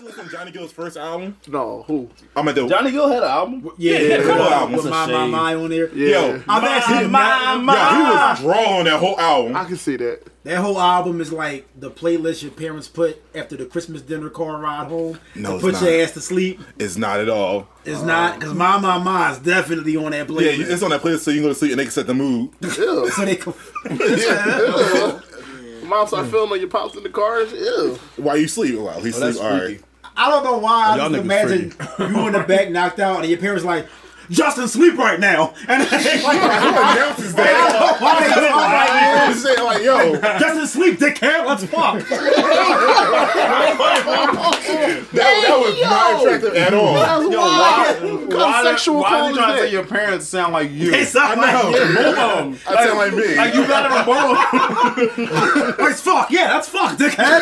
Listen to Johnny Gill's first album. No, who? I'm at the Johnny Gill had an album. Yeah, Yeah, with, cool album. with my, my, my on there. Yeah. yo. I've actually my, my. Yeah, he was raw on that whole album. I can see that. That whole album is like the playlist your parents put after the Christmas dinner car ride home No, to it's put not. your ass to sleep. It's not at all. It's not because my my my is definitely on that playlist. Yeah, it's on that playlist so you can go to sleep and they can set the mood. Ew. so they can, Mom start hmm. filming your pops in the cars. Ew. While you sleep, well, he Oh, sleep. All right. I don't know why. I oh, Y'all just niggas imagine you in the back knocked out and your parents like. Justin sleep right now, and they like, announces that? why they like like, yo, Justin sleep, dickhead. Let's fuck. that, that was not attractive at all. Yo, wild. why? Why, of sexual why call you trying to say your parents sound like you? They sound I like, know. Both of them. I sound like me. Like you got it on both. Let's fuck. Yeah, that's fuck, dickhead.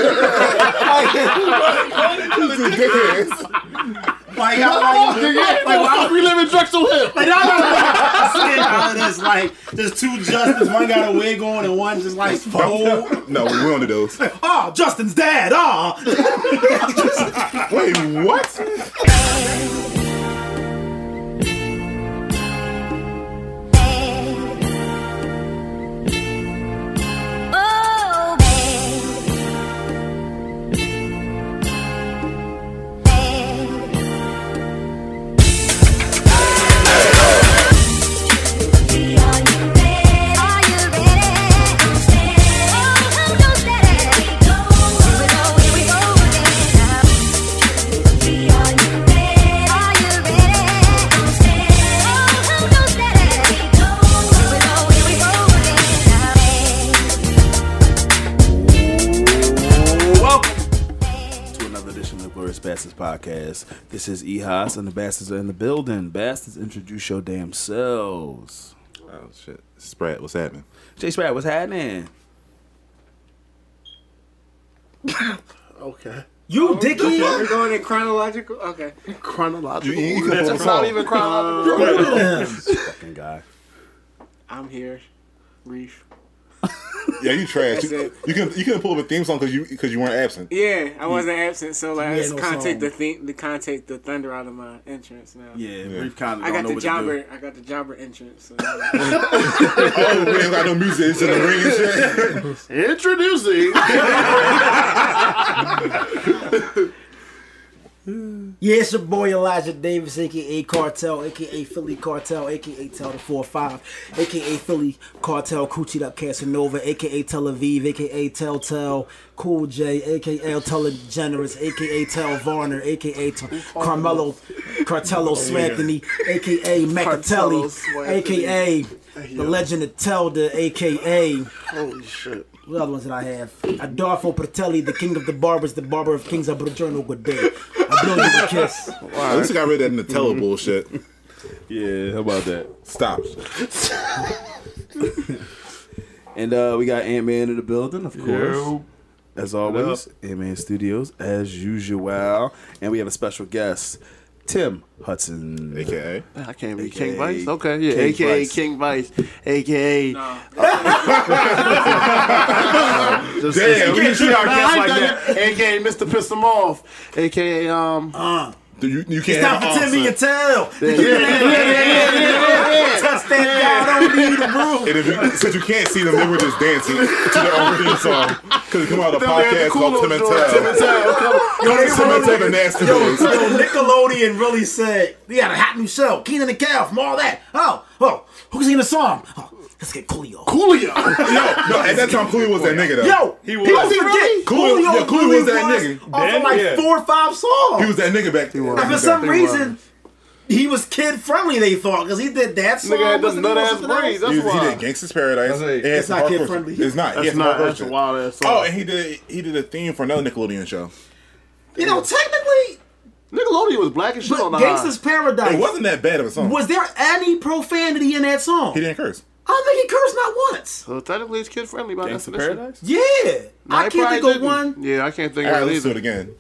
Dickheads. Like, I'm like, Like, why would we live in Drexel Hill? Like, no, no, no. Sitting out of this, like, there's two Justins. One got a wig on and one just like, oh, No, we went to those. oh, Justin's dad. Oh, ah. Wait, what? Podcast. This is Ehas and the Bastards are in the building. Bastards, introduce your damn selves. Oh shit, Sprat, what's happening? Jay Sprat, what's happening? Okay. you oh, dickhead. We're going in chronological. Okay. Chronological. You- you can pull It's the not even chronological. Fucking guy. I'm here. Reef. Yeah, you trash. That's You, it. you can you couldn't pull up a theme song because you because you weren't absent. Yeah, I wasn't absent, so like, You I just no can't take song. the theme, the can't take the thunder out of my entrance now. Yeah, Yeah. Reef kind of I don't got know the what jobber. I got the jobber entrance. So. Oh, we ain't got no music. It's in the ring and shit. Introducing. Yeah, it's your boy Elijah Davis, aka Cartel, aka Philly Cartel, aka Tell the 4-5, aka Philly Cartel, Coochie Up Casanova, aka Tel Aviv, aka Telltale, Cool J, aka Generous, aka Tell Varner, aka T- Carmelo Cartello Swanthony, aka Macatelli, aka The Legend of Telda, aka Holy shit. what other ones did I have? Adolfo Pratelli, the king of the barbers, the barber of kings of Buongiorno, good day. I blow you a kiss. At least I got rid of that Nutella bullshit. Yeah, how about that? Stop. And uh, we got Ant Man in the building, of course. As always, Ant Man Studios, as usual. And we have a special guest, Tim Hudson. AKA. I can't be AKA King Vice. Okay, yeah. King AKA Vice. King Vice. AKA. No. Just, Damn, we we can treat our guests like that. AKA Mr. Piss Them Off. AKA, um. Do You, you can't time for Timmy and Tell. Touch that guy, don't need a. And if you, since you can't see them, they were just dancing to their own theme song because it come out of a Then we had podcast the called Tim and joint, Tim and Tell. Tell. Yo, they Tim and Tell the really, Nasty yo, Boys. yo, Nickelodeon really said, we got a hot new show, Kenan and Kel from all that. Oh, oh, who's singing the song? Oh, let's get Coolio. Coolio. No, no, at that time, Cooley was that nigga though. Yo, He he was. was forget. Coolio- Coolio, yeah, Coolio really was that nigga. Off Then, of like yeah. four or five songs. He was that nigga back then. and for some He reason, he was kid friendly. They thought because he did that song. Nigga had wasn't them he, or nut ass braids. He, That's he why. did Gangsta's Paradise. That's it. It has It's not kid-friendly. It's not. He That's has some not. That's a wild ass song. Oh, and he did he did a theme for another Nickelodeon show. You know, technically, Nickelodeon was black as shit on but the Gangsta's. Paradise. It wasn't that bad of a song. Was there any profanity in that song? He didn't curse. I don't think he cursed not once. So technically, it's kid friendly by Gangsta definition. Paradise? Yeah, No, I can't think of didn't. one. Yeah, I can't think All right, of it let's do it again.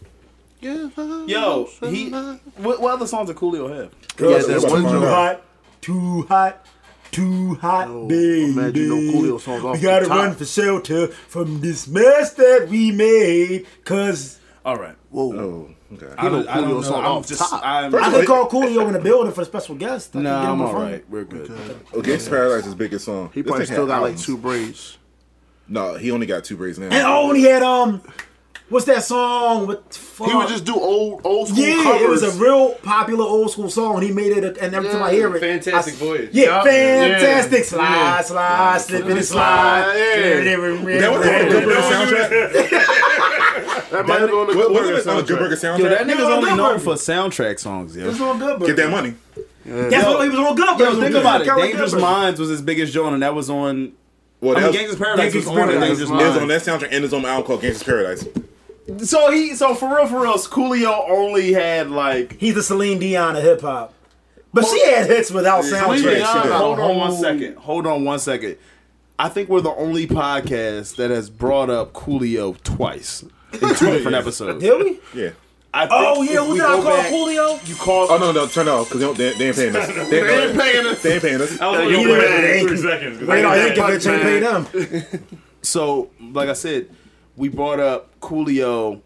Yeah. Yo, he. What, what other songs did Coolio have? Yeah, that That's one Too hot, too hot, too hot, Oh, baby. imagine you know Coolio songs off we gotta the top. run for shelter from this mess that we made. Cause All right. Whoa. Oh, okay. I don't, I don't Coolio know. I'm off just. top. I'm, I could call Coolio in the building for a special guest. I nah, I'm a all phone. right. We're good. Oh, Gangsta Paradise is biggest song. He probably still had got like two braids. No, he only got two braids now. And oh, and he had um, what's that song? What fuck? He would just do old old school yeah, covers. it was a real popular old school song. He made it, a, and every time I hear it, Fantastic I, Voyage. Yeah, Yeah. fantastic. Yeah. Slide, slide, slip and slide. Yeah. That was on the Good Burger soundtrack. that might have been on the Good was Burger it on the Good soundtrack. Burger soundtrack? Yo, that nigga's on only Good known Burger. for soundtrack songs, yo. It's on good, bro. Get that money. That's what he was on good. Yo, Burger. think about it. Dangerous Minds was his biggest joint, and that was on. Well, I mean, Gangsta's Paradise Gangsta's was on Paradise. Dangerous it was on Minds. that soundtrack and it's on the album called Gangsta's Paradise. So he, so for real, for real, Coolio only had like. He's the Celine Dion of hip hop. But she had hits without Celine soundtracks. Dion. did. Hold on Oh. one second. Hold on one second. I think we're the only podcast that has brought up Coolio twice in two different episodes. Did we? Yeah. I oh, think Oh if yeah, who we did I go call back- Coolio? You called. Oh no, no, turn it off because they, don't they ain't paying us. They, They ain't paying us. They ain't paying us. I was you only were- waiting three seconds. 'cause Wait, no, I I didn't didn't get get that. the chain pay them. So, like I said, we brought up Coolio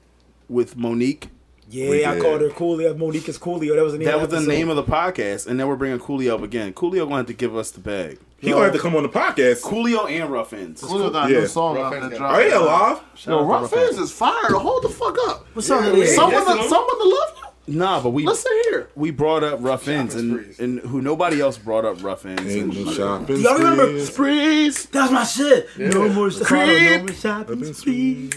with Monique. Yeah, I called her Coolio. Monique is Coolio. That was the name. That of was the episode. name of the podcast, and then we're bringing Coolio up again. Coolio going to have to give us the bag. He gonna have to come on the podcast. Coolio and Ruff Endz. Coolio got a Yeah. new song Rough out that got- Are dropped. they alive? Yo, Ruff Endz is fire. Hold the fuck up. What's up? it is? Someone, that's someone to love you. Nah, but we Listen here. we brought up Ruff Endz, and, and who nobody else brought up Ruff Endz. Ain't And, no shopping. Y'all remember sprees. Sprees. That's my shit. No more Creep. no more shopping Shopping sprees.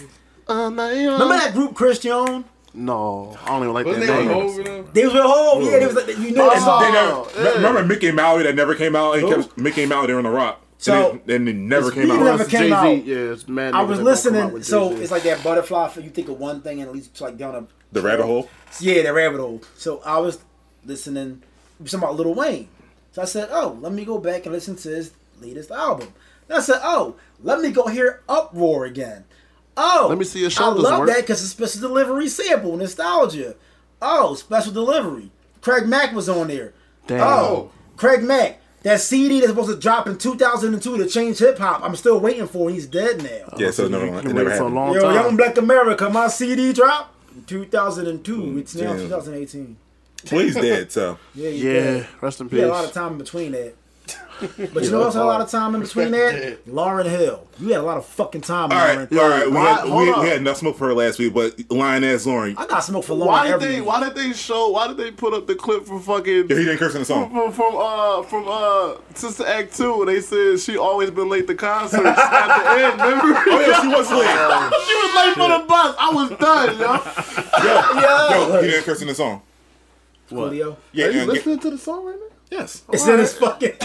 Nah, yeah. Remember that group Christian? No, I don't even like Wasn't that they name. Hove and them? They was with Hove. Yeah, they was like, you know Oh, song. They never, yeah. Remember Mickey and Mallory that never came out? And he Who? kept Mickey and Mallory they were on the rock. So- and they, then they never came out. never came out. Yeah, it's mad. I was that don't come out listening, so it's like that butterfly. For you think of one thing and it leads to like down a The rabbit hole. Yeah, the rabbit hole. So I was listening, we talking about Lil Wayne. So I said, oh, let me go back and listen to his latest album. Then I said, oh, let me go hear Uproar again. Oh, Let me see your I love work. that because it's special delivery sample, nostalgia. Oh, special delivery. Craig Mack was on there. Damn. Oh, oh. Craig Mack. That CD that's supposed to drop in 2002 to change hip hop. I'm still waiting for. He's dead now. Yeah, so oh, it You never, can it wait never for a happened. long Yo, time. Young Black America, my CD drop in 2002. Mm, it's now damn. 2018. Well, he's dead, so. Yeah, Yeah, dead. rest in He had a lot of time in between that. But you know what's a lot of time in between that? Lauryn Hill. You had a lot of fucking time, All Lauryn. right, all right. We why- had, we, up. we had enough smoke for her last week, but Lioness Lauryn, I got smoke for Lauryn Why did they? week. Why did they show? Why did they put up the clip from fucking? yeah, he didn't curse in the song. from, from uh from uh Sister Act Two, they said she always been late to concerts at the end. Remember? Oh yeah, she was late. she was late for the bus. I was done, yo. Yo, he didn't curse in the song. Coolio. Yeah, Are you and- listening to the song right now? Yes. It's in his fucking.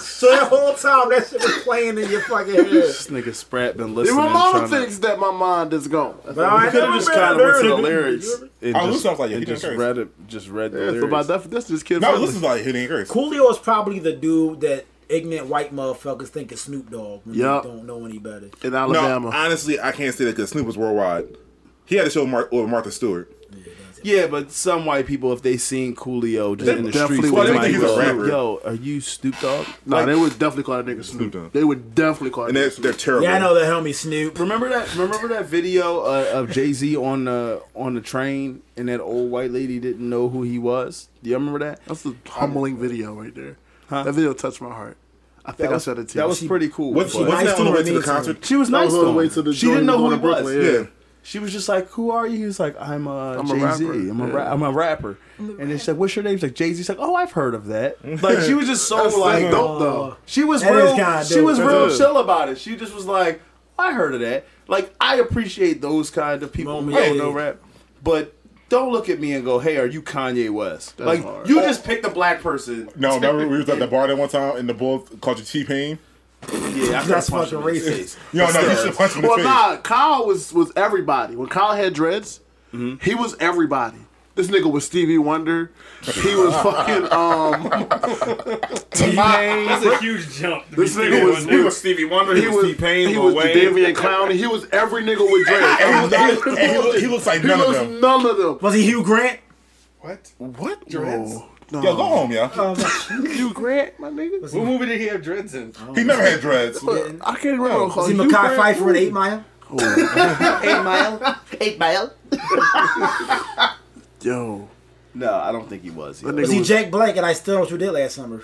so that whole time that shit was playing in your fucking head. This nigga Sprat been Yeah, listening. my mama trying to- thinks that my mind is gone. But. I could have just kind of a the lyrics. and oh, I just- listened, like, yeah, and he just curse. read it. Just read the Yeah, so lyrics. by def- that's just kid No, this is like he didn't curse. Coolio is probably the dude that ignorant white motherfuckers think is Snoop Dogg when Yup. they don't know any better. in No, Alabama. honestly, I can't say that because Snoop was worldwide. He had a show Mar- with Martha Stewart. Yeah, but some white people, if they seen Coolio just They in the definitely streets, would they think might he's a go, rapper. "Yo, are you Snoop Dogg?" no, Like, they would definitely call that nigga Snoop. Dogg. They would definitely call that And nigga they're, they're terrible. Yeah, I know the homie Snoop. remember that? Remember that video uh, of Jay Z on the on the train, and that old white lady didn't know who he was. Do you remember that? That's a humbling video right there. Huh? That video touched my heart. I think That I said it to that you. was pretty cool. What's, but- wasn't nice that on the to way to the meet concert? she was nice was on the him. way to the she didn't know who going he to was. Brooklyn, Yeah. She was just like, "Who are you?" He was like, "I'm uh, I'm a Jay Z. rapper." I'm a Yeah. ra- I'm a rapper." And then she's like, "What's your name?" She's like, "Jay Z." She's like, "Oh, I've heard of that." Like she was just so like like dope though. She was That real. She dope. was That's real it. chill about it. She just was like, "I heard of that." Like I appreciate those kind of people who Yeah. don't know rap, but don't look at me and go, "Hey, are you Kanye West?" That's like hard. you just picked a black person. No, remember we was at the bar that one time and the bull called you T-Pain? Yeah, I That's could've punched him fucking the racist. face. Yo, no, you should punch him in the Well, nah, Kyle was was everybody. When Kyle had dreads, Mm-hmm. he was everybody. This nigga was Stevie Wonder. He was fucking um T-Pain. That's a huge jump. to This be nigga was- he was Stevie Wonder, He was T-Pain, He Lil was Wayne. Davian Clowney. He was every nigga with dreads. And he, was, and he, and he, he looks like He none of was them. none of them. Was he Hugh Grant? What? What? Dreads? No. No. Yo, go home, yo. Oh, Hugh Grant, my nigga. What movie did he have dreads in? He never had dreads. I can't remember. Was he Mekhi Phifer in Eight Mile? Eight Mile. Eight Mile. Yo, No, I don't think he was. He That was. Was he Jack Black and I still know what you did last summer?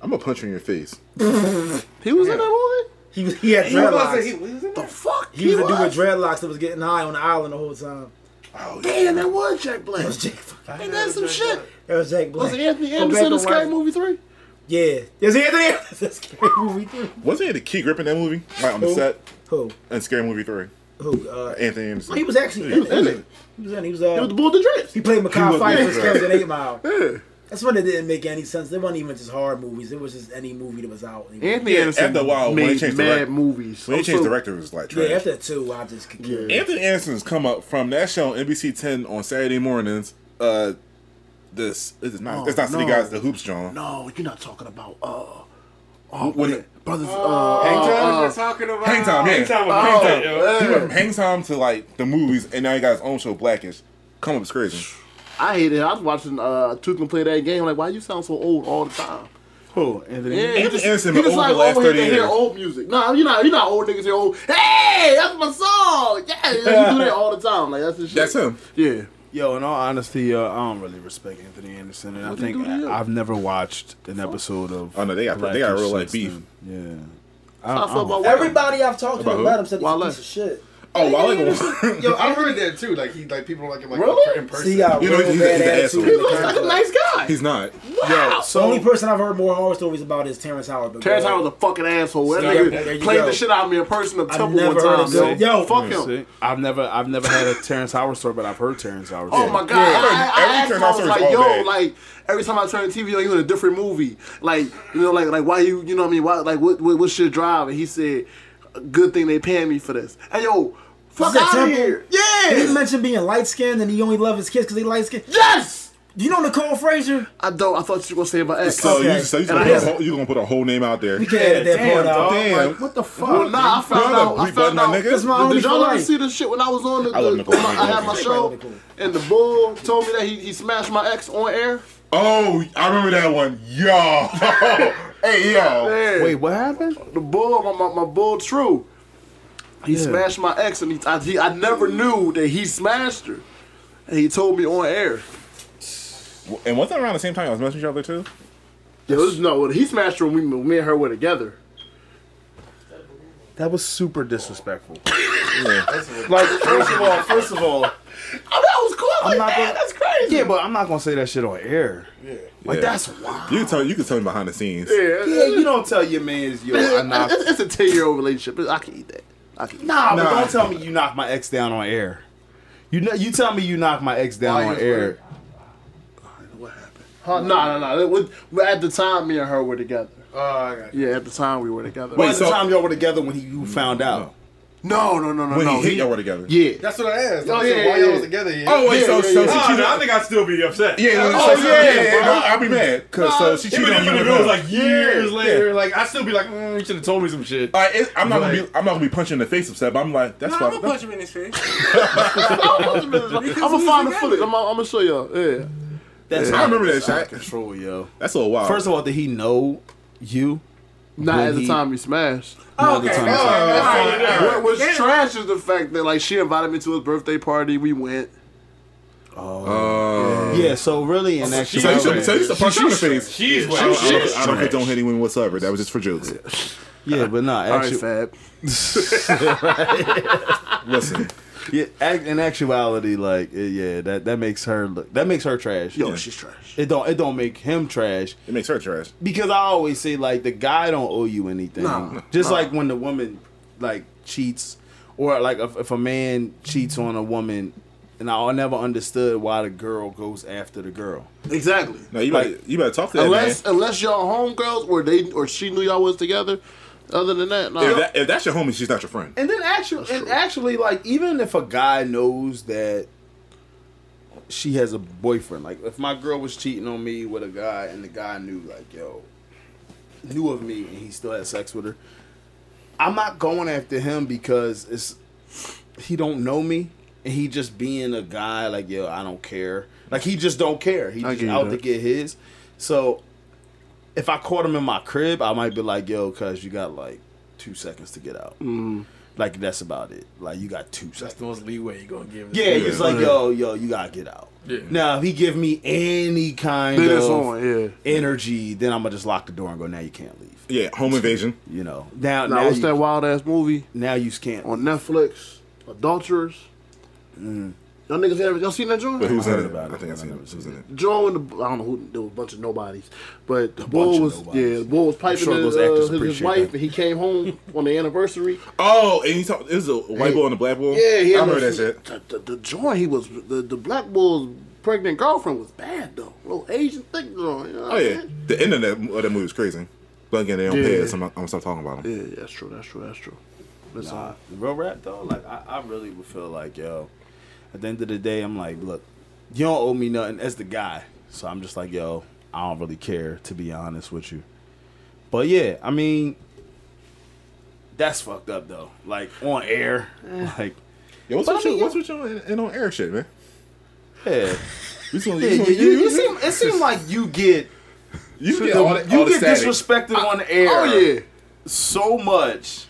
I'm gonna punch you in your face. he was in that movie. He was he had He was, dreadlocks. he He, was in The there? fuck? was a dude with dreadlocks that was getting high on the island the whole time. Oh, Damn, that was Jack Black. That was Jack. Ain't that some shit? That was Jack Black. Was it Anthony Anderson in and Scary Movie three? Yeah. Is he Anthony? That's scary movie three. Wasn't he the key grip in that movie? Right on the Who? set Who? in Scary Movie three. Who? Uh, Anthony Anderson. he was actually in it. He was in. He was. Uh, It was the bull with the dress. he played He Mekhi was- Phifer's yeah. character in Eight Mile. Yeah. That's when it didn't make any sense. They weren't even just horror movies. It was just any movie that was out. Anthony Yeah, Anderson after a while, when they made changed mad direct- movies. when he Also- changed director, it was like Yeah, trash. after two, I just could care. Anthony Anderson's come up from that show on NBC Ten on Saturday mornings. Uh, this is not. Oh, it's not City no. Guys. The Hoops, John. No, you're not talking about uh, oh, When wait, it- brothers. Oh, uh, Hang uh, Time? uh, You're talking about Hang time, yeah. Hang Time was Oh, great, yo. He went from Hang Time to like the movies, and now he got his own show, Blackish. Come up it's crazy. I hate it. I was watching uh, Two can play that game. Like, why you sound so old all the time? Who? Anthony. Yeah, Anthony he just, Anderson he been just like over here 30 to hear old music. No, you're not. You're not old niggas hear old. Hey, that's my song. Yeah, you do that all the time. Like that's the shit. That's him. Yeah. Yo, in all honesty, uh, I don't really respect Anthony Anderson, and I What'd think do? I, have never watched an episode of. Oh, no, they got- they got Blackish real life beef. Yeah. I feel about Everybody I've talked to About who? about him said he's a piece of shit. Oh, well, I like Yo, I heard that too. Like he, like people don't like him like Really? in person. See, he got You know, real he's- he's an asshole. in He looks like a nice guy. He's not. Wow. The only person I've heard more horror stories about is Terrence Howard. but Terrence go Howard's a fucking asshole. That nigga you played go. the shit out of me in person at I've Temple never one time. of Yo, it. Yo, fuck him. See? I've never, I've never had a Terrence Howard story, but I've heard Terrence Howard. Oh my god! Yeah. I, I, Every asked turn him, I I was like, is all yo, bad. like every time I turn the TV on, you in a different movie. Like you know, like like why you you know what I mean? Why like what what what's your drive? And he said, good thing they paying me for this. Hey yo, fuck that out of Temple? here! Did he mentioned being light skinned and he only love his kids because he light skinned? yes. Do you know Nicole Fraser? I don't. I thought you were gonna say about X. So Okay. you so you And gonna, put a whole, you gonna put a whole name out there? We can't edit that part out. Damn. Like, what the fuck? Well, nah, I found out. I found out. nigga. That's my Did, only did y'all ever see the shit when I was on the? I love the- Nicole. when I, I had my show, and the bull told me that he, he smashed my ex on air. Oh, I remember that one. Yo. hey, yo. Yeah. Wait, what happened? the bull, my, my, my bull true. He Yeah. smashed my ex, and he I, he I never knew that he smashed her, and he told me on air. And wasn't around the same time I was messing each other too? Yeah, this, no, he smashed her when we, me and her were together. That was super disrespectful. Yeah. Like, first of all, first of all, Oh, that was cool. I'm I'm like, not gonna- that's crazy. yeah, but I'm not gonna say that shit on air. Yeah, like Yeah. that's wild. You can tell you can tell me behind the scenes. Yeah, Yeah, you don't tell your man's yo. I it's, it's a ten year old relationship. I can eat that. I can eat Nah, but don't tell me you knocked my ex down on air. You know, you tell me you knocked my ex down Why on air. What happened? Huh? No, no, no. It At the time, me and her were together. Oh, I got you. Yeah, at the time we were together. Wait, at the time y'all were together when he you mm-hmm. found out. no, no, no, no, When no. he hit y'all were together. Yeah. That's what I asked. Oh, I said, yeah, why yeah, y'all yeah. was together? Yeah. Oh wait, Yeah, so yeah, so yeah. she Oh, cheated. no, I think I'd still be upset. Yeah, Oh, so, so, yeah, yeah, yeah, bro. I'll be mad because so she cheated Even on if you. it with was her. like years Yeah. later, like I'd still be like, mm, you should have told me some shit. All right, it, I'm not gonna be I'm not gonna be punching in the face upset, but I'm like that's Nah, why. I'm gonna punch him in his face. I'm gonna find the footage. I'm, I'm gonna show y'all. Yeah. That's I remember that out of shit. control, yo. That's a little wild. First of all, did he know you? Not When at the time we smashed. Oh, Another okay. time. Oh, What was Yeah. trash is the fact that like she invited me to his birthday party. We went. Oh Yeah. So really, in so you actuality, should so you should punch her in the face. She's I what? don't, I don't, I don't condone hitting women whatsoever. That was just for jokes. yeah, but nah. All right, Actu- Fab. Listen, yeah, in actuality, like yeah, that that makes her look. That makes her trash. Yo, she's trash. It don't. It don't make him trash. it makes her trash. because I always say like the guy don't owe you anything. Nah, Just nah. like when the woman like cheats, or like if, if a man cheats on a woman, and I never understood why the girl goes after the girl. Exactly. No, you better you better talk to that Unless man. unless y'all homegirls or they or she knew y'all was together. Other than that, no. If, that, if that's your homie, she's not your friend. And then actually, and actually, like even if a guy knows that she has a boyfriend, like if my girl was cheating on me with a guy, and the guy knew, like yo, knew of me, and he still had sex with her, I'm not going after him because it's he don't know me, and he just being a guy like yo, I don't care, like he just don't care. He I just out that. to get his. So if I caught him in my crib, I might be like, yo, cuz you got like two seconds to get out. Mm. Like that's about it. Like you got two That's seconds. the most leeway you gonna give. Me. Yeah, it's like yo, yo, you gotta get out. Yeah. Now, if he give me any kind Then of on, yeah. energy, then I'm gonna just lock the door and go. Now you can't leave. Yeah, home invasion. You know. Now, Now, now, what's you, that wild ass movie now you can't. on Netflix? Adulterers. Y'all niggas ever y'all seen that joint? But who's I in heard it? about I it, think I but I seen it. never Who's in it? Joe and the I don't know who there was a bunch of nobodies, but the bunch boy was yeah, the boy was piping sure his, uh, his, his wife, that. and he came home on the anniversary. Oh, and he talked. It was a white boy and a black boy. Yeah, he I had remember no- that shit. The, the, the joint he was the the black boy's pregnant girlfriend was bad though, little Asian thick joint. You know Oh yeah, saying? the end of that, of that movie was crazy. But again, they don't pay Yeah. us. I'm, not- I'm gonna stop talking about them. yeah, that's true, that's true, that's true. That's Nah, all. real rap though, like I, I really would feel like yo. At the end of the day, I'm like, look, you don't owe me nothing as the guy, so I'm just like, yo, I don't really care to be honest with you. But yeah, I mean, that's fucked up though. Like on air, like Yo, what's But with I mean, you? What's with you and, and on air shit, man? yeah, You, just yeah. you, You, you, you, it seem it seem like you get you you get all the, all the get static. disrespected on air. Oh yeah, so much,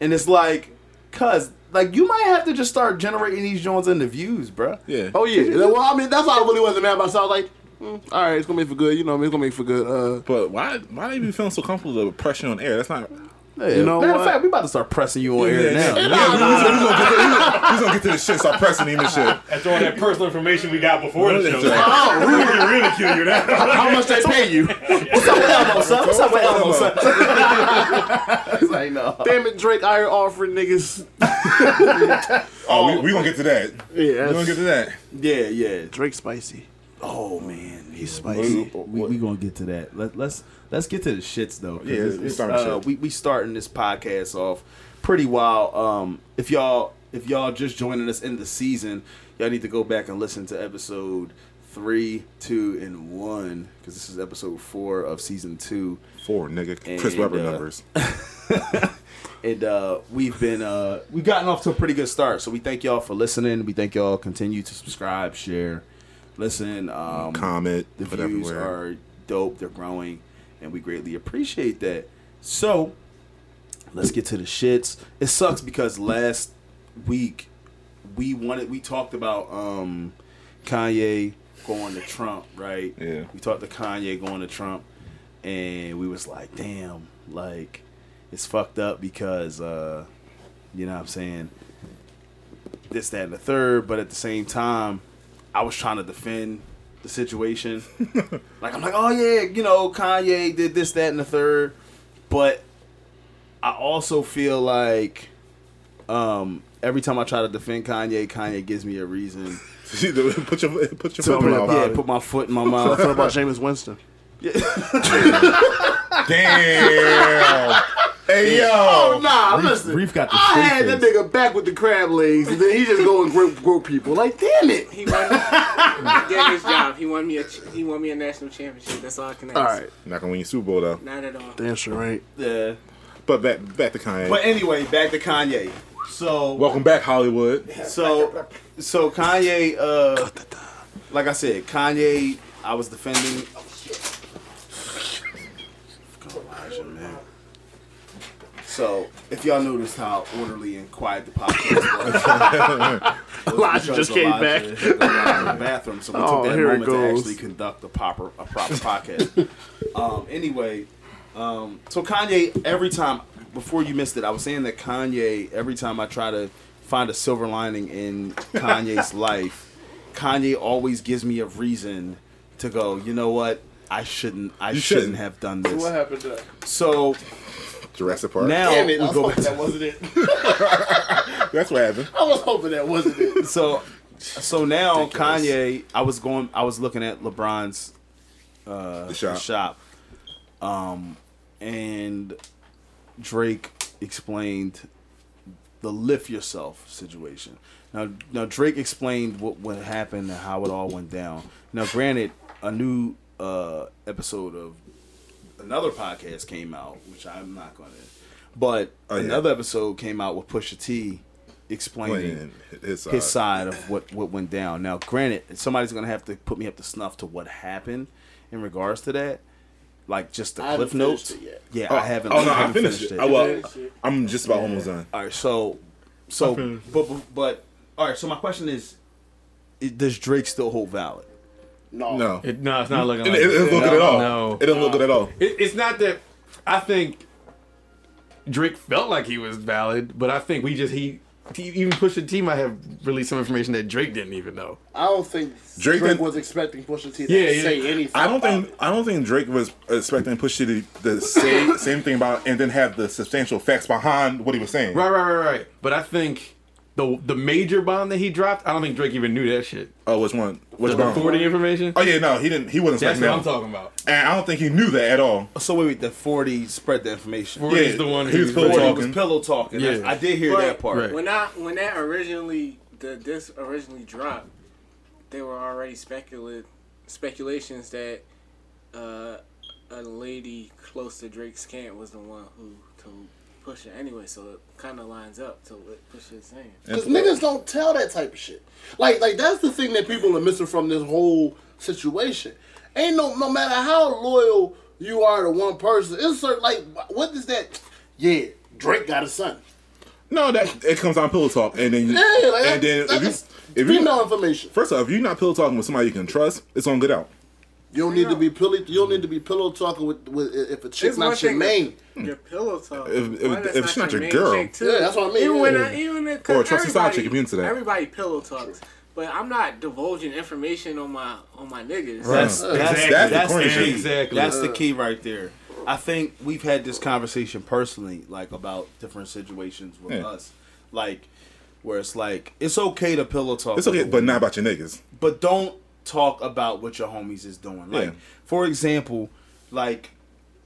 and it's like, cause like you might have to just start generating these joints into views, bruh. Yeah. oh yeah. Well, I mean that's why I really wasn't mad about. So I was like, mm, all right, it's gonna make for good. You know, what I mean, it's gonna make for good. Uh, But why? Why they be feeling so comfortable with pressure on air? That's not. You know Matter what? of fact, we about to start pressing you on air now. Yeah, we- we- we- we gonna get to- He's gonna get to the shit. Start pressing him and shit. After all that personal information we got before the show, oh, we can really kill you now. how much they pay you? What's up with Elmo, son? What's up with Elmo, son? It's like, no. Damn it, Drake, I offering niggas. Oh, we, we gonna get to that. Yeah, We gonna get to that. Yeah, yeah. Drake spicy. Oh man, He's spicy. We, we gonna get to that. Let, let's let's get to the shits though. Yeah, it's- let's it's, uh, we we starting this podcast off pretty wild. Um, if y'all if y'all just joining us in the season, y'all need to go back and listen to episode three, two, and one because this is episode four of season two. Four nigga. Chris Webber uh, numbers. and uh, we've been uh, we've gotten off to a pretty good start. So we thank y'all for listening. We thank y'all continue to subscribe, share, listen. Um, Comment. the views everywhere. are dope. They're growing, and we greatly appreciate that. So let's get to the shits. It sucks because last week we wanted we talked about um, Kanye going to Trump, right? Yeah. We talked to Kanye going to Trump, and we was like, damn, like it's fucked up because uh, you know what I'm saying this, that, and the third, but at the same time, I was trying to defend the situation. like I'm like, oh yeah, you know, Kanye did this, that, and the third, but I also feel like um, every time I try to defend Kanye, Kanye gives me a reason put your put your foot in my about yeah, put my foot in my mouth. What mouth. about Jameis Winston? Damn. hey yo. Oh nah, listen. Reef got the I straight had that nigga back with the crab legs, and then he just go and grope, grope people. Like, damn it. He won. he did his job. He won me a. He won me a national championship. That's all I can ask. All right, Not gonna win your Super Bowl though. Not at all. damn sure right. Yeah. But back back to Kanye. But anyway, back to Kanye. So Welcome back, Hollywood. So, so Kanye, uh, like I said, Kanye, I was defending. Elijah, man. So, if y'all noticed how orderly and quiet the podcast was, Elijah just came back. Elijah had to go out to the bathroom, so we Oh, took that moment to actually conduct a proper a proper podcast. um, anyway, um, so Kanye, every time before you missed it, I was saying that Kanye, every time I try to find a silver lining in Kanye's life, Kanye always gives me a reason to go. You know what? I shouldn't. I shouldn't, shouldn't. have done this. What happened to So Jurassic Park. now Damn it, I we was go hoping back. that wasn't it. That's what happened. I was hoping that wasn't it. so so now Kanye, I was going, I was looking at LeBron's uh, shop. shop, um, and Drake explained the lift yourself situation. Now, now Drake explained what what happened and how it all went down. Now, granted, a new uh, episode of another podcast came out, which I'm not going to. But Oh, yeah. another episode came out with Pusha T explaining Playing his, his side of what what went down. Now, granted, somebody's gonna have to put me up to snuff to what happened in regards to that. like just the I cliff notes. it yet. Yeah, Oh, I haven't. Oh no, I I haven't finished, it. I, well, I'm just about almost done. All right, so, so, but, but, but, all right. So my question is, does Drake still hold valid? No. No, it, It, no, it's not looking it, like it doesn't look good at all. No. It doesn't look good at all. It, it's not that. I think Drake felt like he was valid, but I think we just he. he even Pusha T might have released some information that Drake didn't even know. I don't think Drake Drake, didn't- was expecting Pusha T to Yeah, yeah. say anything. I don't about think I don't think Drake was expecting Pusha T to say same thing about and then have the substantial facts behind what he was saying. Right, right, right, right. But I think the the major bomb that he dropped, I don't think Drake even knew that shit. Oh, which one? Which The bomb? forty information. Oh yeah, no, he didn't. He wasn't That's expecting what I'm talking about. And I don't think he knew that at all. So wait, wait, the forty spread the information. 40 Yeah, is the one he was pillow talking. was pillow talking. Yeah. That's- I did hear But that part. Right. When I when that originally the this originally dropped, there were already specula- speculations that uh, a lady close to Drake's camp was the one who told Pusha anyway. So it kind of lines up to what Pusha is saying. Because niggas don't tell that type of shit. Like, like that's the thing that people are missing from this whole situation. Ain't no, no matter how loyal you are to one person, it's certain, like, what is that? Yeah, Drake got a son. No, that it comes on pillow talk, and then you, Yeah, like, and then if you that's if you female information. first off, if you're not pillow talking with somebody you can trust, it's gonna get out. You don't need to be pillow. You don't need to be pillow talking with, with if a chick It's not your thing main. Your pillow talk. If- if- Why that's if she's not your main girl. chick, too. Yeah, that's what I mean, Even yeah. when I, even if, Or a trusted side everybody- chick if you're into that. Everybody pillow talks, but I'm not divulging information on my on my niggas. That's, that's, Exactly. that's, That's the the key. Exactly. That's the key right there. I think we've had this conversation personally, like about different situations with Yeah. us, like where it's like it's okay to pillow talk. It's okay, but not about your niggas. but don't talk about what your homies is doing. Like, Yeah. for example, like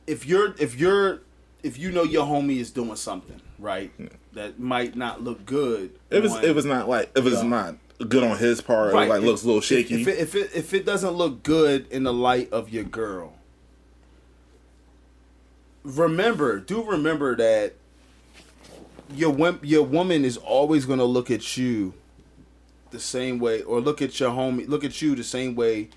if you're if you're if you know your homie is doing something right that might not look good. If it's on- if it's not like if it's Yeah. not good on his part, Right. or like looks a little shaky. If it, if it if it doesn't look good in the light of your girl, remember, do remember that your your woman is always gonna look at you the same way, or look at your homie, look at you the same way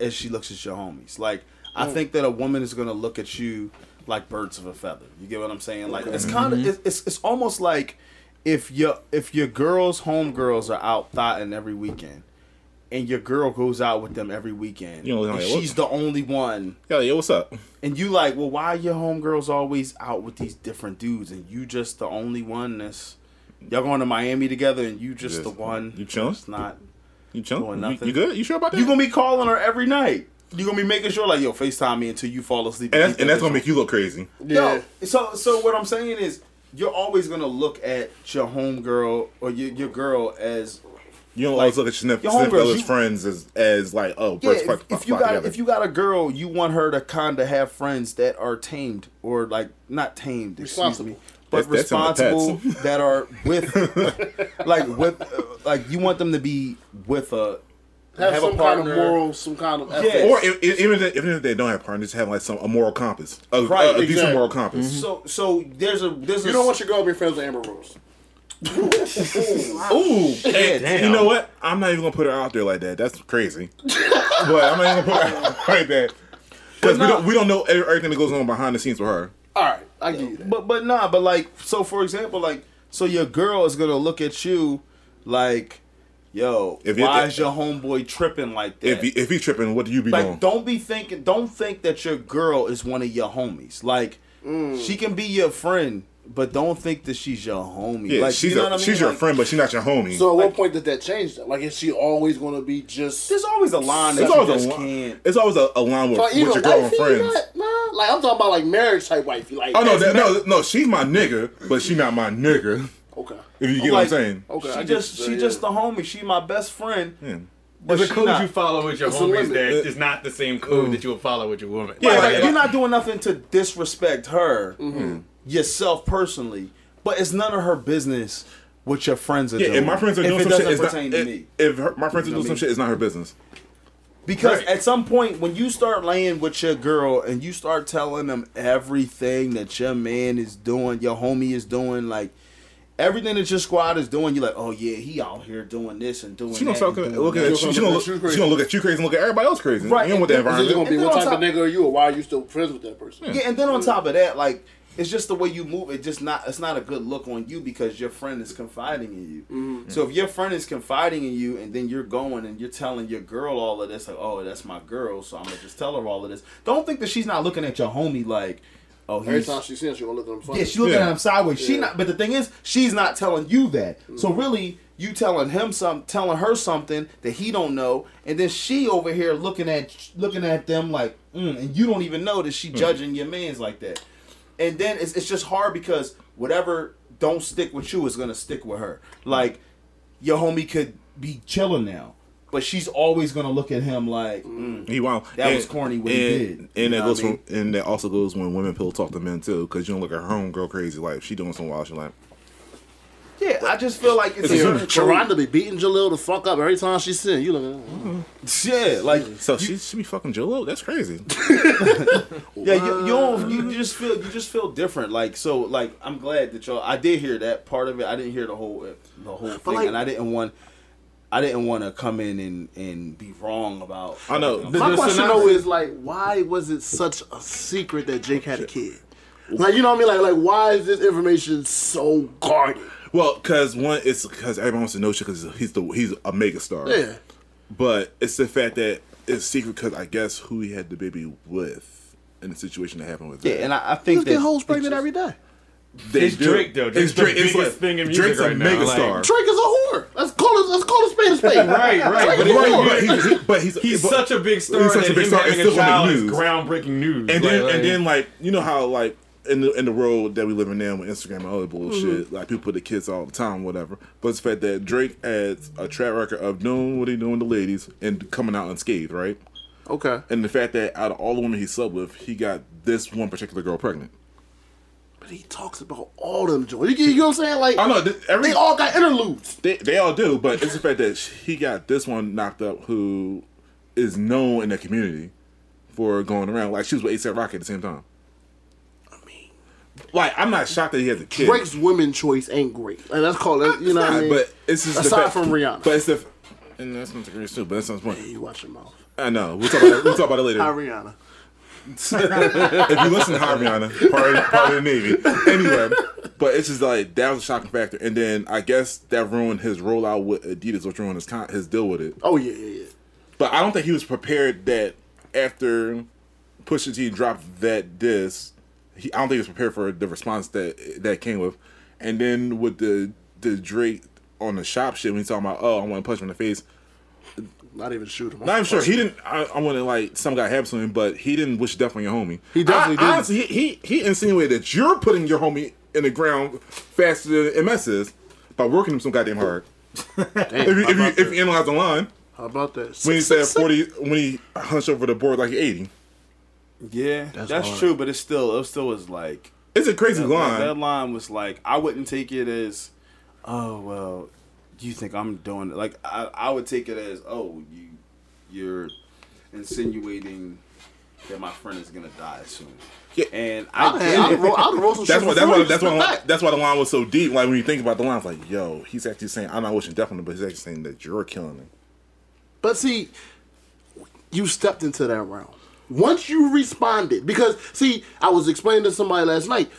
as she looks at your homies. Like I think that a woman is gonna look at you like birds of a feather. You get what I'm saying? Like it's kind of mm-hmm. it's, it's it's almost like if your if your girls homegirls are out thotting every weekend and your girl goes out with them every weekend You know, and like, she's the only one yeah, yo, what's up? and you like well why are your homegirls always out with these different dudes and you just the only one that's y'all going to miami together and you just Yes. the one You chilling? that's not You chilling? Doing nothing. you good? You sure about that? you gonna be calling her every night you gonna be making sure like yo facetime me until you fall asleep and that's, and that's gonna make you look crazy. Yeah. no, so so what I'm saying is you're always gonna look at your homegirl or your, your girl as You don't Like, always look at your your snip homegirls, you- friends as as like oh, yeah. birds If, flock- if you flock got together. if you got a girl, you want her to kind of have friends that are tamed or like not tamed, excuse me, Responsible. But That's- that's in the responsible pets. that are with like with uh, like you want them to be with a Have, Have a some kind of moral, some kind of ethics. Yeah. or if, if- even if, even if they don't have partners, have like some a moral compass, a, Right, a, a decent moral compass. so so there's a there's a You don't want your girl to be friends with Amber Rose. Ooh, yeah, And you know what? I'm not even gonna put her out there like that. That's crazy. but I'm not even gonna put her out like that because we don't we don't know everything that goes on behind the scenes with her. All right, I give you that. But but nah, but like so for example, like so your girl is gonna look at you like, yo, If you- why is your homeboy tripping like that? If he, if he tripping, what do you be like doing? don't be thinking don't think that your girl is one of your homies. Like mm. she can be your friend, but don't think that she's your homie. Yeah, like she's you know a, what I mean? she's your Like, friend, but she's not your homie. So at what point did that change? Though? Like, is she always going to be just? There's always a line that it's you always just a li- can't. it's always a, a line with, like, with your girl and friends. not- nah? Like I'm talking about like marriage type wifey. Like, Oh no, that, no, no, she's my nigga, but she not my nigga. Okay. If you get Like, what I'm saying. Okay. I She get just what she you're just the homie. She my best friend. Yeah. But There's she a code not- you follow with your It's a homies that is not the same code mm. that you will follow with your woman. Yeah, like- like, you're not doing nothing to disrespect her mm-hmm. mm. Yourself personally, but it's none of her business what your friends are Yeah, doing. if my friends are if doing some shit, it's not. to me. if her, my friends are doing some what shit, it's not her business. Because Right. at some point, when you start laying with your girl and you start telling them everything that your man is doing, your homie is doing, like everything that your squad is doing, you're like, oh yeah, he out here doing this and doing She gonna that. start and doing looking that. at you. She gonna look. You She gonna look at you crazy and look at everybody else crazy. Right, You don't want that and It's either environment. gonna be what type on of nigga are you, or why are you still friends with that person? Yeah, and then on top of that, like it's just the way you move. It just not. It's not a good look on you because your friend is confiding in you. Mm-hmm. So if your friend is confiding in you, and then you're going and you're telling your girl all of this, like, oh, that's my girl, so I'm gonna just tell her all of this. Don't think that she's not looking at your homie like, oh, Every time she sees him, she gonna look at him funny. Yeah, she looking Yeah. at him sideways. She not, but the thing is, she's not telling you that. So Mm-hmm. really, you telling him some, telling her something that he don't know, and then she over here looking at looking at them like, mm, and you don't even know that she judging your man's like that. And then it's it's just hard because whatever don't stick with you is gonna stick with her. Like your homie could be chilling now, but she's always gonna look at him like. Mm, He wow. That was corny what he and, did. And You that goes what I from, and that also goes when women pill talk to men too, because you don't look at her home girl crazy like she doing some wild shit like. Yeah, I just feel like it's, It's a a certain Sharonda be beating Jalil the fuck up every time she see. You look at him. Yeah, like So she she be fucking Jolo. That's crazy. Yeah, you, you don't. You, you just feel. You just feel different. Like so. Like I'm glad that y'all. I did hear that part of it. I didn't hear the whole the whole thing, like- and I didn't want. I didn't want to come in and and be wrong about. I know. everything. The- My the question synopsis- though is like, why was it such a secret that Jake had a kid? Like, you know what I mean? Like, like, why is this information so guarded? Well, because one, it's because everyone wants to know shit because he's the he's a mega star. Yeah. But it's the fact that it's secret because I guess who he had the baby with in the situation that happened with. Yeah, that. and I, I think Let's that get hoes it's pregnant just- every day. They It's Drake, though. Drake's It's Drake. the It's biggest like, thing in music Drake's right a now, mega like- star. Drake is a whore. Let's call it. Let's call it spade a spade. Right, right. But, a Right, whore. but, he, he, but he's he's but- such a big star He's such a that big him star, it's still gonna child be is news. groundbreaking news. And Like- then like- and then like you know how like in the in the world that we live in now with Instagram and other bullshit, Mm-hmm. like people put the kids all the time, whatever. But it's the fact that Drake has a track record of doing what he doing to ladies and coming out unscathed, right? Okay. And the fact that out of all the women he slept with, he got this one particular girl pregnant. But he talks about all them joints. You, you know what I'm saying? Like, I know every they all got interludes. they, they all do, but it's the fact that he got this one knocked up who is known in the community for going around. Like she was with ASAP Rocky at the same time. Like I'm not shocked that he has a kid. Drake's women choice ain't great. And that's called, it. you know what I mean? But it's just Aside fact- from Rihanna. But it's the and that's not the greatest too. But that's not the point. you watch your mouth. I know. We'll talk about we'll talk about it later. Hi, Rihanna. if you listen to Harviana, part of, part of the Navy. Anyway, but it's just like that was a shocking factor, and then I guess that ruined his rollout with Adidas, which ruined his con- his deal with it. Oh, yeah, yeah, yeah. But I don't think he was prepared that after Pusha T dropped that disc, he, I don't think he was prepared for the response that that came with, and then with the the Drake on the shop shit when he's talking about oh I want to punch him in the face. Not even shoot him. Not even sure he didn't. I, I want to like some guy to him, but he didn't wish death on your homie. He definitely I, didn't. Honestly, he, he he insinuated that you're putting your homie in the ground faster than MS is by working him some goddamn hard. Damn, If you, if you, if you analyze the line, how about that? when he said forty, when he hunched over the board like eighty, Yeah, that's, hard. true, but it still it still was like it's a crazy that, line. that line was like I wouldn't take it as oh well you think I'm doing it like I, I would take it as oh you you're insinuating that my friend is gonna die soon Yeah. and I I'd get I'd roll, I'd roll some That's shit why. That's before why. That's why. That's why the line was so deep. Like when you think about the line, it's like, yo, he's actually saying, I'm not wishing death on him, but he's actually saying that you're killing him. But see, you stepped into that round. Once you responded, because see, I was explaining to somebody last night.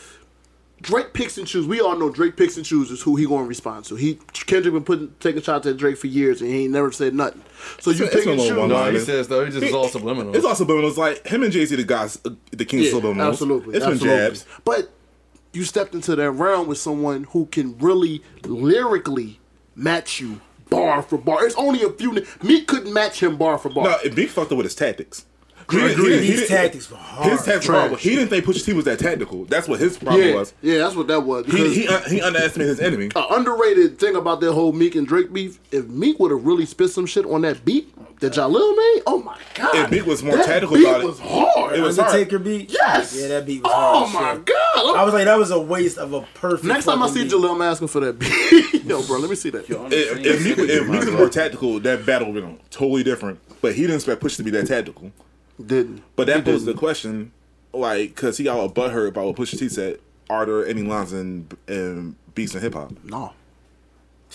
Drake picks and chooses. We all know Drake picks and chooses who he gonna respond to. He Kendrick been putting taking shots at Drake for years and he ain't never said nothing. So you It's pick a and little choose. no, he says though, he just is all subliminal. It's also It's Like him and Jay Z, the guys, uh, the king Yeah, of subliminals. absolutely. It's absolutely. been jabs. But you stepped into that round with someone who can really lyrically match you bar for bar. It's only a few. Meek couldn't match him bar for bar. No, Big fucked up with his tactics. He Agreed. didn't- he didn't- he tactics were hard. His tactics were Trash. horrible. He didn't think Pusha T was that tactical. That's what his problem yeah, was. yeah, that's what that was. He he, un- he underestimated his enemy. An underrated thing about that whole Meek and Drake beef, if Meek would have really spit some shit on that beat that Jalil made, oh my god. If Meek was more that tactical beat about it, it was hard. it was hard. Undertaker beat. Yes. Yeah, that beat was Oh hard. as my shit. god. I was like, that was a waste of a perfect. Next time I see beat. Jalil, I'm asking for that beat. Yo, bro, let me see that. Yo, I'm If, if Meek, if Meek was more tactical, that battle would have been totally different. But he didn't expect Pusha to be that tactical. Didn't. But that He poses the question, like, because he got a butthurt about what Pusha T said. Are there any lines in, in beats in hip hop. No.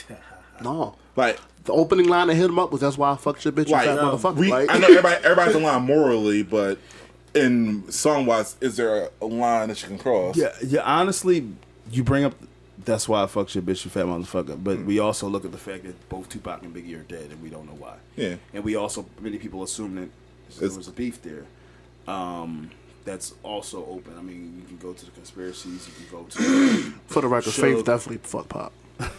No. Like, The opening line that hit him up was that's why I fucked your bitch, you like fat motherfucker. we, like, I know everybody, everybody's a line morally, but in song wise, is there a, a line that you can cross? Yeah, yeah. Honestly, you bring up that's why I fucked your bitch, you fat motherfucker. But we mm-hmm. also look at the fact that both Tupac and Biggie are dead, and we don't know why. Yeah. And we also many people assume that there was a beef there. Um, that's also open. I mean, you can go to the conspiracies. You can go to. for the record, Suge. Faith definitely fucked Pac.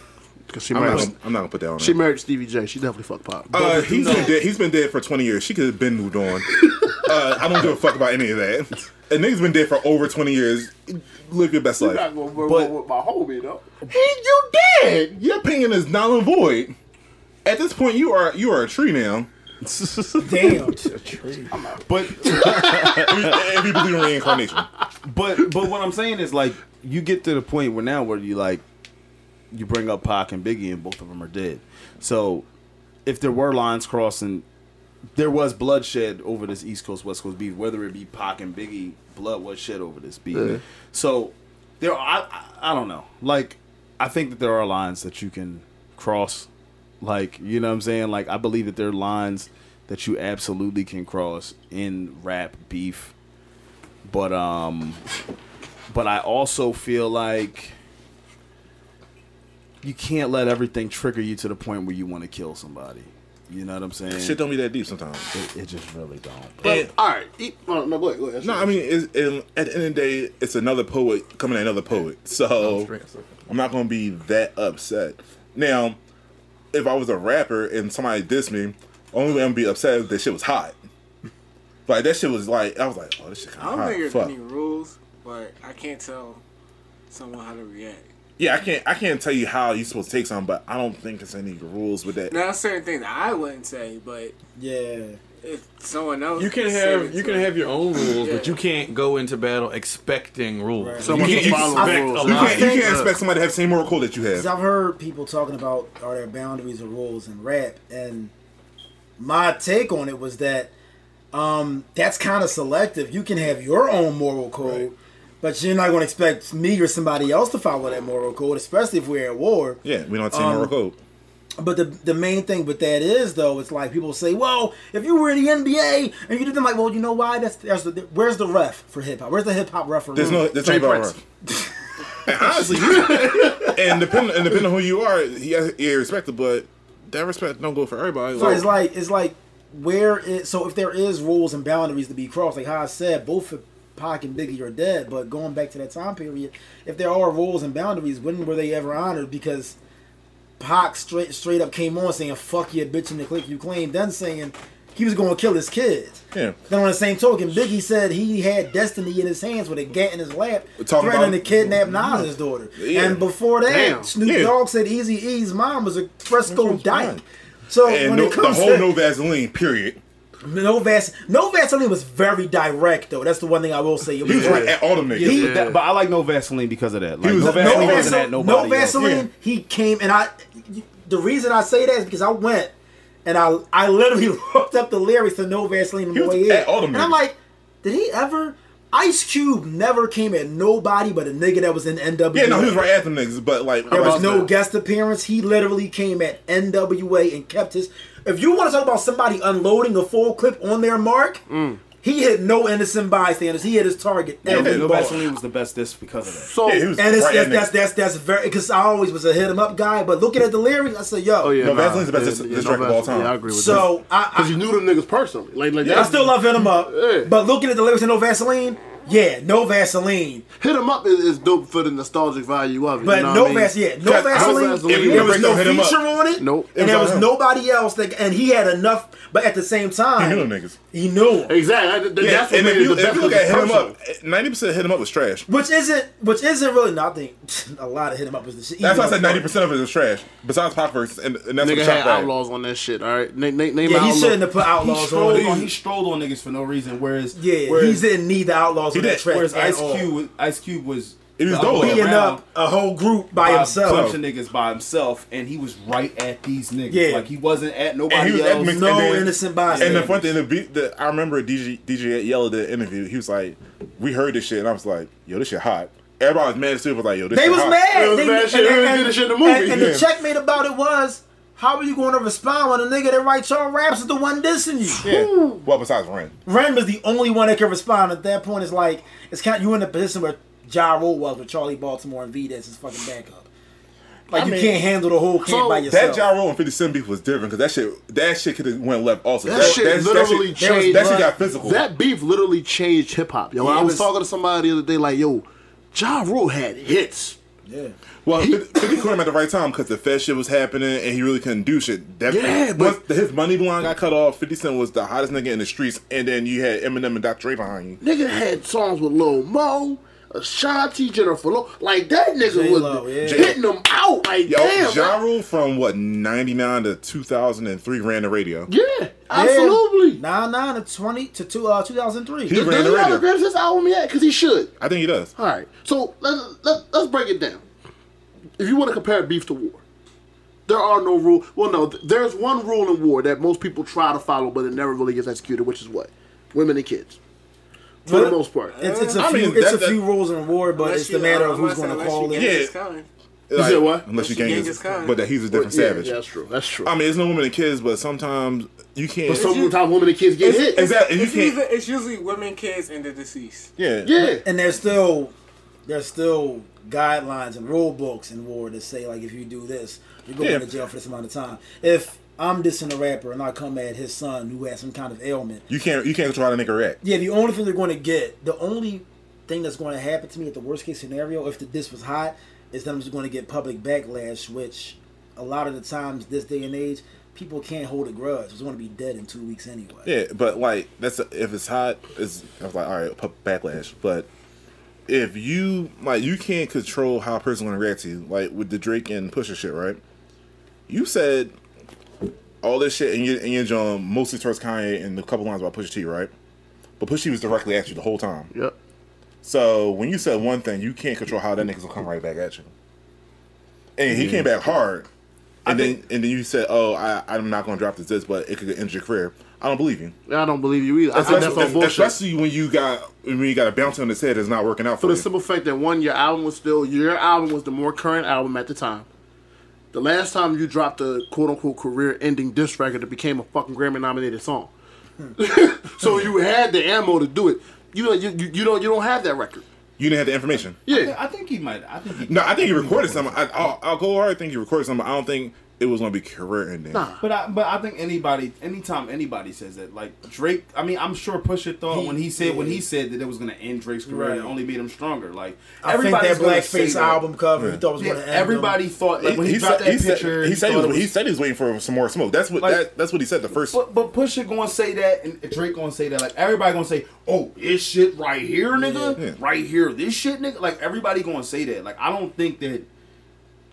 Because she I'm not, married, gonna, I'm not gonna put that on. she there. married Stevie J. She definitely fucked Pac. Uh, he's been dead. He's been dead for 20 years. She could have been moved on. uh, I don't give a fuck about any of that. A nigga's been dead for over 20 years. Live your best life. Not gonna work But- with my homie though. He, you dead. Your opinion is null and void. At this point, you are you are a tree now. Damn. but if you believe in reincarnation, but but what I'm saying is like you get to the point where now where you like you bring up Pac and Biggie and both of them are dead. So if there were lines crossing, there was bloodshed over this East Coast West Coast beef. Whether it be Pac and Biggie, blood was shed over this beef. So there, I, I I don't know. Like I think that there are lines that you can cross. Like you know what I'm saying. Like I believe that there are lines that you absolutely can cross in rap beef. But um, but I also feel like you can't let everything trigger you to the point where you want to kill somebody. You know what I'm saying? shit don't be that deep sometimes. it, it just really don't. But, And- all right, eat, no, no, go ahead, go ahead. No, I mean, it's, it, at the end of the day, it's another poet coming at another poet. So I'm not gonna be that upset. Now, if I was a rapper and somebody dissed me, only way I'm gonna be upset is that shit was hot. Like that shit was like I was like, oh, this shit I kind of I don't hot. think there's Fuck. any rules, but I can't tell someone how to react. Yeah, I can't I can't tell you how you're supposed to take something, but I don't think there's any rules with that. Now, certain things I wouldn't say, but Yeah. If someone else You can said have you can have your own rules, but you can't go into battle expecting rules. Right. Someone you can can't follow expect rules. You can't, you can't expect somebody to have the same moral code that you Because have. I've heard people talking about are there boundaries or rules in rap, and my take on it was that um, that's kind of selective. You can have your own moral code, but you're not going to expect me or somebody else to follow that moral code, especially if we're at war. Yeah, we don't have the same Um, moral code. But the the main thing with that is though, it's like people say, well, if you were in the NBA and you did them, like, well, you know why? That's, that's the, where's the ref for hip hop? Where's the hip hop referee? There's no, there's no Prince. rap. And honestly, and depending and depending on who you are, he has he respected, but that respect don't go for everybody. So it's like it's like where it so if there is rules and boundaries to be crossed, like how I said, both Pac and Biggie are dead. But going back to that time period, if there are rules and boundaries, when were they ever honored? Because Pac straight straight up came on saying "fuck your bitch" in the click you claim, then saying he was going to kill his kids. yeah. Then on the same token, Biggie said he had destiny in his hands with a gat in his lap, Talking threatening about- to kidnap Nas's daughter. Yeah. And before that, Damn. Snoop Yeah. Dogg said Eazy-E's mom was a Fresco That's dyke. So And when no, it the whole to no Vaseline, period. no Vas, no Vaseline was very direct though. That's the one thing I will say. He was was right at all them niggas. But I like no Vaseline because of that. Like, was- no no Vaseline no, wasn't Vaseline, at nobody. no else. Vaseline. Yeah. He came and I. The reason I say that is because I went and I I literally looked up the lyrics to No Vaseline on the way in, at all them and I'm like, did he ever? Ice Cube never came at nobody but a nigga that was in NWA. Yeah, no, he was right at them niggas, but like There was no like- guest appearance. He literally came at NWA and kept his. If you want to talk about somebody unloading a full clip on their mark, mm. He hit no innocent bystanders. He hit his target. Yeah, every No ball. Vaseline was the best disc because of that. So Yeah, he was And it's, that's, that's that's that's very because I always was a hit 'em up guy. But looking at the lyrics, I said, "Yo, Oh yeah, No, nah, Vaseline's the best yeah, diss- yeah, no of all time. Yeah, I agree with that. So I, Because I, you knew them niggas personally. Like, like I still love hit 'em up. Yeah. But looking at the lyrics of No Vaseline, yeah, no Vaseline. Hit 'em up is, is dope for the nostalgic value of it. But you know no what I mean? Vaseline, yeah, no Cause I- Vaseline. Vaseline, if you there ever was no break Hit 'em Up- feature on it. Nope. And It there was was him. nobody else that, and he had enough. But at the same time, He knew them niggas. He knew 'em. Exactly. That- Yeah, that's what and made if you, the if best you look at hit him personal. up, ninety percent hit him up was trash. Which isn't, which isn't really. nothing. A lot of hit 'em up was the shit. That's why I said ninety percent of it is trash. Besides Pac verse, and, and that's Nigga what had shot bad. Outlawz on that shit. All right, name, name, name Yeah, he outlaw. shouldn't have put He Outlawz on strolled, on, he strolled on niggas for no reason. Whereas, Yeah, whereas, he didn't need the Outlawz He on that did. track. whereas Ice all. Cube, was- Ice Cube was He was dope. way being around. up a whole group by by himself. bunch of niggas by himself, and he was right at these niggas. Yeah. like he wasn't at And nobody he was else. mix- No then- innocent bystanders. And the fun thing, the beat, the, I remember DJ DJ Yella did an interview. He was like, "We heard this shit," and I was like, "Yo, this shit hot." everybody was mad as shit. Was like, yo, this They shit was hot. mad. It was they, mad shit. They did the shit in the movie. And, and the checkmate about it was, how are you going to respond when a nigga that writes your raps is the one dissing you? Yeah. Well, besides Ren. Ren was the only one that could respond. At that point, it's like it's kind. Of, you in the position where Ja Rule was with Charli Baltimore and V as his fucking backup. Like I you mean- can't handle the whole camp So, by yourself. That yourself. Ja Rule and 50 Cent beef was different because that shit, that shit could have went left also. That shit literally that shit, changed. That shit got physical. That beef literally changed hip hop. Yo, Yeah, I it was, was- talking to somebody the other day, like, yo, Ja Rule had hits. yeah. Well, 50 50 caught him at the right time because the Fed shit was happening and he really couldn't do shit. That, Yeah, but- his money line got cut off, 50 Cent was the hottest nigga in the streets, and then you had Eminem and Dr. Dre behind you. Nigga had songs with Lil Mo, Ashanti, Jennifer Lo. Like that nigga J-Lo, was yeah. hitting them out. Like Yo, damn. Ja. Rule from what, 99 to 2003 ran the radio. Yeah, absolutely. Nah, nah, to twenty to two, uh, two thousand three. He Does ran he the have the radio. greatest album yet? Because he should. I think he does. All right. So let, let, let's break it down. If you want to compare beef to war, there are no rule. Well, no, th- there's one rule in war that most people try to follow, but it never really gets executed, which is what? Women and kids. For the most part. It's, it's a I few. mean, it's that- a that- few rules in war, but it's the matter uh, of who's going to call you it. Yeah. this coming. Like, said what? Unless you Unless you Genghis, Genghis but that he's a different yeah, savage. yeah, that's true. That's true. I mean, it's no women and kids, but sometimes you can't. but sometimes women and kids get hit. exactly, and you It's, can't. either, it's usually women, kids, and the deceased. Yeah, Yeah. And there's still there's still guidelines and rule books in war to say like if you do this, you're going Yeah. to jail for this amount of time. If I'm dissing a rapper and I come at his son who has some kind of ailment, You can't. You can't try to the nigga react. yeah, the only thing they're going to get, the only thing that's going to happen to me at the worst case scenario, if the diss was hot, is that I'm just going to get public backlash, which a lot of the times this day and age, people can't hold a grudge. It's going to be dead in two weeks anyway. Yeah, but like that's if it's hot, it's I was like, all right, backlash. But if you like, you can't control how a person gonna react to you. Like with the Drake and Pusha shit, right? You said all this shit in your in your John mostly towards Kanye and the couple lines about Pusha T, right? But Pusha T was directly at you the whole time. Yep. So when you said one thing, you can't control how that nigga's gonna come right back at you. And he mm-hmm. came back hard. And then and then you said, "Oh, I, I'm not gonna drop this, this, but it could end your career." I don't believe you. I don't believe you either. I think that's all bullshit. especially when you got when you got a bounce on his head, it's not working out For for, the you. simple fact that one, your album was still your album was the more current album at the time. The last time you dropped a quote unquote career ending diss record, it became a fucking Grammy nominated song. so you had the ammo to do it. You know, you, you, you don't you don't have that record. You didn't have the information. Yeah. I think he might. I think he. No, I think he recorded something. I, I'll, I'll go hard. I think he recorded something. I don't think it was gonna be career ending. Nah. But I, but I think anybody, anytime anybody says that, like Drake, I mean, I'm sure Pusha thought He- when he said when he said that it was going to end Drake's career, Right. it only made him stronger. Like I think that Blackface album cover he thought was Yeah, going to end. everybody him. thought like when he, he dropped said, that he said, picture, he, said he, thought was, he said he was waiting for some more smoke. That's what Like- that, that's what he said the first. But but Pusha gonna say that, and Drake gonna say that. Like everybody gonna say, "Oh, this shit right here, nigga, Yeah. right here, this shit, nigga." Like everybody gonna say that. Like I don't think that.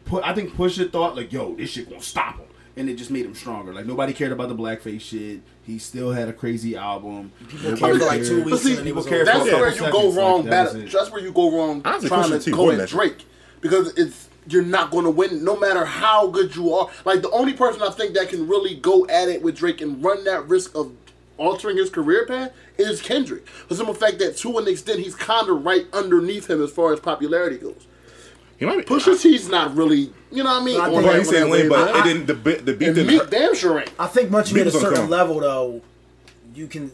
Put I think Pusha thought like, "Yo, this shit gonna stop him," and it just made him stronger. Like nobody cared about the blackface shit. He still had a crazy album. People cared for like two weeks see, and then he was people care for That's where you go wrong. like, that battle. was. That's where you go wrong Honestly, trying to go won at. Drake because it's you're not going to win no matter how good you are. Like the only person I think that can really go at it with Drake and run that risk of altering his career path is Kendrick. For the simple fact that to an extent he's kind of right underneath him as far as popularity goes. He might be. Pusha T's not really, you know what I mean? I on think- that- Well, he on said lame, but I- it didn't. The beat, the beat and didn't. Meek hurt. damn sure ain't. I think once you hit a certain level, though, you can.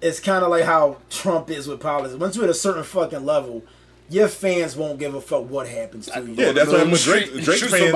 It's kind of like how Trump is with politics. Once you hit a certain fucking level, your fans won't give a fuck what happens to you. Yeah, that's why I'm with Drake. Shoot- Drake shoot fan.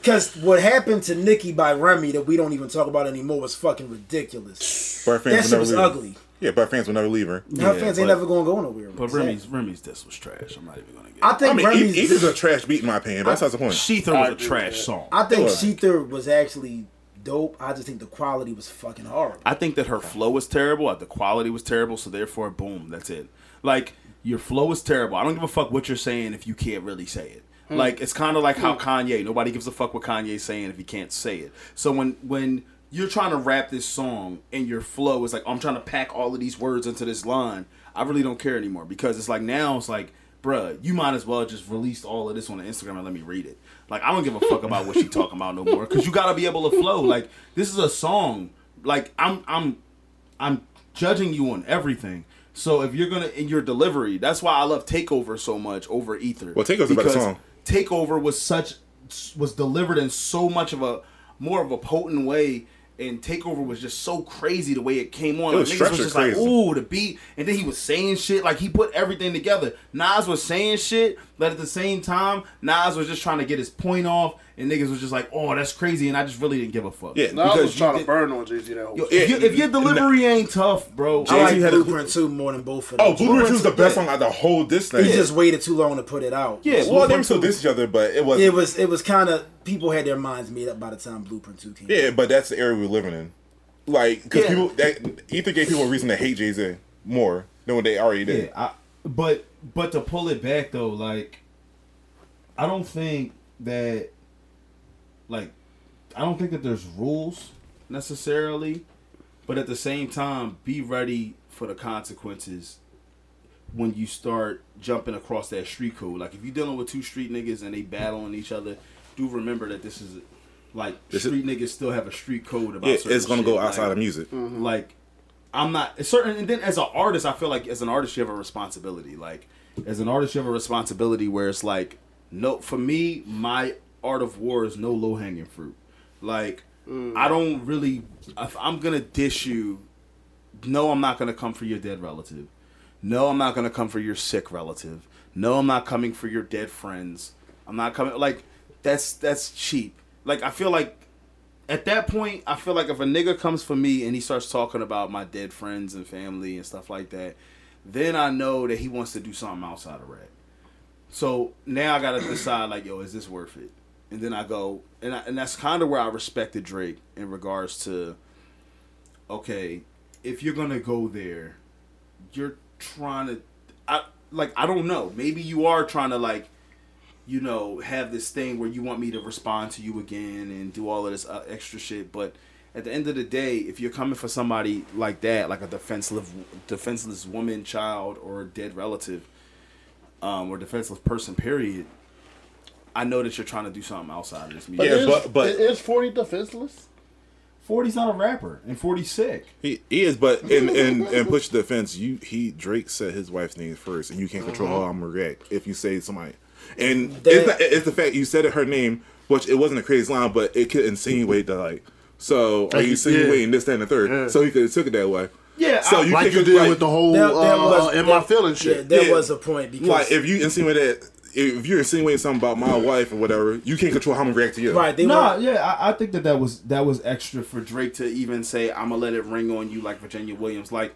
Because what happened to Nicki by Remy that we don't even talk about anymore was fucking ridiculous. But her That shit was never leave. ugly. Yeah, but her fans will never leave her. Her Yeah, fans but- ain't never gonna go nowhere. But Remy's Remy's diss was trash. I'm not even gonna get. I think I mean, Remy's. Eve is a trash beat in my opinion. But that's not the point. shETHER was a trash song. I think What? shETHER was actually dope. I just think the quality was fucking horrible. I think that her flow was terrible. Uh, the quality was terrible. So therefore, boom, that's it. Like your flow is terrible. I don't give a fuck what you're saying if you can't really say it. Hmm. Like it's kind of like how hmm. Kanye. Nobody gives a fuck what Kanye's saying if he can't say it. So when when you're trying to rap this song and your flow is like oh, I'm trying to pack all of these words into this line, I really don't care anymore because it's like now it's like. Bruh, you might as well just release all of this on Instagram and let me read it. Like I don't give a fuck about what she talking about no more because you gotta be able to flow. Like this is a song. Like I'm I'm I'm judging you on everything. So if you're gonna in your delivery, that's why I love Takeover so much over Ether. Well, Takeover's a better Because song. Takeover was such was delivered in so much of a more of a potent way. And Takeover was just so crazy the way it came on. It was Like, niggas was just like, ooh, the beat. And then he was saying shit. Like, he put everything together. Nas was saying shit, but at the same time, Nas was just trying to get his point off. And niggas was just like, oh, that's crazy. And I just really didn't give a fuck. Yeah, No, I was trying you to burn on Jay Z that whole. Yo, if, you, if your delivery ain't tough, bro. Jay-Z I like had Blueprint 2 more than both of oh, them. Oh, Blueprint 2 is the best song out of the whole diss thing. He just waited too long to put it out. Yeah, well, they were Blueprint still diss each other, but it was It was it was kind of people had their minds made up by the time Blueprint 2 came. yeah, but that's the era we're living in. Like, because Yeah. people that Ether gave people a reason to hate Jay Z more than what they already did. Yeah, I, but but to pull it back though, like I don't think that like I don't think that there's rules necessarily, but at the same time, be ready for the consequences when you start jumping across that street code. Like if you're dealing with two street niggas and they battling each other, do remember that this is like This is- street niggas still have a street code about. Yeah, certain it's gonna shit. go outside Like, of music. Mm-hmm. like I'm not certain and then as an artist I feel like as an artist you have a responsibility like as an artist you have a responsibility where it's like no for me my art of war is no low hanging fruit. Like mm. I don't really if I'm gonna dish you no I'm not gonna come for your dead relative. No I'm not gonna come for your sick relative. No I'm not coming for your dead friends. I'm not coming like that's that's cheap. Like I feel like at that point, I feel like if a nigga comes for me and he starts talking about my dead friends and family and stuff like that, then I know that he wants to do something outside of rap. So now I gotta decide like, yo, is this worth it? And then I go, and I, and that's kind of where I respected Drake in regards to, okay, if you're gonna go there, you're trying to, I like I don't know, maybe you are trying to like you know, have this thing where you want me to respond to you again and do all of this uh, extra shit. But at the end of the day, if you're coming for somebody like that, like a defenseless, defenseless woman, child, or a dead relative, um, or defenseless person, period, I know that you're trying to do something outside of this music. Yeah, is, but- but- is Forty defenseless? 40's not a rapper, and 40's sick. He, he is, but in in in push defense, you he Drake said his wife's name first, and you can't control how I'm gonna react if you say somebody. And That- it's, the, it's the fact you said it her name, which it wasn't a crazy line, but it could insinuate that like, so are you Like, insinuating this, that, and the third? Yeah. So he could have took it that way. Yeah, So I- you Like think you did like- with the whole There, there uh, was in there- my feelings Yeah, shit. there Yeah. was a point because Like if you insinuate that if you're insinuating something about my wife or whatever, you can't control how I'm gonna react to you. right they Nah, were yeah, I, I think that that was that was extra for Drake to even say, "I'm gonna let it ring on you like Virginia Williams." Like,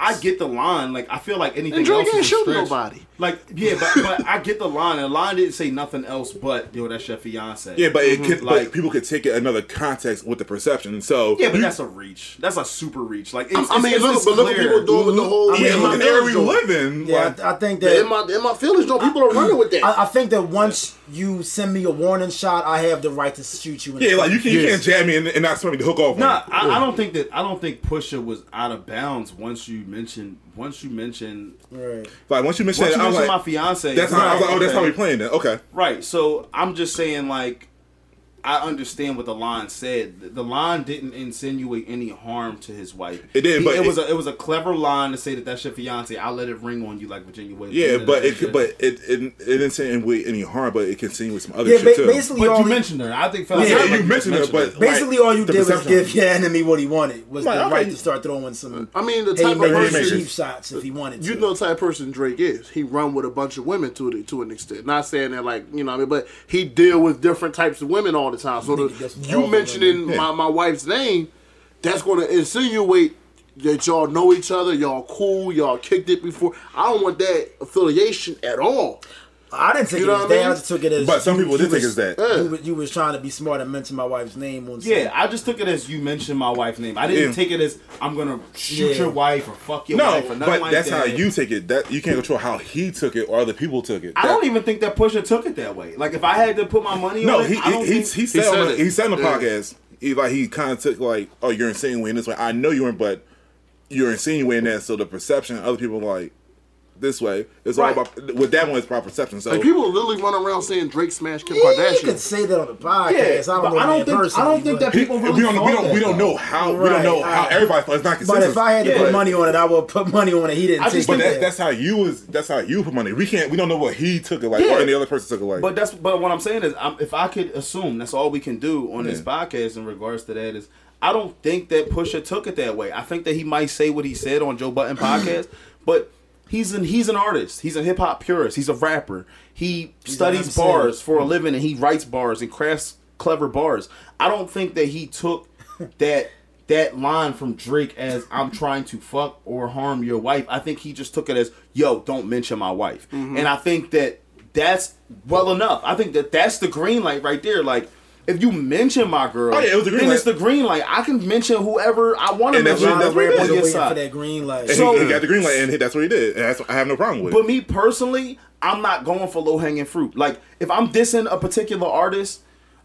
I get the line. Like, I feel like anything And Drake else ain't a shooting nobody. Like, yeah, but, but I get the line. And the line didn't say nothing else but, "Yo, that's your fiance." Yeah, but it mm-hmm. could, Like- like people could take it another context with the perception. So yeah, but you- that's a reach. That's a super reach. Like, it's, I mean, it's, look, it's but look what people doing with the mm-hmm. whole. I mean, yeah, look at the era we live in. yeah like- I think that In that my in my feelings, though, people are running with that. I, I think that once you send me a warning shot, I have the right to shoot you. In yeah, the like you, can, you Yes. can't jam me and, and not somebody to hook off. on Nah, you. I, I don't think that. I don't think Pusha was out of bounds once you mentioned. Once you mentioned. Right. Like once you mentioned Once that, you I was mentioned like, my fiance. that's how I was like, oh, that's how okay. we playing that. Okay, Right. So I'm just saying, like, I understand what the line said. The- The line didn't insinuate any harm to his wife. It didn't, He- but it, was it- a it was a clever line to say that that's your fiance. I'll let it ring on you like Virginia Williams. yeah, but it shit. but it it, it didn't say any, any harm, but it continued some other Yeah, shit ba- too. basically But all you we- mentioned her. I think. yeah, like you mentioned it, but basically like, all you did was give your enemy what he wanted. Was Like, the okay. right to start throwing some I mean, the type of haymakers, haymakers. cheap shots if he wanted to. You know the type of person Drake is. He run with a bunch of women to to an extent. Not saying that like you know what I mean, but he deal with different types of women all the time. So the, you mentioning my, my wife's name, that's going to insinuate that y'all know each other, y'all cool, y'all kicked it before. I don't want that affiliation at all. I didn't take You it as what I that. mean? I just took it as. But some you- people did take it as that. You, was- you was trying to be smart and mention my wife's name on. Yeah, I just took it as you mentioned my wife's name. I didn't Yeah. take it as I'm gonna shoot Yeah. your wife or fuck your No, wife or nothing but like that's that. how you take it. That you can't control how he took it or other people took it. I That- don't even think that Pusha took it that way. Like if I had to put my money No, on it, he I don't he, he, think, he said on the, he said on the podcast. He like he kind of took like, oh, you're insinuating this way. I know you weren't, but you're insinuating that. So the perception, other people are like, this way. It's Right. all about with that one. It's about perception. So Like people literally run around saying Drake smashed Kim Yeah, you Kardashian. could say that on the podcast. Yeah, I don't know I don't that think- I don't think that people we really don't we don't we don't know how we don't Right, know how right. everybody thought. It's not consistent. But if I had to Yeah. put money on it, I would put money on it. He didn't I take just but it. that, that's how you was. That's how you put money. We can't. We don't know what he took it like, Yeah. or any other person took it like. But that's but what I'm saying is, I'm, if I could assume, that's all we can do on this podcast in regards to that is, I don't think that Pusha took it that way. I think that he might say what he said on Joe Budden podcast, but he's an he's an artist. He's a hip hop purist. He's a rapper. He studies bars for a living and he writes bars and crafts clever bars. I don't think that he took that that line from Drake as I'm trying to fuck or harm your wife. I think he just took it as yo, don't mention my wife. And I think that that's well enough. I think that that's the green light right there. Like if you mention my girl, Oh, yeah, it was the green then light. it's the green light. I can mention whoever I want to And that's mention what- that's what on everybody- waiting for that green light. And So- he, he got the green light, and that's what he did. And that's, I have no problem with But it. me personally, I'm not going for low hanging fruit. Like if I'm dissing a particular artist,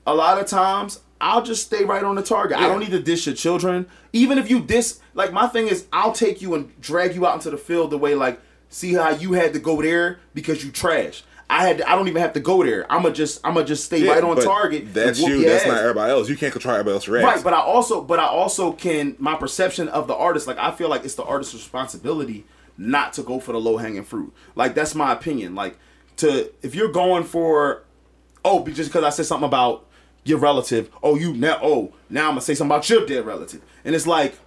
a lot of times I'll just stay right on the target. I don't need to diss your children. Even if you diss, like my thing is, I'll take you and drag you out into the field the way like, see how you had to go there because you trash. I had. I don't even have to go there. I'ma just. I'ma just stay Yeah, right on target. That's you. That's ass. not everybody else. You can't control everybody else's reaction. Right, but I also, but I also can my perception of the artist. Like I feel like it's the artist's responsibility not to go for the low hanging fruit. Like that's my opinion. Like to if you're going for, oh, just because I said something about your relative. Oh, you now. Oh, now I'm gonna say something about your dead relative, and it's like.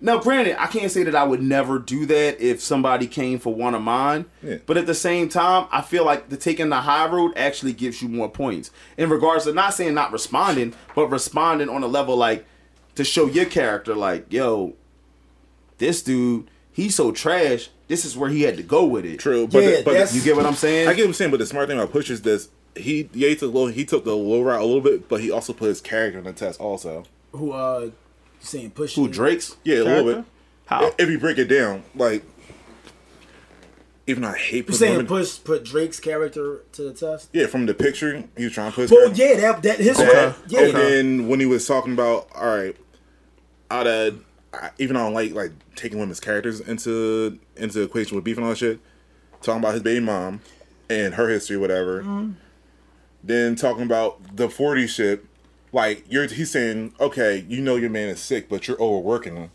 Now, granted, I can't say that I would never do that if somebody came for one of mine. Yeah. But at the same time, I feel like the taking the high road actually gives you more points. In regards to not saying not responding, but responding on a level like to show your character, like, yo, this dude, he's so trash. This is where he had to go with it. True, but Yeah, the, but You get what I'm saying? I get what I'm saying. But the smart thing about Push is this: he yeah he took low he took the low route a little bit, but he also put his character in the test also. Who uh saying push Who Drake's? Yeah, a little bit. How? If you break it down, like even I hate You saying women- push put Drake's character to the test? Yeah, from the picture, he was trying to put. his Well, character- yeah, that that his that, yeah. and then when he was talking about, all right, out of I- even though I don't like like taking women's characters into into equation with beef and all that shit, talking about his baby mom and her history, whatever. Mm-hmm. Then talking about the forty shit, like you're he's saying, okay, you know your man is sick, but you're overworking him.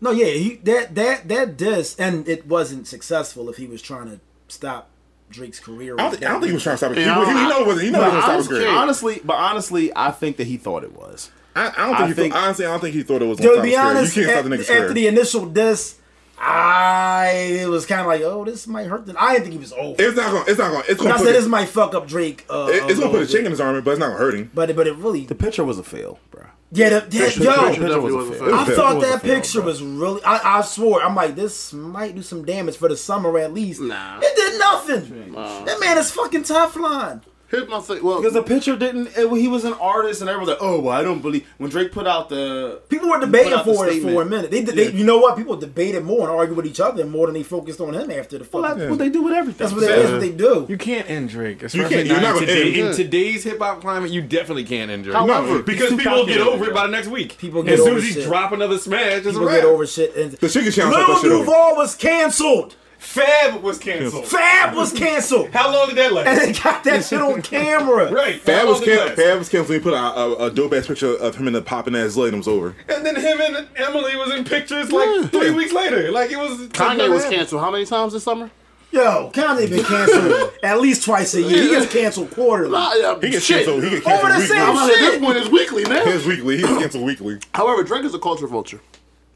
No, yeah, he that that that diss and it wasn't successful if he was trying to stop Drake's career. I don't, think, I don't think he was trying to stop it. Yeah, he, he, he know it wasn't. He know But he was trying to stop his honestly, career. honestly, but honestly, I think that he thought it was. I, I don't think I he think- thought, honestly. I don't think he thought it was. To gonna be honest, you can't at- stop the nigga's after the initial diss, I it was kind of like, oh, this might hurt. The, I didn't think he was over. It's not going. to It's not going. to It's I going to I said put. this might fuck up Drake. Uh, it- it's a going to put a little chink in his armor, but it's not going to hurt him. But it, but it really, The picture was a fail, bro. yeah, the, that, Picture- yo, picture picture was a was fail. fail. I thought that fail, picture bro. was really. I, I swore. I'm like, this might do some damage for the summer at least. Nah. it did nothing. That man is fucking Teflon. Here's my thing. Well, Because the picture didn't. It, he was an artist, and everyone was like, "Oh, well, I don't believe." When Drake put out the People were debating for it for a minute. They, they, you know what? People debated more and argued with each other more than they focused on him after the Well, fucking. that's what they do with everything. That's what, they, that's what they do. You can't end Drake. You can't- you're not not in, today, end in today's hip hop climate. You definitely can't end Drake. However, because people will get over it by the next week. People get as soon over as he shit. drop another smash, it's People wrap. get over shit. And The chicken challenge fucked that shit Lil. Duval was canceled. Fab was canceled. Fab was canceled. How long did that last? and last? they got that shit on camera. right. Fab was long did that canceled. Fab was canceled. He put out a, a dope ass picture of him in the popping ass leg and it was over. And then him and Emily was in pictures like three weeks later. Like it was. Kanye was canceled how many times this summer? Yo, Kanye been canceled at least twice a year. He gets canceled quarterly. Nah, yeah, He gets shit. canceled. He gets Over canceled the weekly. same I'm like, at this shit. point, it's weekly now. His weekly. He gets canceled weekly. However, Drake is a culture vulture.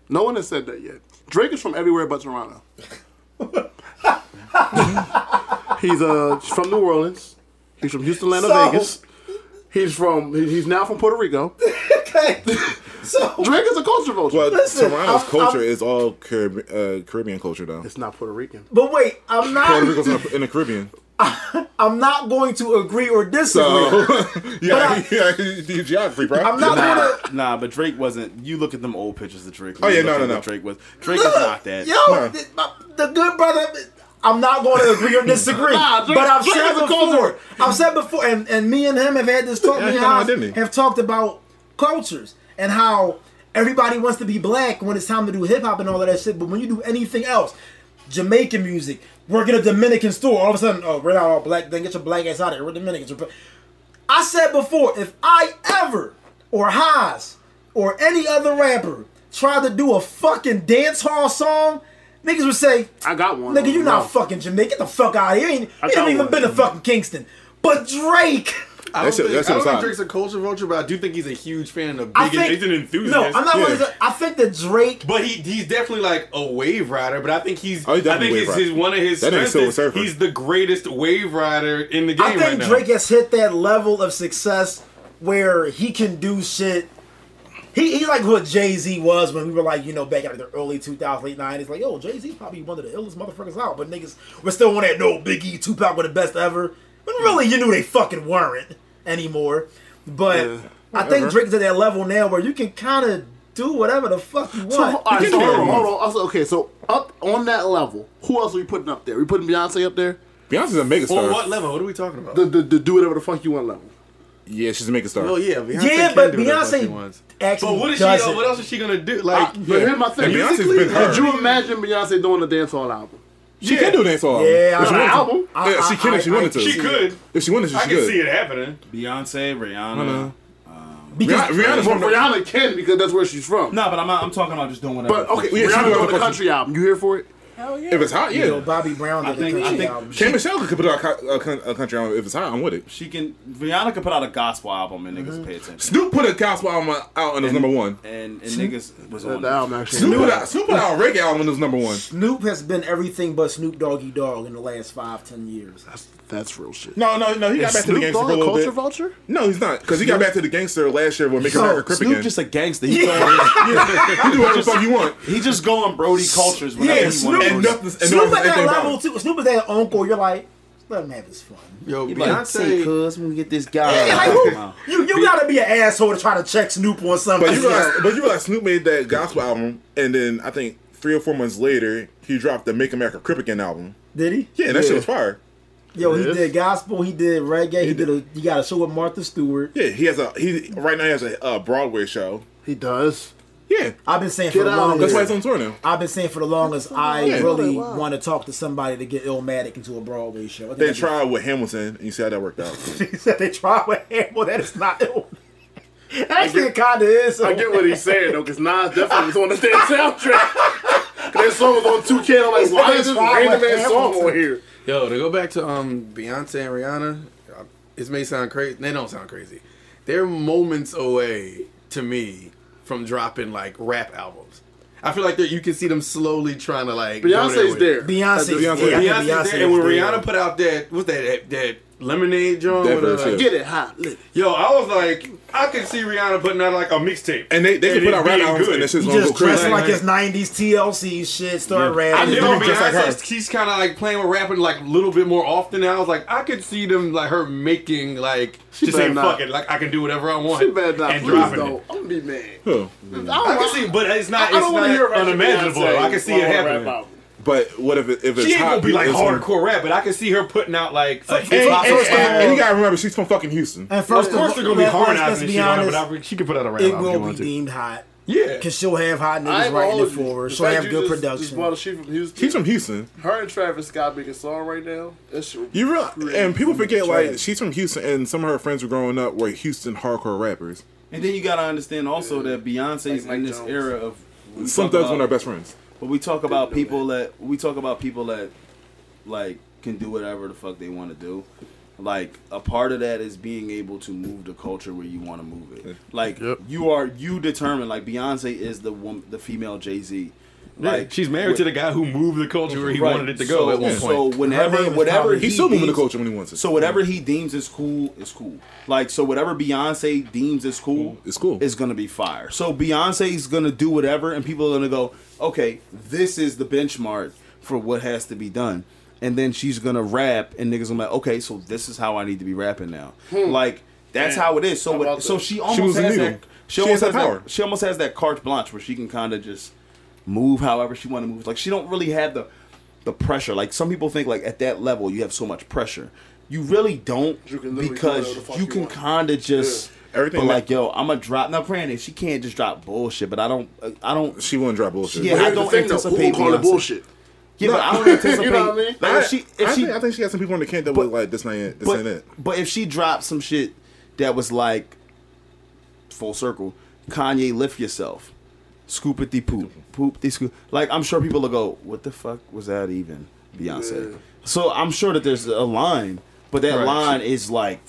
No one has said that yet. Drake is from everywhere but Toronto. he's uh from New Orleans. He's from Houston, Atlanta, So- Vegas. He's from. He's now from Puerto Rico. Okay. So Drake is a culture vulture. But Listen, Toronto's I'm- culture I'm- is all Carib- uh, Caribbean culture though. it's not Puerto Rican. But wait, I'm not. Puerto not. Rico's in the, in the Caribbean. I'm not going to agree or disagree. So yeah, I- yeah, the geography, bro. I'm not gonna. Nah, but Drake wasn't. You look at them old pictures of Drake. Oh, yeah, You no, no, no. Drake was. Drake is not that. Yo, No. the, the good brother. I'm not going to agree or disagree. Nah, Drake- but I've Drake said before. culture. I've said before, and, and me and him have had this talk. Yeah, me and he got Haas it, didn't he? have talked about cultures and how everybody wants to be black when it's time to do hip hop and all of that shit. But when you do anything else, Jamaican music, work in a Dominican store. All of a sudden, oh, we're not all black. Then get your black ass out of here. We're Dominicans. I said before, if I ever or Haas or any other rapper tried to do a fucking dance hall song, niggas would say, I got one. Nigga, you No. not fucking Jamaican. Get the fuck out of here. You ain't, you ain't even one. been to fucking Kingston. But Drake. I don't That shit- think, that shit I don't think. Drake's a culture vulture, but I do think he's a huge fan of I big. think he's an enthusiast. No, I'm not. Yeah. gonna I think that Drake. But he he's definitely like a wave rider. But I think he's Oh, he's I think he's, his, wave his rider. one of his That nigga's strengths is he's the greatest wave rider in the game I think right now. Drake has hit that level of success where he can do shit. He, he's like what Jay Z was when we were like, you know, back in the early 2000s, late 90s. Like, yo, Jay Z probably one of the illest motherfuckers out. But niggas were still on that no Biggie, Tupac were the best ever. When really you knew they fucking weren't anymore. But I think Drake's at that level now where you can kind of do whatever the fuck you want. So, all right, can so hold on, hold on. Also, okay, so up on that level, who else are we putting up there? We putting Beyonce up there? Beyonce's a mega On star. what level? What are we talking about? The, the, the do whatever the fuck you want level. Yeah, she's a mega star. oh yeah, Beyonce yeah, can but do whatever the she Beyonce wants. actually But what is she? Uh, what else is she gonna do? Like, But here's my thing. And Beyonce's musically, been her. Could you imagine Beyonce doing a dancehall album? She Yeah. can do a dance all. Yeah, if she I- album? I- Yeah, she I- can if she I- wanted to. she could. If she wanted to, I she can could. see it happening. Beyonce, Rihanna. know. Um, because Rihanna, Rihanna's Well, one of the- Rihanna can because that's where she's from. No, but I'm I'm talking about just doing whatever. But okay, Yeah, she Rihanna doing doing the the country album. You here for it? If it's hot, you know, yeah. Bobby Brown did I think- a country I think- album. K Michelle could put out a, a, country album if it's hot. I'm with it. she can. Rihanna could put out a gospel album and niggas mm-hmm. pay attention. Snoop put a gospel album out and it was number one. And, and niggas was on. The album actually. Snoop put out, Snoop put out a reggae album and it was number one. Snoop has been everything but Snoop Doggy Dogg in the last five, ten years. That's real shit. No, no, no. He got Is back to the Snoop gangster for a a little culture bit. vulture? No, he's not because he got back to the gangster last year with Make Yo, America Crip Snoop again. just a gangster. He going, you do whatever the fuck you want. he just going Brody cultures whenever Yeah, he Snoop- wants. And nothing. And Snoop nothing- at that anything about level it. too. Snoop is that uncle. You're like, let him have his fun. Yo, He like, say, Beyonce. cuz, we get this guy. Yeah, like, who, you you gotta be an asshole to try to check Snoop on something. But you realize, but you realize Snoop made that gospel album, and then I think three or four months later, he dropped the Make America Crip Again album. did he? Yeah, that shit was fire. Yo, he did gospel. He did reggae. He, did a. He got a show with Martha Stewart. Yeah, he has a he right now he has a uh, Broadway show. He does. Yeah, I've been saying Get for the longest. that's why he's on tour now. I've been saying for the longest. I Yeah. really Wow. want to talk to somebody to get Illmatic into a Broadway show. I think They that'd tried with Hamilton, and you see how that worked out. He said they tried with him. Well, that is not ill. Actually, it kind of is. I get what he's saying though, because Nas definitely was on the damn soundtrack. 'Cause that song was on 2K. I'm like, why is this random ass song on here? Yo, to go back to um Beyonce and Rihanna, uh, it may sound crazy. They don't sound crazy. They're moments away to me from dropping like rap albums. I feel like you can see them slowly trying to like. Beyonce's there. Beyonce. Beyonce- yeah, I think Beyonce's there, Beyonce and when is there. Rihanna put out that what's that that, that lemonade joint? That with, verse, yeah. Get it hot. Lit. Yo, I was like, I could see Rihanna putting out like a mixtape. And they they And can put it out rap being albums, good. and this shit's He gonna just dressed crazy. like Like- his '90s TLC shit. Started I rapping. knew doing just like her. Beyonce, she's kind of like playing with rapping like a little bit more often now. I was like, I could see them like her making like She just better saying not. fuck it, like I can do whatever I want She better not. and Please dropping don't. it. I'm gonna be mad. Huh. I don't I can see, but it's not. I It's don't want to hear not unimaginable. Beyonce I can see it long happening. Album. But what if it, if it's She ain't hot? gonna be like hardcore rap, but I can see her putting out like a And, and, and, First of all- and you gotta remember, she's from fucking Houston. And first Of course, they're gonna be let's- harmonizing and be shit on it, honest, but I, she can put out a rap It album if she will be deemed hot. Yeah, Cause she'll have hot niggas ain't writing it for her. The She'll fact have good just- Just production. brought she from Houston. She's from Houston. Her and Travis Scott making a song right now. That's You real and people forget like she's from Houston, and some of her friends were growing up were Houston hardcore rappers. And then you gotta understand also that Beyonce's Like in this Jones. era of we Some talk thugs about- one of our best friends. But we talk about know people that we talk about people that like can do whatever the fuck they want to do. Like a part of that is being able to move the culture where you want to move it. Like Yep. you are you determine. Like Beyonce is the woman, the female Jay Z. like she's married to the guy who moved the culture where he Right. wanted it to go So- at one point. So point. whenever, Her name is whatever probably- he He's still moving the culture when he wants it. So whatever he deems is cool is cool. Like so, whatever Beyonce deems is cool, It's cool. Is gonna be fire. So Beyonce's gonna do whatever, and people are gonna go, okay, this is the benchmark for what has to be done. And then she's gonna rap, and niggas gonna be like, okay, so this is how I need to be rapping now. Hmm. Like that's Damn. how it is. So what, so she almost moves the has that. She, She almost has has that that. She almost has that carte blanche where she can kind of just move however she want to move. Like she don't really have the the pressure. Like some people think like at that level you have so much pressure. You really don't You can literally do because whatever the fuck you you can kind of just Everything But that- like yo, I'm a drop. Now, granted, she can't just drop bullshit, but I don't. I don't. She won't drop bullshit. Yeah, I don't the thing, though. anticipate Who call it Beyonce. bullshit? Yeah, but I don't anticipate. You know what I mean? Like I, if she, if I, she, think, I think she got some people in the camp that But- was like, this ain't it. This but, ain't it. but if she dropped some shit that was like full circle, Kanye lift yourself, scoop it the poop, poop the scoop. Like I'm sure people will go, what the fuck was that even, Beyonce? So I'm sure that there's a line, but that Right. line is like,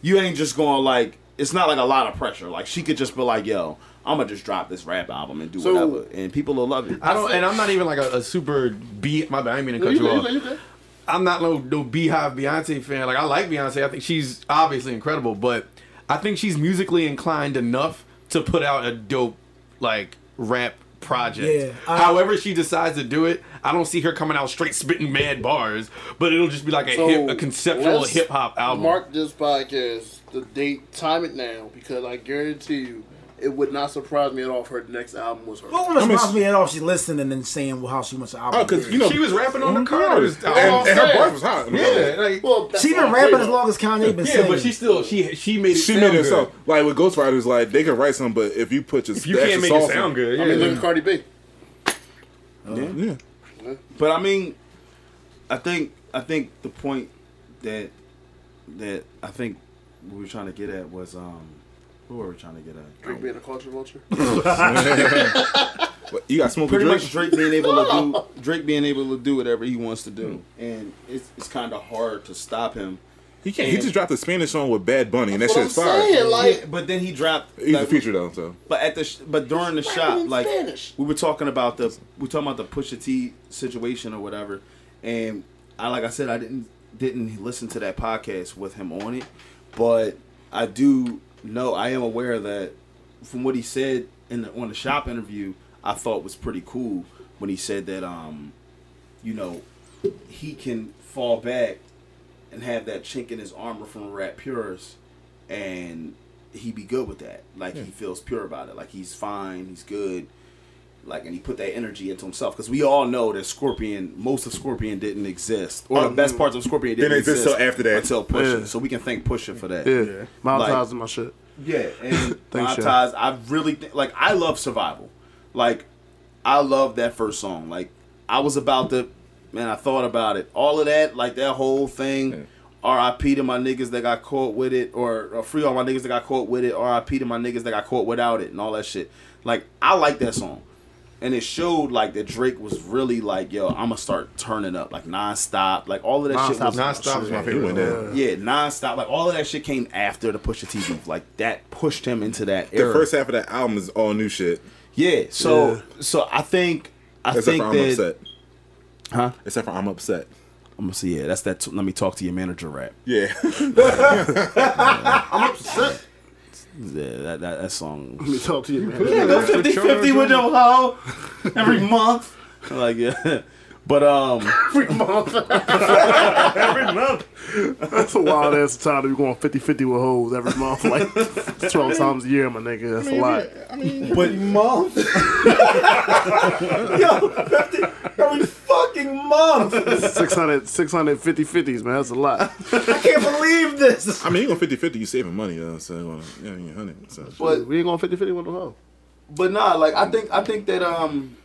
you ain't just going like, it's not like a lot of pressure. Like she could just be like, yo. I'm gonna just drop this rap album and do So- whatever, and people will love it. I don't, and I'm not even like a, a super B. My bad, I mean to cut You you, you off. good, you. I'm not no no Beyhive Beyonce fan. Like I like Beyonce. I think she's obviously incredible, but I think she's musically inclined enough to put out a dope like rap project. Yeah, I- However she decides to do it, I don't see her coming out straight spitting mad bars, but it'll just be like a So, hip, a conceptual hip hop album. Mark this podcast, the date, time it now, because I guarantee you, it would not surprise me at all if her next album was her. What wouldn't surprise me at all if she's listening and saying well, how she wants to album. Oh, because you know she was rapping on the Mhm. Carter's and, album. and her saying. bars was hot. I Yeah, like Well, she what been rapping as long as Kanye been yeah, singing. but she still she she made it. She sound made good. herself. Like with Ghostwriters, like they can write something, but if you put just If you can't make it sound good, yeah. I mean, look at Cardi B. Yeah. yeah. But I mean, I think I think the point that that I think we were trying to get at was um, what are we trying to get at? Drake being a culture vulture. But you got smoke Pretty with much Drake. Drake being able to do Drake being able to do whatever he wants to do, hmm. and it's it's kind of hard to stop him. He can't. He just dropped a Spanish song with Bad Bunny, and that That's shit's fire. saying, like- Yeah, but then he dropped. He's a feature though, so But at the sh- but during the He's shop, rapping like Spanish. we were talking about the we were talking about the Pusha T situation or whatever, and I like I said I didn't didn't listen to that podcast with him on it, but I do know I am aware that from what he said in the, on the shop interview, I thought was pretty cool when he said that um, you know, he can fall back and have that chink in his armor from Rap Pures, and he be good with that. Like he feels pure about it. Like he's fine. He's good. Like and he put that energy into himself because we all know that Scorpion, most of Scorpion didn't exist, or the uh, best parts of Scorpion didn't, Didn't exist exist till after that. Until Pusha, Yeah. so we can thank Pusha for that. Yeah, yeah. Miles Like- Ties is my shit. Yeah, and Thanks, my Shay. ties. I really think, like I love Survival. Like I love that first song. Like I was about to, man. I thought about it. All of that, like that whole thing. R.I.P. to my niggas that got caught with it, or, or free all my niggas that got caught with it. R.I.P. to my niggas that got caught without it, and all that shit. Like I like that song, and it showed like that Drake was really like, yo, I'm gonna start turning up, like nonstop, like all of that shit. Was, Non-stop is my favorite. went down. yeah, nonstop. Like all of that shit came after the Pusha T beef. Like that pushed him into that The first half of that album is all new shit. yeah. So so I think I Except think for I'm that upset. huh? Except for I'm upset. I'm gonna see. Yeah, that's that. let me talk to your manager rap. Yeah. I'm upset. Yeah, that that, that song. Let me talk to you, man. Yeah, go 50 50 with your hoe every month. Like yeah. But um Every month. every month. That's a wild ass time to be going 50 50 with hoes every month. Like 12 times a year, my nigga. That's a lot. But month. Yo, 50 every fucking month. 600, 650 50s, man. That's a lot. I can't believe this. I mean, you going 50 50, you saving money, though. So, you know, yeah, you 100. So. But we ain't going 50 50 with the hoe. but nah, like I think I think that um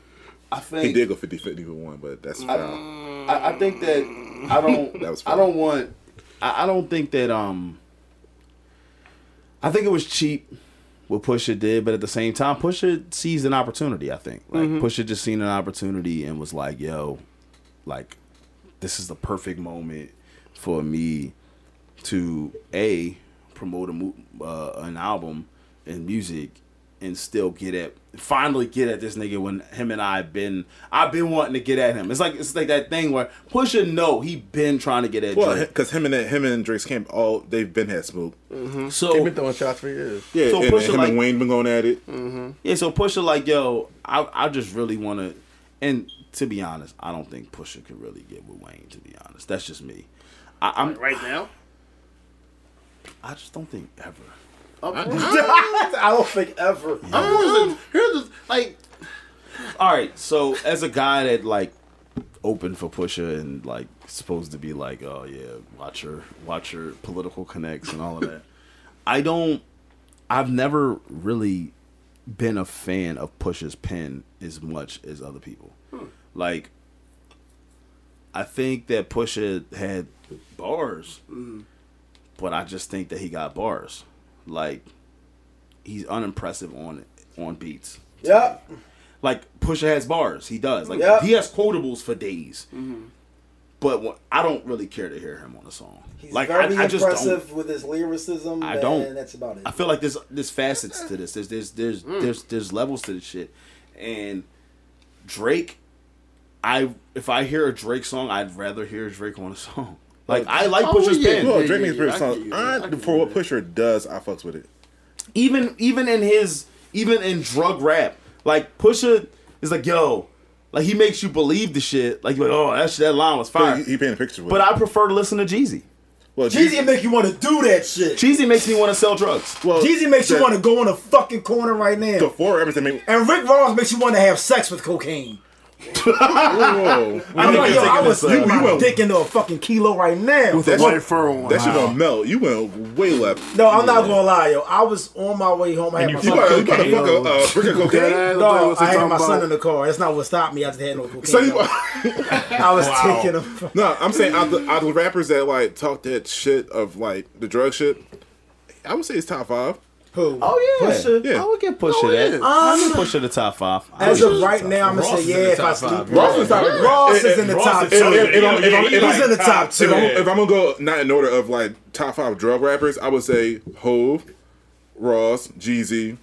I think He did go 50 50 with one, but that's I, foul. I, I think that I don't. That was I don't want. I, I don't think that. Um. I think it was cheap what Pusha did, but at the same time, Pusha seized an opportunity. I think like Pusha just seen an opportunity and was like, "Yo, like, this is the perfect moment for me to a promote a mo- uh, an album and music." And still get at, finally get at this nigga when him and I been, I've been wanting to get at him. It's like it's like that thing where Pusha know he been trying to get at Well, Drake. because him and him and Drake's camp, all they've been had smoke. Mm-hmm. So They've been throwing shots for years. Yeah, So and Pusha, him like- and Wayne been going at it. Mm-hmm. Yeah, so Pusha like, yo, I I just really want to, and to be honest, I don't think Pusha could really get with Wayne. To be honest, that's just me. I, I'm Right now? I just don't think ever. I don't think ever. I'm here's the, like, All right, so as a guy that like opened for Pusha and like supposed to be like, oh yeah, watch your watch your political connects and all of that. I don't. I've never really been a fan of Pusha's pen as much as other people. Hmm. Like, I think that Pusha had bars, mm-hmm. but I just think that he got bars. Like he's unimpressive on on beats. Yep. Like Pusha has bars, he does. Like Yep. he has quotables for days. Mm-hmm. But what, I don't really care to hear him on a song. He's like very I, I just impressive with his lyricism. I don't. That's about it. I feel like there's there's facets to this. There's there's there's mm. there's there's levels to this shit. And Drake, I if I hear a Drake song, I'd rather hear Drake on a song. Like I like Oh, Pusha's yeah. pen. Well, Yeah, Drake yeah, makes yeah, pretty I songs. I- I For what you. Pusha does, I fucks with it. even even in his even in drug rap, like Pusha is like yo, like he makes you believe the shit. Like you're like oh that shit, that line was But fire. he, he painted pictures with it. But it. I prefer to listen to Jeezy. well, Jeezy make you want to do that shit. Jeezy makes me want to sell drugs. well, Jeezy makes you want to go in a fucking corner right The now. four everything. make. And Rick Ross makes you want to have sex with cocaine. Whoa, whoa. I'm like, yo, I was this, you my went- dick into a fucking kilo right now. With That white fur on. That shit don't melt. You went way left. No, I'm not gonna lie, yo. I was on my way home. I had And my you You son. about, you about to fuck a uh, brick of cocaine? No, I had my son in the car. That's not what stopped me. I just had no cocaine. So you, I was taking him. no, I'm saying out the, out the rappers that like talk that shit of like the drug shit, I would say it's top five. Who? Oh yeah, Pusha? Yeah. I would get Pusha Oh, that. yeah. I Um, would Pusha the top five. As Pusha- of right now, I'm gonna say yeah. If I sleep. Ross is top. Ross is in the top two. I'm- I'm- He's in the top two. If I'm gonna go not in order of like top five drug rappers, I would say Hov, Ross, Jeezy,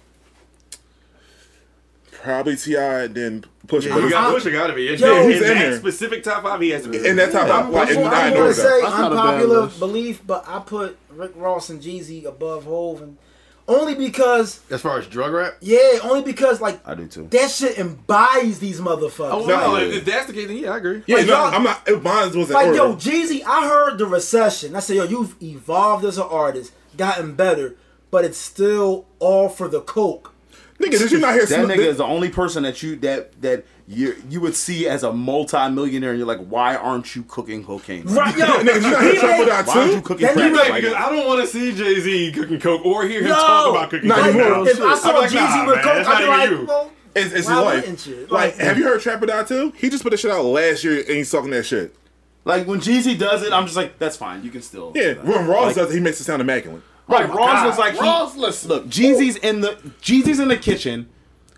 probably Ti, then Pusha. Yeah, you got Pusha got to be. In, Yo, in he's in that there. specific top five, he has to be. in that top five, like, in I'm not in gonna say though. That's not a bad unpopular belief, but I put Rick Ross and Jeezy above Hov, and only because as far as drug rap. yeah, only because like I do too. that shit embodies these motherfuckers. Oh No, no, yeah. if that's the case, then yeah, I agree. Yeah, Like, no, I'm not. It, mine wasn't Like order. yo, Jeezy, I heard the recession. I said, yo, you've evolved as an artist, gotten better, but it's still all for the coke. Nigga, did you not hear That Snoop- nigga is the only person that you that that you you would see as a multi-millionaire, and you're like, why aren't you cooking cocaine? Right, yo, Nigga, did you not hear he Trump made- with that Why aren't you too? cooking That crack nigga- like Because? I don't want to see Jay Z cooking coke or hear him Yo, talk about cooking Not coke. anymore. If I I'm saw like, Jeezy nah, with man, coke, that's I'd not be even like, you. well, It's, it's his Why life. wouldn't you? Like, Like- have you heard Trap It Out too? He just put the shit out last year and he's talking that shit. Like when Jeezy does it, I'm just like, that's fine. You can still. Yeah, when Ross Like, does it, he makes it sound immaculate. Right, oh my Ross God. was like, he- listen. look, Jeezy's in the Jeezy's in the kitchen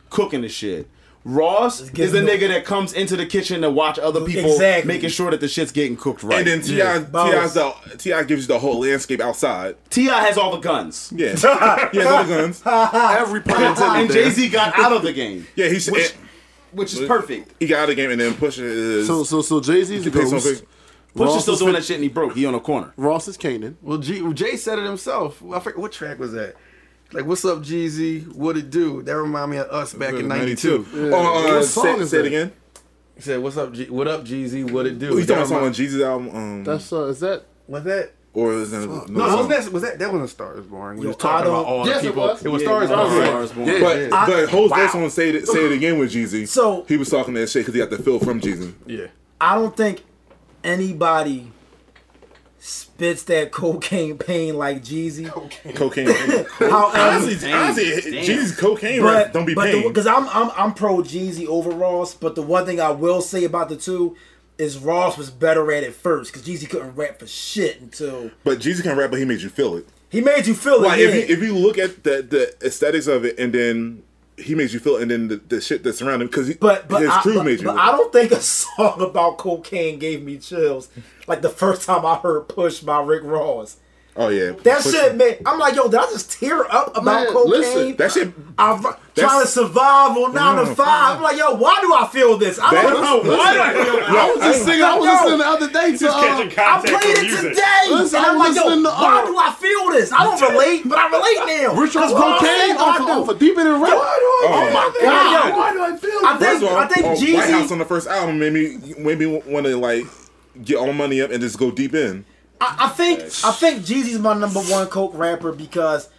cooking the shit. Ross is the nigga that comes into the kitchen to watch other people Exactly. making sure that the shit's getting cooked right. And then Ti, Yeah. Ti gives you the whole landscape outside. Ti has all the guns, Yeah, he has all the guns. Every pun intended. and. Jay Z got out of the game, Yeah, he's which, and which is perfect. he got out of the game and then pushing his. So so so Jay Z's he takes some Ghost. Big- Ross is still is doing fit- that shit, and he broke. He on a corner. Ross is Canaan. Well, G, Jay said it himself. I forget what track was that. Like, what's up, Jeezy? What it do? That remind me of us back in '92. Oh, uh, What say, song is say it that? again. He said, "What's up, G- what up, Jeezy? What it do?" He's That talking about something on remind- Jesus album. Um, That's uh, is that? Was that? or is that No, no, wasn't that, was that that wasn't Star is Born. We Yo, was talking about all Yes, the it people. was. It was Yeah, Star is it was Born. Star is Born. Yeah, But yeah. but Ho's wow. next one say it say it again with Jeezy. So- he was talking that shit because he got the feel from Jeezy. yeah. I don't think anybody spits that cocaine pain like Jeezy. Cocaine. However, honestly, Damn. honestly, Damn. Jeezy's cocaine rap don't be pain. because I'm I'm I'm pro Jeezy over Ross, but the one thing I will say about the two is Ross was better at it first because Jeezy couldn't rap for shit until but Jeezy can rap, but he made you feel it. he made you feel Like it. if yeah. you, if you look at the the aesthetics of it, and then he makes you feel, and then the, the shit that's around him because but but, his I, crew but, made you. but I don't think a song about cocaine gave me chills like the first time I heard "Push" by Rick Ross. Oh yeah, That Push- shit, man. I'm like, yo, did I just tear up about Man, cocaine? listen, That shit. I'm trying to survive on nine to five. I'm like, yo, why do I feel this? I don't know why. do I feel this? I was just singing. I was Yo, listening the other day to. Uh, I played it today, Listen, and I'm I'm like, yo, listening to, why uh, do I feel this? I don't relate, but I relate now. Rick Ross 'Cause Ross cocaine said off, I do. off of Deeper Than Rap. Oh my God, yo. Why do I feel I think First all, I think oh, White House on the first album made me made me want to like get all money up and just go deep in. I, I think I think Jeezy's my number one coke rapper because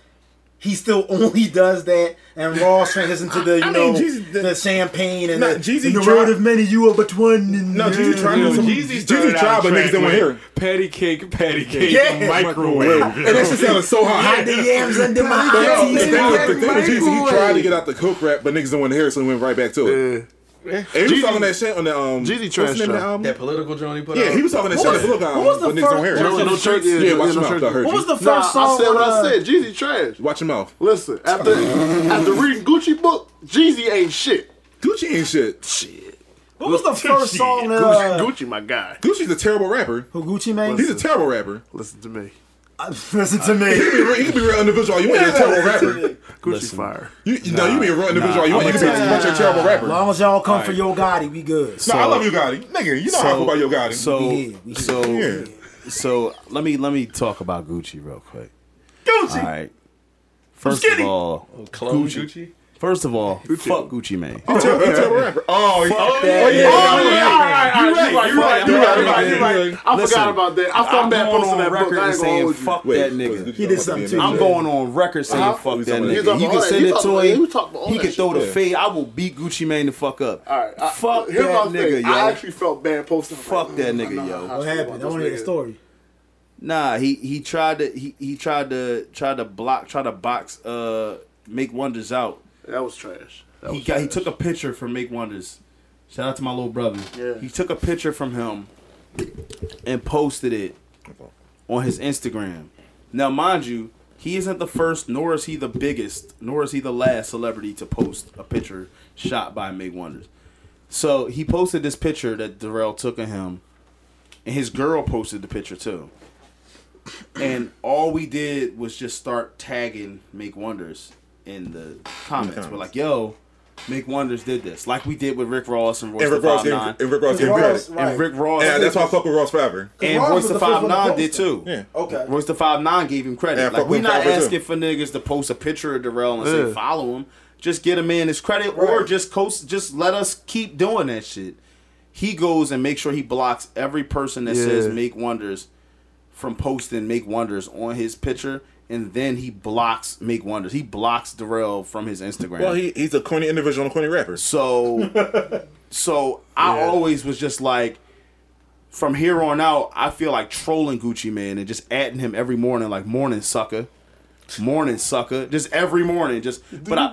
he still only does that, and Ross transitions to the you I know mean, Jeezy- the, champagne and Nah, the, Jeezy the tried- of many you are but one. And No, Jeezy tried to. Jeezy Jeezy tried, but niggas didn't want to hear. it. Patty cake, patty cake, Yeah. microwave. And that shit sounded so hot. Hide the yams under my The teeth. thing was, the thing with Jeezy, he tried to get out the coke rap, but niggas didn't want to hear it, so he went right back to it. And he was talking that shit on the um. Jeezy what's trash the that album? That political joint he put Yeah, out. he was talking that shit on the Look what was the album. But niggas don't first- hear what it. was the No first- church. Yeah, Yeah, watch no your mouth. I heard What was the first Nah, song? I said what with, I uh, said. Jeezy trash. Watch your mouth. Listen, after after reading Gucci book, Jeezy ain't shit. Gucci ain't shit. Shit. What was the first song that Gucci, uh, Gucci, my guy. Gucci's a terrible rapper. who Gucci made? He's a terrible rapper. Listen to me. Listen to He me. can be, real- can be real individual. You want to be a terrible rapper. Gucci fire. You, you know, you be a real individual. you want I'ma you can be a tell bunch of terrible rapper. As long as y'all come for Yo Gotti, we good. No, I love you, Gotti. Nigga, you know how I feel about Yo Gotti. So, We here, we here. so, Yeah. so let me let me talk about Gucci real quick. Gucci. All right. First of all, Clone Gucci. First of all, fuck Gucci Mane. He's a terrible, he's a terrible rapper. Oh, he- oh, yeah. nigga. Oh, Oh, yeah. yeah, all right, all right. You right, you right, you right, you right, you right. Yeah. I Listen, forgot about that. I felt I'm going on that book. record I and ain't gonna saying hold you. fuck Wait, that was nigga. He did something too. I'm going on record saying Uh-huh. fuck that talking- he nigga. You can send it to him. he talking all He that can throw the fade. I will beat Gucci Mane the fuck up. All right, I, Fuck that nigga, yo. I actually felt bad posting. Fuck that nigga, yo. What happened? about I this want to hear the story. Nah, he he tried to he, he tried to try to block try to box uh make wonders out. That was trash. That He was got he took a picture from Make Wonders. Shout out to my little brother. Yeah. He took a picture from him and posted it on his Instagram. Now, mind you, he isn't the first, nor is he the biggest, nor is he the last celebrity to post a picture shot by Make Wonders. So he posted this picture that Darrell took of him, and his girl posted the picture too. And all we did was just start tagging Make Wonders in the comments. We're like, "Yo, Make Wonders did this," like we did with Rick Ross and Royce And the Rick Ross Five getting, Nine, and Rick Ross getting credit. right. and Rick Ross, Yeah, that's why I fuck with Ross forever. and Ross Royce the the Five Nine did too. Yeah. Okay. Royce da Five Nine gave him credit. Yeah, like we're with not Fiverr, too. asking for niggas to post a picture of Darrell and Yeah. say follow him. Just get a man his credit, or just coast. Just let us keep doing that shit. He goes and make sure he blocks every person that says Yeah. "Make Wonders" from posting "Make Wonders" on his picture, and then he blocks "Make Wonders." He blocks Darrell from his Instagram. Well, he, he's a corny individual and a corny rapper. So, so I Yeah. always was just like, from here on out, I feel like trolling Gucci Mane and just adding him every morning, like morning sucker, morning sucker, just every morning, just. but I,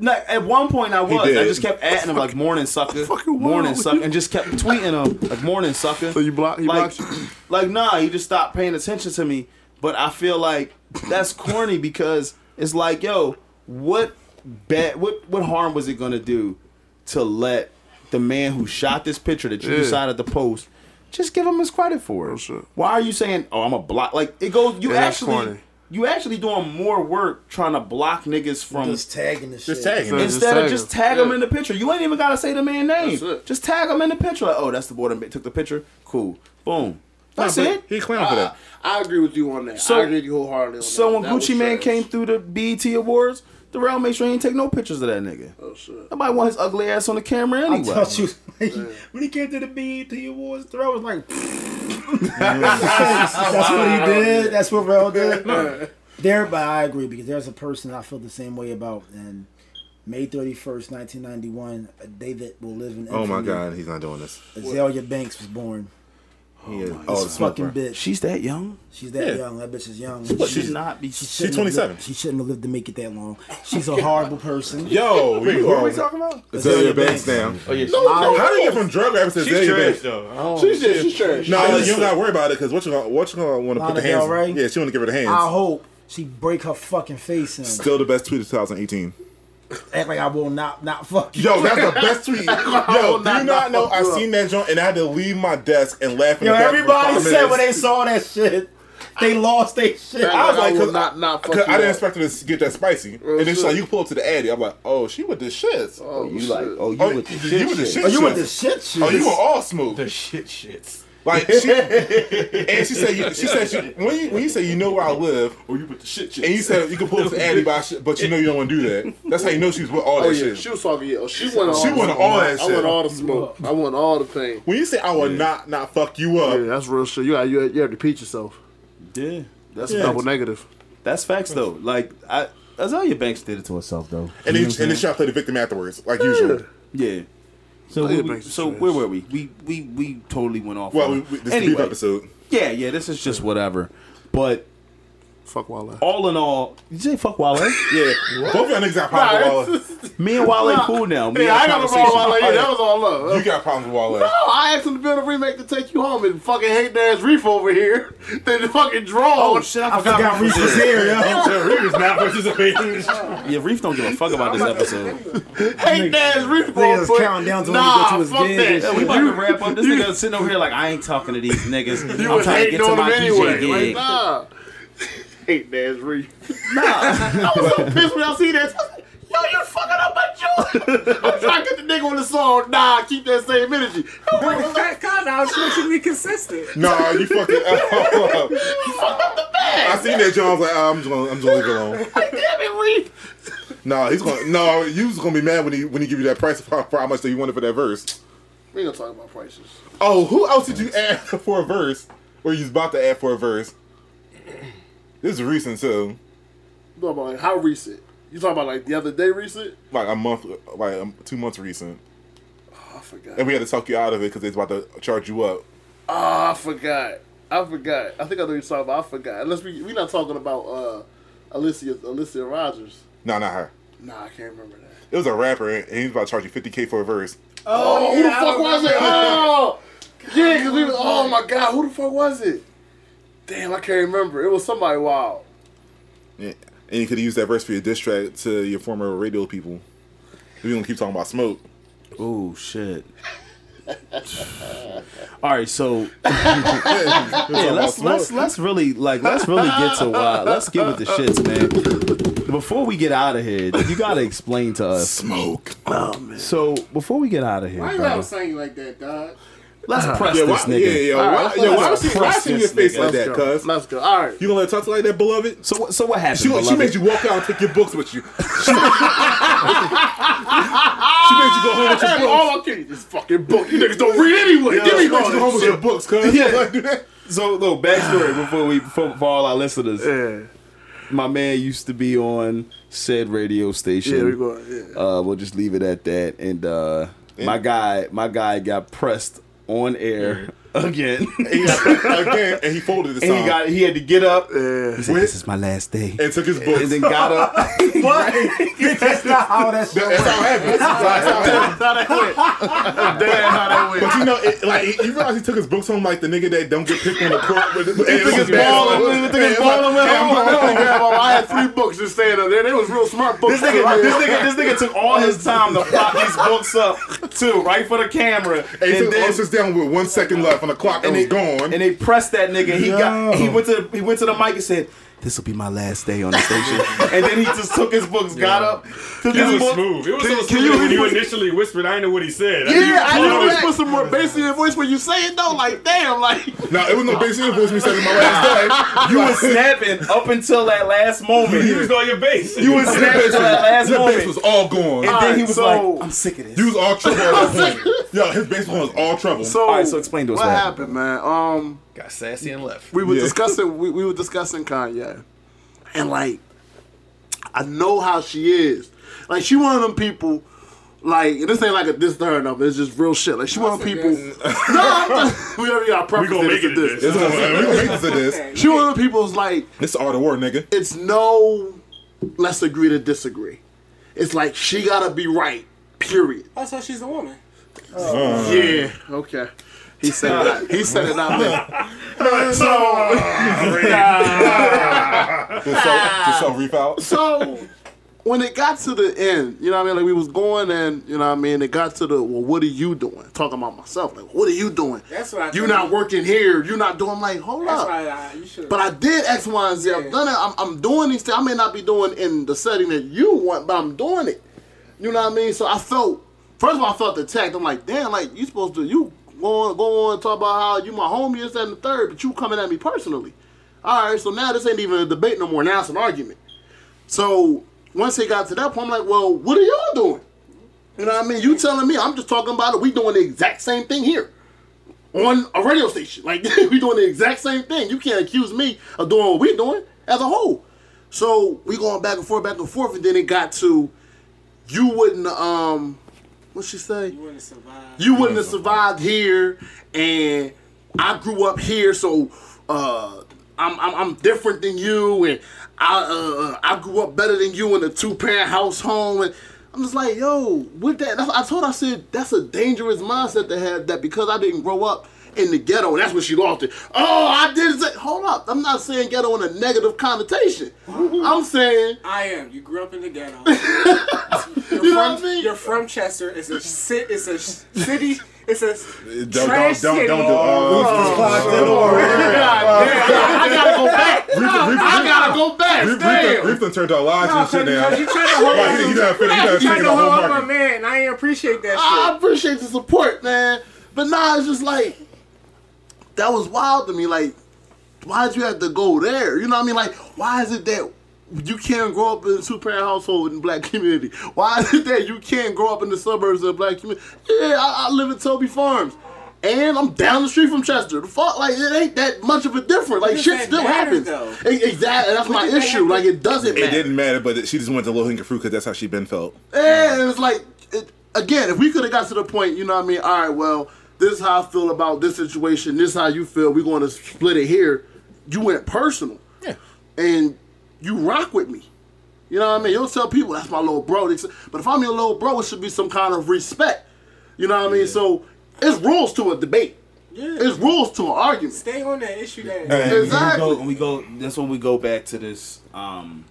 no, at one point I was, I just kept adding him like morning sucker, morning sucker, and just kept tweeting him like morning sucker. So you block? He like, blocked you? like nah, he just stopped paying attention to me. But I feel like that's corny because it's like, yo, what bad, what what harm was it gonna do to let the man who shot this picture that you Yeah. decided to post just give him his credit for it? Oh, shit. Why are you saying, oh, I'm a block? Like it goes, you Yeah, that's actually. corny. You actually doing more work trying to block niggas from Just tagging the shit. Just tagging him. Yeah. Instead of just him. tag him Yeah. in the picture. You ain't even gotta say the man name. That's it. Just tag him in the picture. Like, oh, that's the boy that took the picture. Cool. Boom. That's Nah, it. He clown for that. I agree with you on that. So- I agree with you wholeheartedly on So that. when That Gucci Mane trash. came through the BET Awards, Darrell made sure he didn't take no pictures of that nigga. Oh shit. Nobody want his ugly ass on the camera I anyway. thought you when he came to the BET Awards, Terrell was like, "That's what he did. That's what Rel did." There, but I agree because there's a person I feel the same way about. And May thirty first, nineteen ninety one, a day that will live in. Oh my. God, he's not doing this. Azalea Banks was born. He is. Oh, this Oh, the fucking bar. bitch. She's that young. She's that Yeah. young. That bitch is young. She She- should not be. she She's 27. She shouldn't have lived to make it that long. She's a horrible person. Yo, you What are are we talking about? Azalea Banks now. Oh yeah, no. How do you get from drug rappers to she's Azalea trash Banks? though. She's just she's trash. No, She's you don't gotta worry about it because what you gonna what you gonna want to put the hands? Del Rey? Yeah, she want to give her the hands. I hope she break her fucking face in. Still the best tweet of 2018. Act like I will not not fuck you. Yo, that's the best tweet. Yo, will do you not- not know? I seen that joint and I had to leave my desk and laugh. In Yo, the back for everybody five said minutes. when they saw that shit, they lost their shit. I was like, will cause not not fuck 'cause you I didn't expect her to get that spicy. Real and then she's like, you pull up to the Addy. I'm like, oh, she with the shits. Oh, oh You shit. like? Oh, you Oh, with the you shit? with the shit. shit? oh, you with the shit shit? Oh, you were all smooth. The shit shits. Like she, and she said, you, she said, she, when you when you say you know where I live, Or you put the shit shits. and you said you can pull up to Addy, but, I- but you know you don't want to do that. That's how you know she was with all oh, that Oh yeah, shit. she was talking. Yeah, she wanted. She the wanted smoke. all that I want all the smoke. I want all the pain. when you say I will not not fuck you up, Yeah, that's real shit. You got you, you have to repeat yourself. Yeah, that's Yeah. Double negative. That's facts though. Like I, Azalea Banks did it to herself though. and then and then she tried to play the victim afterwards, like usual. Yeah. So Azalea we, so where were we? We we we totally went off. Well, on- we, we, this the anyway, episode. Yeah, yeah. This is just whatever. But Fuck Wale. All in all, you say fuck Wale. Yeah, both of y'all niggas got problems with Wale. Me and Wale cool now. Me Yeah, I had a got no problem with Wale. Yeah, that was all love. You got problems with Wale. No, I asked him to build a remake to take you home and fucking hate ass Reef over here. They the fucking draw. Oh shit! I I forgot. forgot Reese was here, yo. Reeves not participating. Yeah, Reef don't give a fuck about this episode. hate ass Reef. Niggas put- counting down to when nah, he go to his fuck gig that. and Yeah, we about to wrap up. This nigga sitting over here like I ain't talking to these niggas. You I'm was trying to hating get to on him my anyway. DJ Like, gig. nah. Hate ass Reef. Nah. I was so pissed when I see that. Yo, you fucking up my joke. I'm trying to get the nigga on the song. Nah, keep that same energy. Yo, what the That kind of, I was trying to be consistent. Nah, you fucking. up. You fucked up the bag. I seen that, John. I was like, oh, I'm just gonna, I'm just gonna leave it alone. Like, damn it, Reef. Nah, he's gonna. No, you was gonna be mad when he when he give you that price for, for how much that you wanted for that verse. We ain't gonna talk about prices. Oh, who else did you add for a verse? Or you was about to add for a verse? This is recent too, You talking about like how recent? You talking about like the other day recent? like a month, like um, two months recent, Oh, I forgot. and we had to talk you out of it because they was about to charge you up. Oh, I forgot. I forgot. I think I know what you're talking about. I forgot. Unless we we not talking about uh Alicia Alicia Rogers. No, not her. Nah, I can't remember that. It was a rapper, and he was about to charge you 50k for a verse. Oh, who the fuck was it? Oh, yeah, cause we was. Oh my god, who the fuck was it? Damn, I can't remember. It was somebody wild. Yeah. And you could use that verse for your diss track to your former radio people. We gonna keep talking about smoke. Oh shit. All right, so yeah, let's let's let's really like let's really get to why. Let's get with the shits, man. Before we get out of here, you gotta explain to us. Smoke. So before we get out of here, Why you brother, gotta saying like that, dog? Let's press Yeah, this why, nigga. yeah, yeah. All Why, right, yeah, why, let's was he- why press see your face nigga. like Let's that, cuz? Let's go. All right. You gonna let her talk to like that, beloved? So? So what happened? She, she made you walk out and take your books with you. She, she made you go home with your books. all I can this fucking book. You niggas don't read anyway. Give me She made go home with your books, cuz. Yeah. Like, do that. So, no backstory before we for, for all our listeners. Yeah. My man used to be on said radio station. Yeah, we go. Yeah. Uh, we'll just leave it at that. And uh, my guy, my guy got pressed on air again. He got again, and he folded the and song he got he had to get up. Yeah. He said, "This is my last day," and took his books. and then got up. That's not how that That's how it happened. That's how it happened. How that went? Damn, how that went? But you know, it, like you realize he took his books home like the nigga that don't get picked on the court. With, with, He took his ball and he took his ball and went home. I had three books just standing up there. They was real smart books. This nigga, this nigga, this nigga took all his time to prop these books up too, right for the camera, And and took then all sits down with one second left on the clock and, and was they, gone. and they pressed that nigga. He got he went to the, he went to the mic and said, "This will be my last day on the station." and then he just took his books, got up, took It his was book. smooth. It was Can- so smooth you- when you initially whispered. I didn't know what he said. Yeah, I didn't know know you put some more bass in your voice when you say it though. Like, damn, like. no, it was no basic influence me saying my last day. You was snapping up until that last moment. You used all your bass. You was snapping until that last His bass was all gone. and then he was so- like, "I'm sick of this." He was all trouble at that point. Yo, his bass was all trouble. So, All right, so explain to us what what happened, man. Um, Got sassy and left. we were Yeah. discussing we, we were discussing Kanye, and like, I know how she is. Like, she one of them people. Like, this ain't like a this to her number. It's just real shit. Like, she one of them people. no, I'm not, we already got preference. gonna make it this. this. This is what I'm saying. We gonna make this of this. She one of them people's like. This is art of war, nigga. it's no let's agree to disagree. It's like she gotta be right. Period. That's how she's a woman. Yeah. Okay. He said it. Not, he said it not me. so, Just so, just so reef out. so when it got to the end, you know what I mean? Like we was going and you know what I mean. It got to the well, what are you doing? Talking about myself. Like, what are you doing? That's what I You're not working here. you're not doing. I'm like, hold That's up. why I, you should. But I did X, Y, and Z. I've Yeah. done it. I'm, I'm doing these things. I may not be doing in the setting that you want, but I'm doing it. You know what I mean? So I felt, first of all, I felt attacked. I'm like, damn, like you supposed to, you go on, go on talk about how you my homie, and the third, but you coming at me personally. All right, so now this ain't even a debate no more. Now it's an argument. So once it got to that point, I'm like, well, what are y'all doing? You know what I mean? You telling me I'm just talking about it. We doing the exact same thing here on a radio station. Like we doing the exact same thing. You can't accuse me of doing what we doing as a whole. So we going back and forth, back and forth, and then it got to you wouldn't um what she say? you wouldn't survive. You wouldn't have survived here, and I grew up here, so uh I'm I'm, I'm different than you, and I uh, I grew up better than you in a two parent household, and I'm just like, yo, with that, I told I said that's a dangerous mindset to have. That because I didn't grow up in the ghetto, and that's when she lost it. Oh, I did say, hold up, I'm not saying ghetto in a negative connotation. I'm saying I am. You grew up in the ghetto. you're, You know from, what I mean? you're from Chester. It's a ci- It's a city. It's a Don't trash don't don't city. don't do. Uh, I gotta go back. I gotta go back. Reef, Damn. Reef done turned our lives and shit now. You trying to hold Like, he, he done fin- he done you trying taken to the whole hold up my man. I ain't appreciate that I shit. appreciate the support, man. But nah, it's just like that was wild to me. Like, why'd you have to go there? You know what I mean? Like, why is it that you can't grow up in a two parent household in the black community? Why is it that you can't grow up in the suburbs of the black community? Yeah, I, I live in Toby Farms. And I'm down the street from Chester. The fuck, like it ain't that much of a difference. Like shit still matter, happens. though? Exactly, that's my issue. Like it doesn't It matter. didn't matter, but she just went to low hanging fruit because that's how she been felt. And it's like, it, again, if we could have got to the point, you know what I mean? All right, well, this is how I feel about this situation. This is how you feel. We're going to split it here. You went personal. Yeah. And you rock with me. You know what I mean? You'll tell people, that's my little bro. But if I'm your little bro, it should be some kind of respect. You know what I mean? So it's rules to a debate. Yeah. It's rules to an argument. Stay on that issue that. And- And Exactly. we go, we go. That's when we go back to this. Um,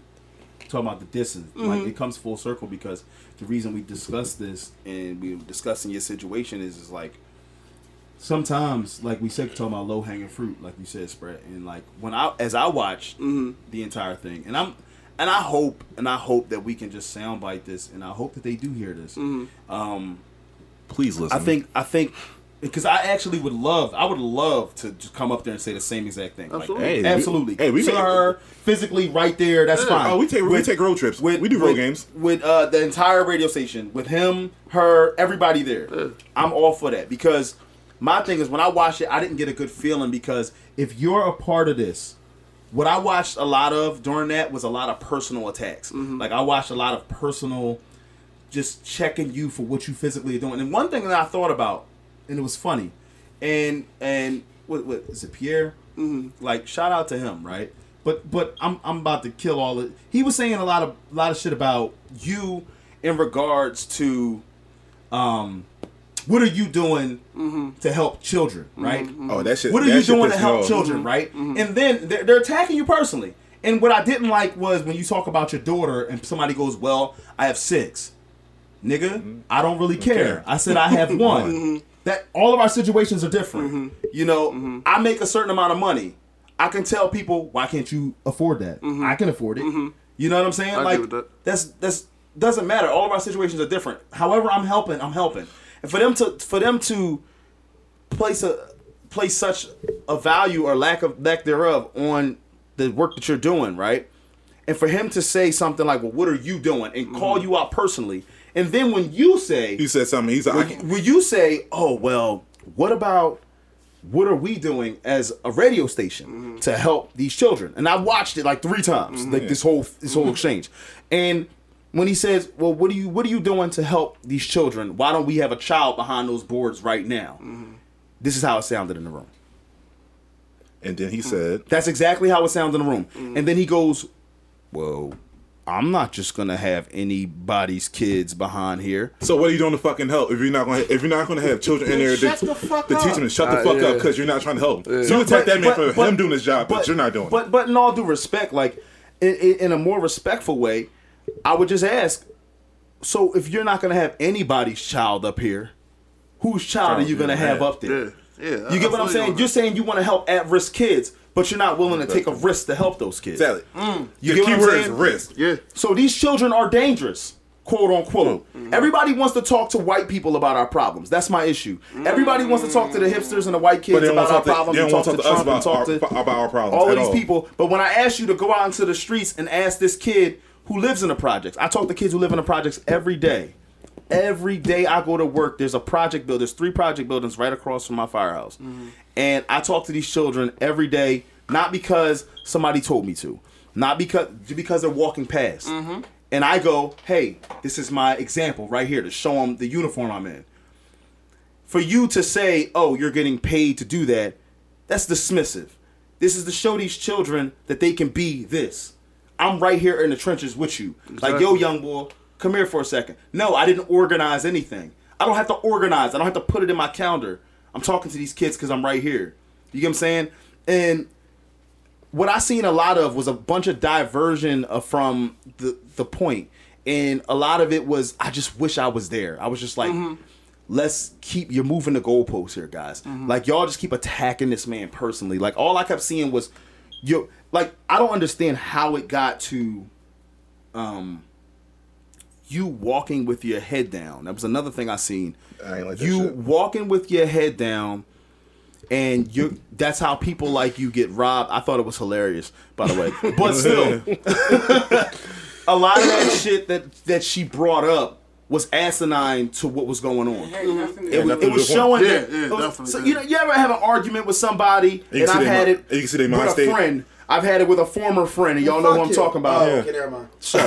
talking about the distance, like it comes full circle because the reason we discuss this and we discussing your situation is is like sometimes, like we said, talking about low hanging fruit, like you said, Sprat, and like when I as I watched the entire thing, and I'm. And I hope, and I hope that we can just soundbite this, and I hope that they do hear this. Um, Please listen. I think I think because I actually would love I would love to just come up there and say the same exact thing. Like, Absolutely. Hey, we- absolutely. hey, we See make- her physically right there. That's Yeah. fine. Oh, we take we take road trips. we do road with- games. with uh, the entire radio station with him, her, everybody there. I'm all for that because my thing is when I watched it, I didn't get a good feeling because if you're a part of this. What I watched a lot of during that was a lot of personal attacks. Like I watched a lot of personal just checking you for what you physically are doing. And one thing that I thought about, and it was funny, and and what, what is it, Pierre? Mm-hmm. Like shout out to him, right? But but I'm I'm about to kill all it. He was saying a lot of a lot of shit about you in regards to, um, what are you doing mm-hmm. to help children, mm-hmm. right? Mm-hmm. Oh, that shit. What are you doing to help off. children, right? And then they're, they're attacking you personally. And what I didn't like was when you talk about your daughter and somebody goes, "Well, I have six. Nigga, I don't really care. I said I have one. That all of our situations are different. You know, I make a certain amount of money. I can tell people, why can't you afford that? I can afford it. You know what I'm saying? I like agree with that. that's that's doesn't matter. All of our situations are different. However, I'm helping. I'm helping. And for them to for them to place a place such a value or lack of lack thereof on the work that you're doing, right? And for him to say something like, "Well, what are you doing?" and call mm-hmm. you out personally, and then when you say, He said something. He's like, when, when you say, "Oh, well, what about what are we doing as a radio station mm-hmm. to help these children?" And I watched it like three times, like mm-hmm. this whole this whole exchange. And when he says, "Well, what are you what are you doing to help these children? Why don't we have a child behind those boards right now?" This is how it sounded in the room. and then he said, That's exactly how it sounds in the room. And then he goes, "Well, I'm not just gonna have anybody's kids behind here." "So what are you doing to fucking help? If you're not going, to if you're not going to have children in there, Shut to, the fuck to up. teach them to shut the Uh, fuck yeah. up because you're not trying to help. So So, you attack that man but- for but- him doing his job, but, you're not doing But it. but in all due respect, like in, in, in a more respectful way, I would just ask. So if you're not gonna have anybody's child up here, whose child are you gonna have up there? Yeah, yeah. You get what I'm saying? You're saying you want to help at-risk kids, but you're not willing to take a risk to help those kids. Exactly. You the get key what I'm word is saying? risk. Yeah. So these children are dangerous, quote unquote. Mm-hmm. Everybody wants to talk to white people about our problems. That's my issue. Everybody wants to talk to the hipsters and the white kids about our to problems. they don't talk to to talk to us and about talk our, to about our problems. all of these all. people. But when I ask you to go out into the streets and ask this kid who lives in the projects, I talk to kids who live in the projects every day. Every day I go to work, there's a project build. There's three project buildings right across from my firehouse, mm-hmm. and I talk to these children every day, not because somebody told me to, not because because they're walking past, mm-hmm. and I go, "Hey, this is my example right here to show them the uniform I'm in." For you to say, "Oh, you're getting paid to do that," that's dismissive. This is to show these children that they can be this. I'm right here in the trenches with you. Like, yo, young boy, come here for a second. No, I didn't organize anything. I don't have to organize. I don't have to put it in my calendar. I'm talking to these kids because I'm right here. You get what I'm saying? And what I seen a lot of was a bunch of diversion of, from the the point. and a lot of it was I just wish I was there. I was just like, mm-hmm. let's keep you're moving the goalposts here, guys. Mm-hmm. Like y'all just keep attacking this man personally. Like all I kept seeing was you. Like I don't understand how it got to, um, you walking with your head down. That was another thing I seen. I ain't like that you shit. walking with your head down and you that's how people like you get robbed. I thought it was hilarious, by the way. But still, a lot of that shit that that she brought up was asinine to what was going on. Hey, nothing- It was, it was showing Yeah, that. yeah, it was- definitely, so yeah. you know, you ever have an argument with somebody, You and I've had mi- it you can see their with mind a state. friend. I've had it with a former friend, and y'all know who I'm Fuck talking about. Oh, Yeah. okay, never mind. See,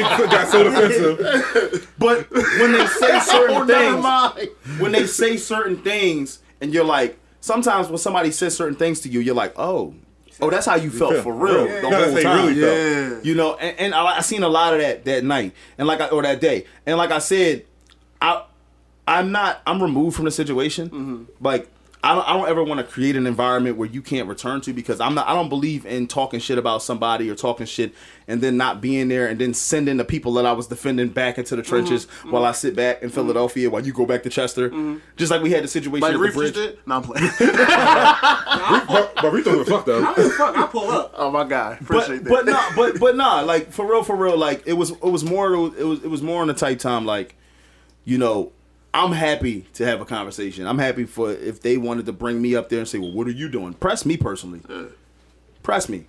got so defensive. But when they say certain Oh, never things, mind. when they say certain things and you're like sometimes when somebody says certain things to you you're like oh oh that's how you felt feel- for real yeah. the No, whole you time really felt. Yeah. you know and, and I, I seen a lot of that that night and like I, or that day and like i said i i'm not i'm removed from the situation Mm-hmm. like I don't, I don't ever want to create an environment where you can't return to because I'm not I don't believe in talking shit about somebody or talking shit and then not being there and then sending the people that I was defending back into the trenches Mm-hmm. while I sit back in Philadelphia while you go back to Chester just like we had the situation Like at the Reef bridge did? No, I'm playing. But, but we don't give fuck though. How the fuck I pull up? oh my god, but appreciate but that. nah, but but nah, like for real, for real, like it was it was more it was it was more in the tight time. Like, you know, I'm happy to have a conversation. I'm happy for if they wanted to bring me up there and say, well, what are you doing? Press me personally. Press me.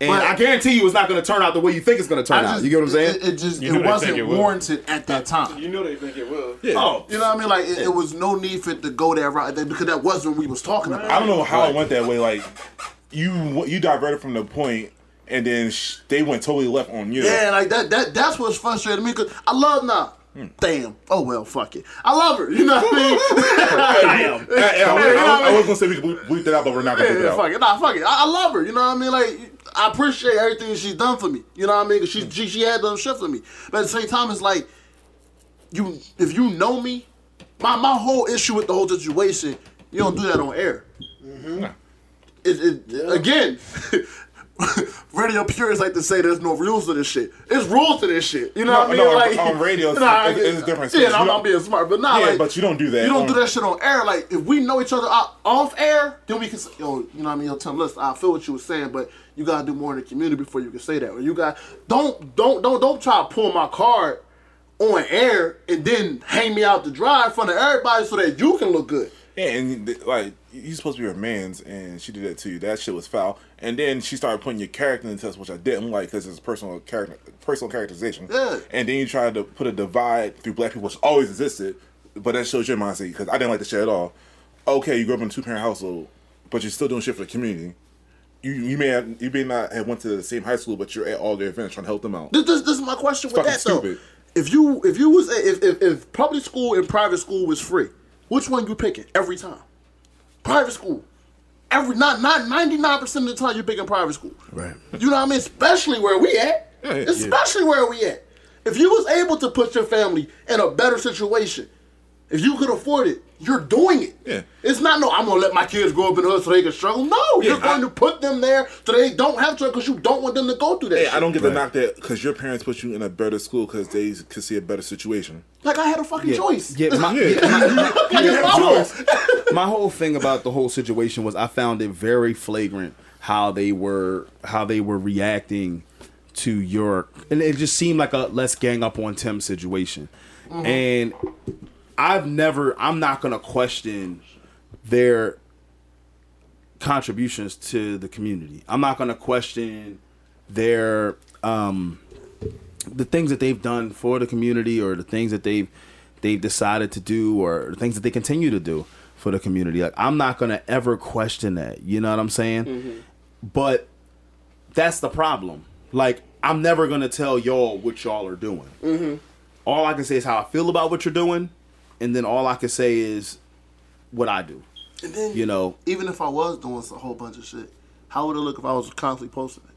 And But- I guarantee you, it's not going to turn out the way you think it's going to turn I out. You get what I'm saying? It, it just You know it wasn't think it will. warranted at that time. You know they think it will. Yeah. oh, You know what I mean? Like it, it was no need for it to go that route because that wasn't what we was talking about. I don't know how it went that way. Like you, you diverted from the point, and then sh- they went totally left on you. Yeah, like that. That that's what's frustrating me because I love Nah. Damn. Oh well, fuck it. I love her. You know what I mean? Damn. I, I, I, I was gonna say we could bleep- that out, but we're not gonna bleep Yeah, it fuck it. Nah, fuck it. I, I love her. You know what I mean? Like, I appreciate everything she's done for me. You know what I mean? 'Cause She, she, she had done shit for me. But at the same time, it's like, you if you know me, my, my whole issue with the whole situation, you don't do that on air. Mm-hmm. It, it, Again, radio purists like to say there's no rules to this shit. It's rules to this shit. You know No, what I mean? no, like on radio, it's- Nah, it's- it's different Yeah, I'm not being smart, but nah, Yeah, like, but you don't do that You don't do that shit on air. Like if we know each other out, off air, then we can say, yo, you know what I mean? Yo, Tim, listen, I feel what you were saying, but you gotta do more in the community before you can say that. Or you got don't don't don't don't try to pull my card on air and then hang me out to dry in front of everybody so that you can look good. Yeah, and like you're supposed to be her man's, and she did that to you. That shit was foul. And then she started putting your character in test, which I didn't like because it's personal character, personal characterization. Yeah. And then you tried to put a divide through black people, which always existed, but that shows your mindset because I didn't like the shit at all. Okay, you grew up in a two parent household, but you're still doing shit for the community. You you may have, you may not have went to the same high school, but you're at all their events trying to help them out. This, this, this is my question with fucking that though. If you if you was if, if if public school and private school was free, which one you picking every time? Private school. Every not not ninety nine percent of the time you're picking private school. Right. You know what I mean? Especially where we at. Yeah, yeah. Especially where we at. If you was able to put your family in a better situation, if you could afford it, you're doing it. Yeah. It's not no. I'm gonna let my kids grow up in the hood so they can struggle. No, you're going I- to put them there so they don't have to because you don't want them to go through that. Hey, shit. I don't get the knock that because your parents put you in a better school because they could see a better situation. Like I had a fucking choice. Yeah, my, Yeah. yeah, my- Like, my my whole thing about the whole situation was I found it very flagrant how they were how they were reacting to your and it just seemed like a let's gang up on Tim situation. Mm-hmm. And I've never I'm not gonna question their contributions to the community. I'm not gonna question their um the things that they've done for the community or the things that they've they've decided to do or the things that they continue to do for the community. Like I'm not gonna ever question that. You know what I'm saying? But that's the problem. Like I'm never gonna tell y'all what y'all are doing. All I can say is how I feel about what you're doing, and then all I can say is what I do. And then You know. even if I was doing a whole bunch of shit, how would it look if I was constantly posting it?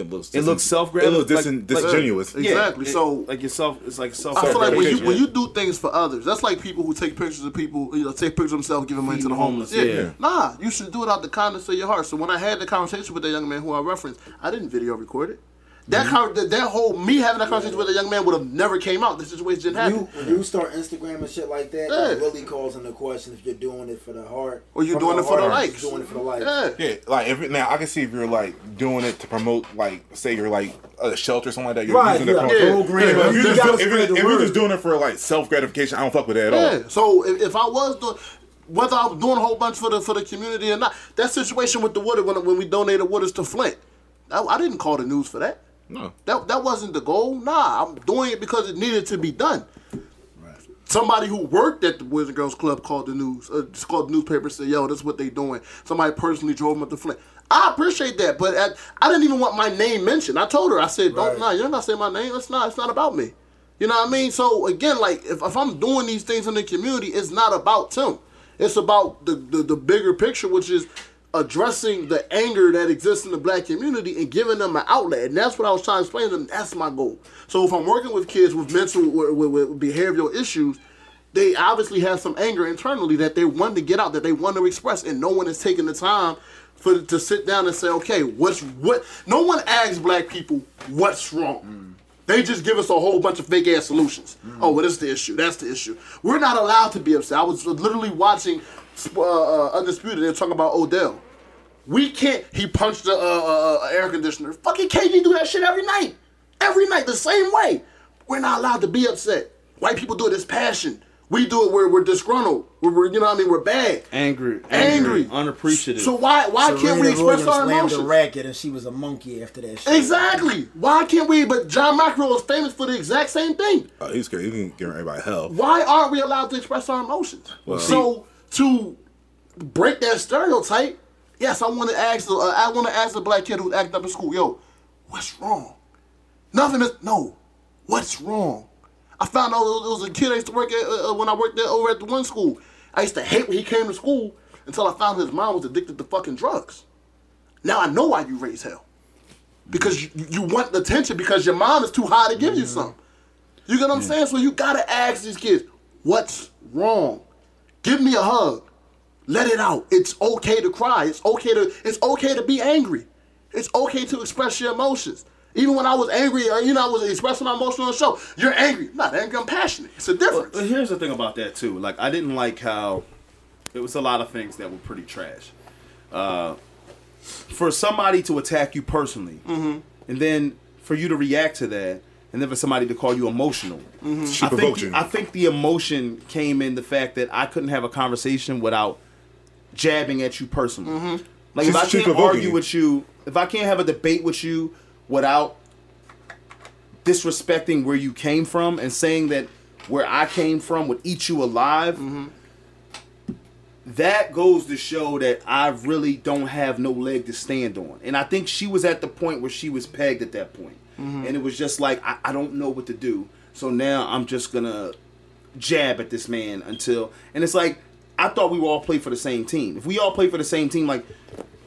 It looks. It looks self-gratifi- It looks disin- like- like- disingenuous. Exactly. it- So- like yourself, it's like self. I feel like when you when you do things for others, that's like people who take pictures of people, you know, take pictures of themselves, giving money to the homeless. homeless, Yeah. yeah. Nah, you should do it out the kindness of your heart. So when I had the conversation with that young man who I referenced, I didn't video record it. That con- that, that whole me having that conversation with a young man would have never came out. This situation didn't happen. You, when you start Instagram and shit like that, Yeah. that really calls into question if you're doing it for the heart. Or you're doing it for the heart, or likes. Doing it for the likes. yeah. Yeah, like if now I can see if you're like doing it to promote, like say you're like a shelter or something like that. You're Right, using it yeah, for yeah. program. Yeah, if You you're just, gotta if you're, the if you're just doing it for like self gratification, I don't fuck with that at all. So if, if I was doing, whether I was doing a whole bunch for the for the community or not, that situation with the water when when we donated waters to Flint, I, I didn't call the news for that. No. That that wasn't the goal. Nah, I'm doing it because it needed to be done. Somebody who worked at the Boys and Girls Club called the news, uh, called the newspaper, said, "Yo, this is what they doing." Somebody personally drove them up the Flint. I appreciate that, but at, I didn't even want my name mentioned. I told her, I said, "Don't, Right. nah, you're not saying my name. It's not. It's not about me." You know what I mean? So again, like if, if I'm doing these things in the community, it's not about Tim. It's about the, the the bigger picture, which is addressing the anger that exists in the black community and giving them an outlet. And that's what I was trying to explain to them. That's my goal. So if I'm working with kids with mental with, with, behavioral issues, they obviously have some anger internally that they want to get out, that they want to express, and no one is taking the time for to sit down and say, okay, what's what? No one asks black people what's wrong. They just give us a whole bunch of fake ass solutions. Oh, well, that's the issue. That's the issue. We're not allowed to be upset. I was literally watching uh, uh, Undisputed. They're talking about Odell. We can't. He punched the uh, uh, uh, air conditioner. Fucking KG do that shit every night. Every night, the same way. We're not allowed to be upset. White people do it as passion. We do it where we're disgruntled. We're, we're you know what I mean. We're bad. angry, Angry. unappreciative. So why why can't we express Williams our slammed emotions? a racket and she was a monkey after that shit. Exactly. Why can't we? But John McEnroe is famous for the exact same thing. Oh, he's crazy. He can give everybody hell. Why aren't we allowed to express our emotions? so to break that stereotype, yes, I want to ask. the- Uh, I want to ask the black kid who acting up in school, yo, what's wrong? Nothing is no. What's wrong? I found out there was a kid I used to work at uh, uh, when I worked there over at the one school. I used to hate when he came to school until I found his mom was addicted to fucking drugs. Now I know why you raise hell. Because you, you want the attention because your mom is too high to give you some. You get what I'm saying? So you gotta ask these kids, what's wrong? Give me a hug. Let it out. It's okay to cry. It's okay to it's okay to be angry. It's okay to express your emotions. Even when I was angry, uh, you know, I was expressing my emotions on the show. You're angry. I'm not angry, I'm passionate. It's a difference. But here's the thing about that too. Like I didn't like how it was a lot of things that were pretty trash. Uh, for somebody to attack you personally, Mm-hmm. and then for you to react to that, and then for somebody to call you emotional. Mm-hmm. I think, the. I think the emotion came in the fact that I couldn't have a conversation without jabbing at you personally. Mm-hmm. Like if I can't argue you. with you, if I can't have a debate with you without disrespecting where you came from and saying that where I came from would eat you alive, that goes to show that I really don't have no leg to stand on. And I think she was at the point where she was pegged at that point. And it was just like, I, I don't know what to do. So now I'm just going to jab at this man until. And it's like, I thought we were all played for the same team. If we all play for the same team, like,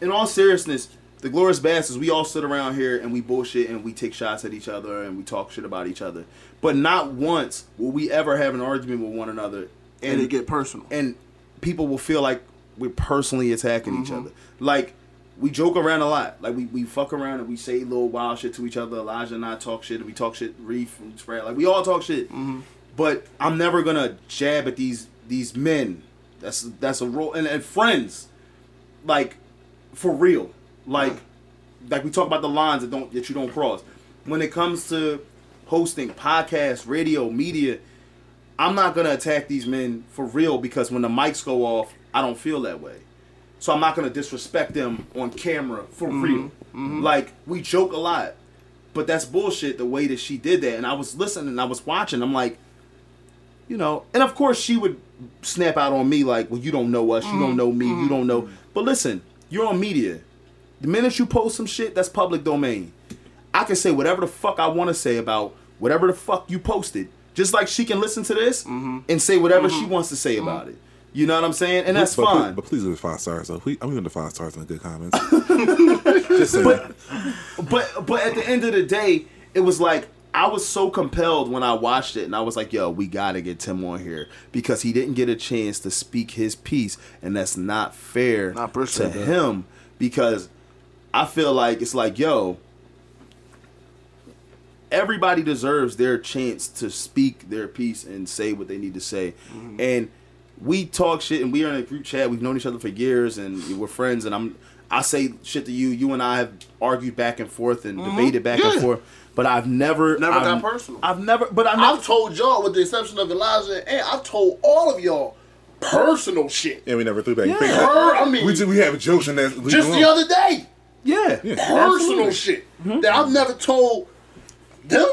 in all seriousness, the Glorious Bastards, we all sit around here and we bullshit and we take shots at each other and we talk shit about each other. But not once will we ever have an argument with one another. and it get personal. and people will feel like we're personally attacking each mm-hmm. other. Like we joke around a lot. Like we, we fuck around and we say little wild shit to each other. Elijah and I talk shit and we talk shit Reef and Sprat. Like we all talk shit. Mm-hmm. But I'm never gonna jab at these these men. That's that's a role and, and friends. Like for real. Like like we talk about the lines that don't that you don't cross. When it comes to hosting podcasts, radio, media, I'm not gonna attack these men for real because when the mics go off, I don't feel that way. So I'm not gonna disrespect them on camera for mm-hmm. real. Mm-hmm. Like we joke a lot, but that's bullshit. The way that she did that, and I was listening, I was watching. I'm like, you know, and of course she would snap out on me like, well, you don't know us, you don't mm-hmm. know me, you don't know. Mm-hmm. But listen, you're on media. The minute you post some shit, that's public domain. I can say whatever the fuck I want to say about whatever the fuck you posted. Just like she can listen to this mm-hmm. and say whatever she wants to say about it. You know what I'm saying? And that's but, fine. But, please give us five stars. So I'm giving the five stars in the good comments. Just saying. but but but at the end of the day, it was like I was so compelled when I watched it, and I was like, "Yo, we gotta get Tim on here because he didn't get a chance to speak his piece, and that's not fair I to that. him because I feel like it's like, yo." Everybody deserves their chance to speak their piece and say what they need to say. Mm-hmm. And we talk shit and we are in a group chat. We've known each other for years and we're friends. And I'm I say shit to you. You and I have argued back and forth and debated back and Mm-hmm. Forth. But I've never Never I've, got personal. I've never. But I've never. I've told y'all, with the exception of Elijah, and I've told all of y'all personal shit. and we never threw back. Yeah. Per, I mean, We just, we have jokes and that. just it the other day, yeah, personal absolutely. shit that I've never told them.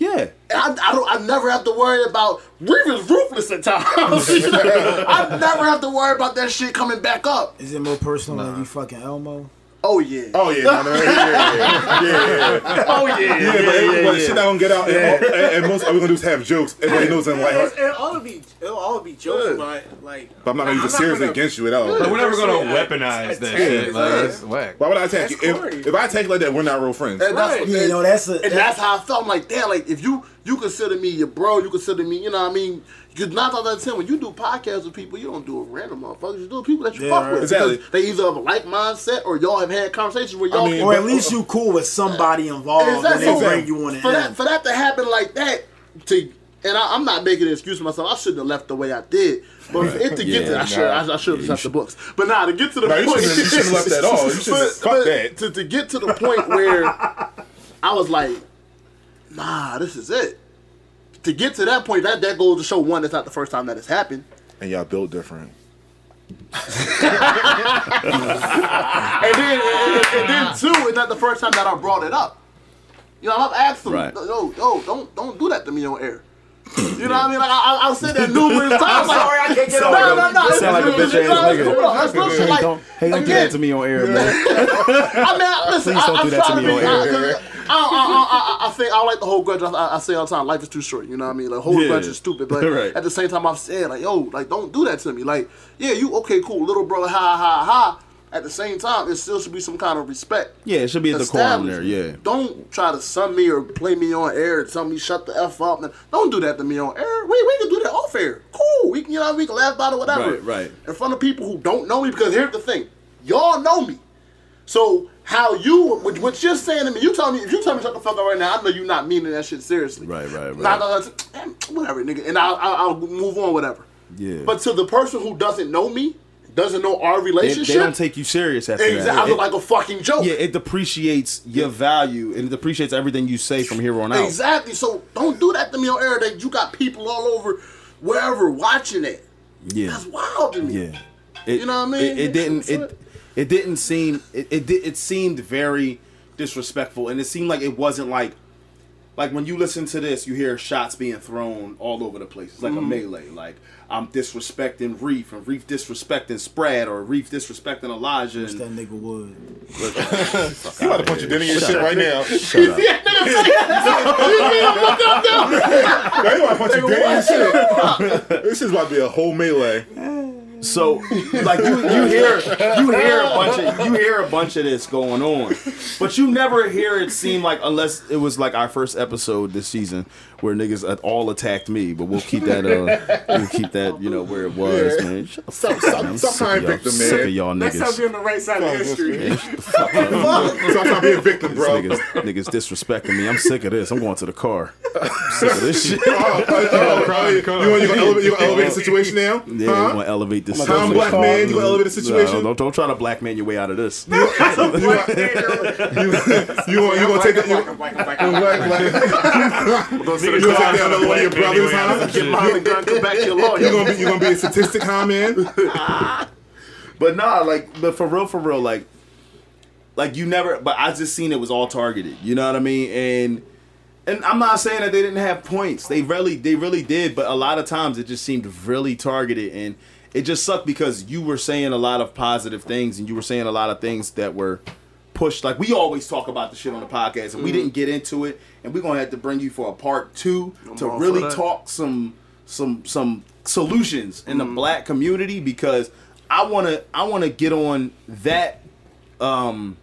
Yeah. And I, I don't. I never have to worry about Reeve is ruthless at times. I never have to worry about that shit coming back up. Is it more personal than you fucking Elmo? Oh yeah. Oh yeah, no, no, yeah, yeah, yeah, yeah, yeah. Oh yeah. Yeah, but, but shit not gonna get out. And, all, and, and most all we're gonna do is have jokes. Everybody knows I'm like, It's, it'll all be it'll all be jokes, but like. but I'm not gonna use it seriously gonna- against you at all. Like, we're never gonna Personally, weaponize that I- shit. Like, that's whack. Why would I attack That's you? If, if I attack like that, we're not real friends. And that's Right. what- You know, that's a. And that's how I felt. I'm like, damn, like if you you consider me your bro, you consider me, you know what I mean? Because nine times out of ten, when you do podcasts with people, you don't do it random motherfuckers. You do it people that you Yeah, fuck right. with. Exactly. Because They either have a like mindset or y'all have had conversations where y'all I mean, or at least you cool with somebody involved, Exactly. and they bring you on the for that end. for that to happen like that to and I, I'm not making an excuse for myself. I shouldn't have left the way I did. But for it to get to, Yeah, I should, I, I should have left the books. But nah, to get to the No, you point, you shouldn't have left at all. You should have cut that. To, to get to the point where I was like, nah, this is it. To get to that point, that that goes to show one, it's not the first time that it's happened. And y'all built different. And then, and, and then two, it's not the first time that I brought it up. You know, I've asked them, Right. yo, yo, don't don't do that to me on air. You know what I mean? Like I, I, I've said that numerous times. Like, sorry, I can't get no, on no, no, You sound like a bitch ass nigga. No, that's real shit. Like, don't, hey, don't do that to me on air, man. I mean, I- listen, Please don't I, I'm do that to trying me to be. on air. I, I, I, think I like the whole grudge. I, I say all the time, life is too short. You know what I mean? Like, whole Yeah. grudge is stupid. But Right. at the same time, I've said like, yo, like, don't do that to me. Like, yeah, you okay, cool, little brother, ha ha ha. At the same time, it still should be some kind of respect. Yeah, it should be a decorum there. Yeah. Don't try to sun me or play me on air and tell me shut the f up. Don't do that to me on air. We, we can do that off air. Cool. We can you know we can laugh about it, whatever. Right, right. In front of people who don't know me, because here's the thing, y'all know me. So how you what, what you're saying to me? You tell me if you tell me shut the fuck up right now, I know you're not meaning that shit seriously. Right, right, right. Nah, whatever, nigga, and I'll, I'll, I'll move on, whatever. Yeah. But to the person who doesn't know me, doesn't know our relationship, they don't take you serious after exactly, I that. look It- like a fucking joke. yeah, it depreciates your value and it depreciates everything you say from here on out. Exactly. So don't do that to me on air. That you got people all over, wherever watching it. Yeah. That's wild to me. Yeah. It, You know what I mean? It, it didn't. It it. it didn't seem. It it, did, it seemed very disrespectful, and it seemed like it wasn't like. Like when you listen to this, you hear shots being thrown all over the place. It's like Mm-hmm. a melee. Like I'm disrespecting Reef, and Reef disrespecting Sprat, or Reef disrespecting Elijah. That And, nigga would. You about to punch your dinner in your shit right now. shut up. Now you want to punch your dinner in your shit. This is about to be a whole melee. So, like you, you hear, you hear a bunch of, you hear a bunch of this going on, but you never hear it seem like unless it was like our first episode this season where niggas had all attacked me. But we'll keep that, uh, we'll keep that, you know, where it was, Yeah. man. Shut the Some, fuck up, man. Sick of y'all, victim, sick of y'all Next time niggas. you're on the right side of history. Sometimes be a victim, bro. Niggas, niggas disrespecting me. I'm sick of this. I'm going to the car. I'm sick of this shit. Oh, oh, oh, oh, you, you want you gonna elevate, you gonna elevate the situation now? Yeah, huh? you want to elevate this. How I'm black man, you gonna elevate the situation? No, don't, don't try to black man your way out of this. You want, you, you want, you gonna take that? You, Black, black, black, you, black. black, black, Go to you the gonna take down another one of your brothers, huh? get behind the gun, come back to your lawyer. You gonna be you gonna be a statistic, huh, man? But nah, like, but for real, for real, like, like you never. But I just seen it was all targeted. You know what I mean? And and I'm not saying that they didn't have points. They really, they really did. But a lot of times it just seemed really targeted, and it just sucked because you were saying a lot of positive things, and you were saying a lot of things that were pushed. Like we always talk about the shit on the podcast, and we didn't get into it, and we're gonna have to bring you for a part two to all for really talk some some some solutions in the black community because I wanna I wanna get on that um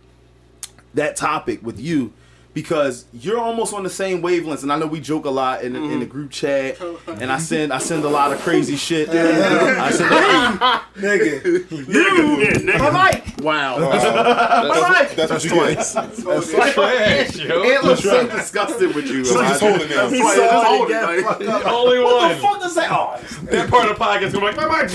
that topic with you because you're almost on the same wavelengths and I know we joke a lot in the, in the mm-hmm. group chat and I send I send a lot of crazy shit. I send Nigga. My mic. Wow. My mic. That's what you get. Trash, yo. Antler's so disgusted with you. He's just holding it. He's Just so hold it, again, like- fuck up. Only What one. the fuck does that? Oh, That part of the podcast gonna be like, my mic.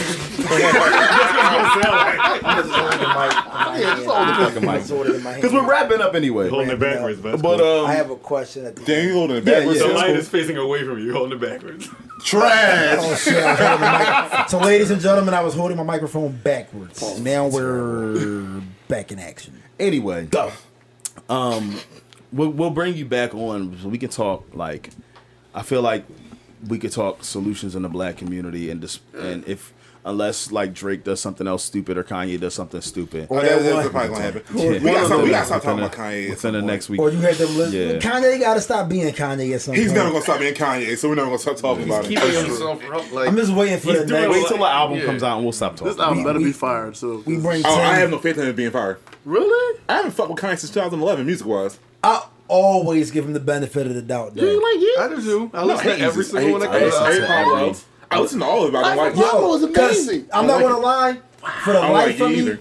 I'm just holding the mic. Yeah, just hold the fucking mic. Just hold it in. Because we're wrapping up anyway. Holding it backwards, but, But um, I have a question at the Damn, end. you holding it backwards. yeah. the light cool. is facing away from you. Holding it backwards. Trash. Oh shit! I was holding the mic. So, ladies and gentlemen, I was holding my microphone backwards. Now we're back in action. anyway, um, we'll we'll bring you back on so we can talk. Like, I feel like we could talk solutions in the black community and dis- and if unless like Drake does something else stupid or Kanye does something stupid. Oh, that- that's probably gonna happen. We gotta stop, we gotta stop talking about Kanye. within the point. next week. Or you had to listen. Yeah. Kanye got to stop being Kanye at some He's point. never gonna stop being Kanye, so we're never gonna stop talking about Keeping it. himself up, like I'm just waiting for the next. Wait till the album Yeah. comes out and we'll stop talking. This album We- better we- be fired too. We bring. Oh, I have no faith in him being fired. really? I haven't fucked with Kanye since 2011, music wise. I always give him the benefit of the doubt. You like you? I do. I listen to every single one that I hate- comes out. Pop Rock. I listen to all of it, but I don't like Yo, it. Pablo was 'cause amazing. I'm not gonna lie. For the life like of me, either.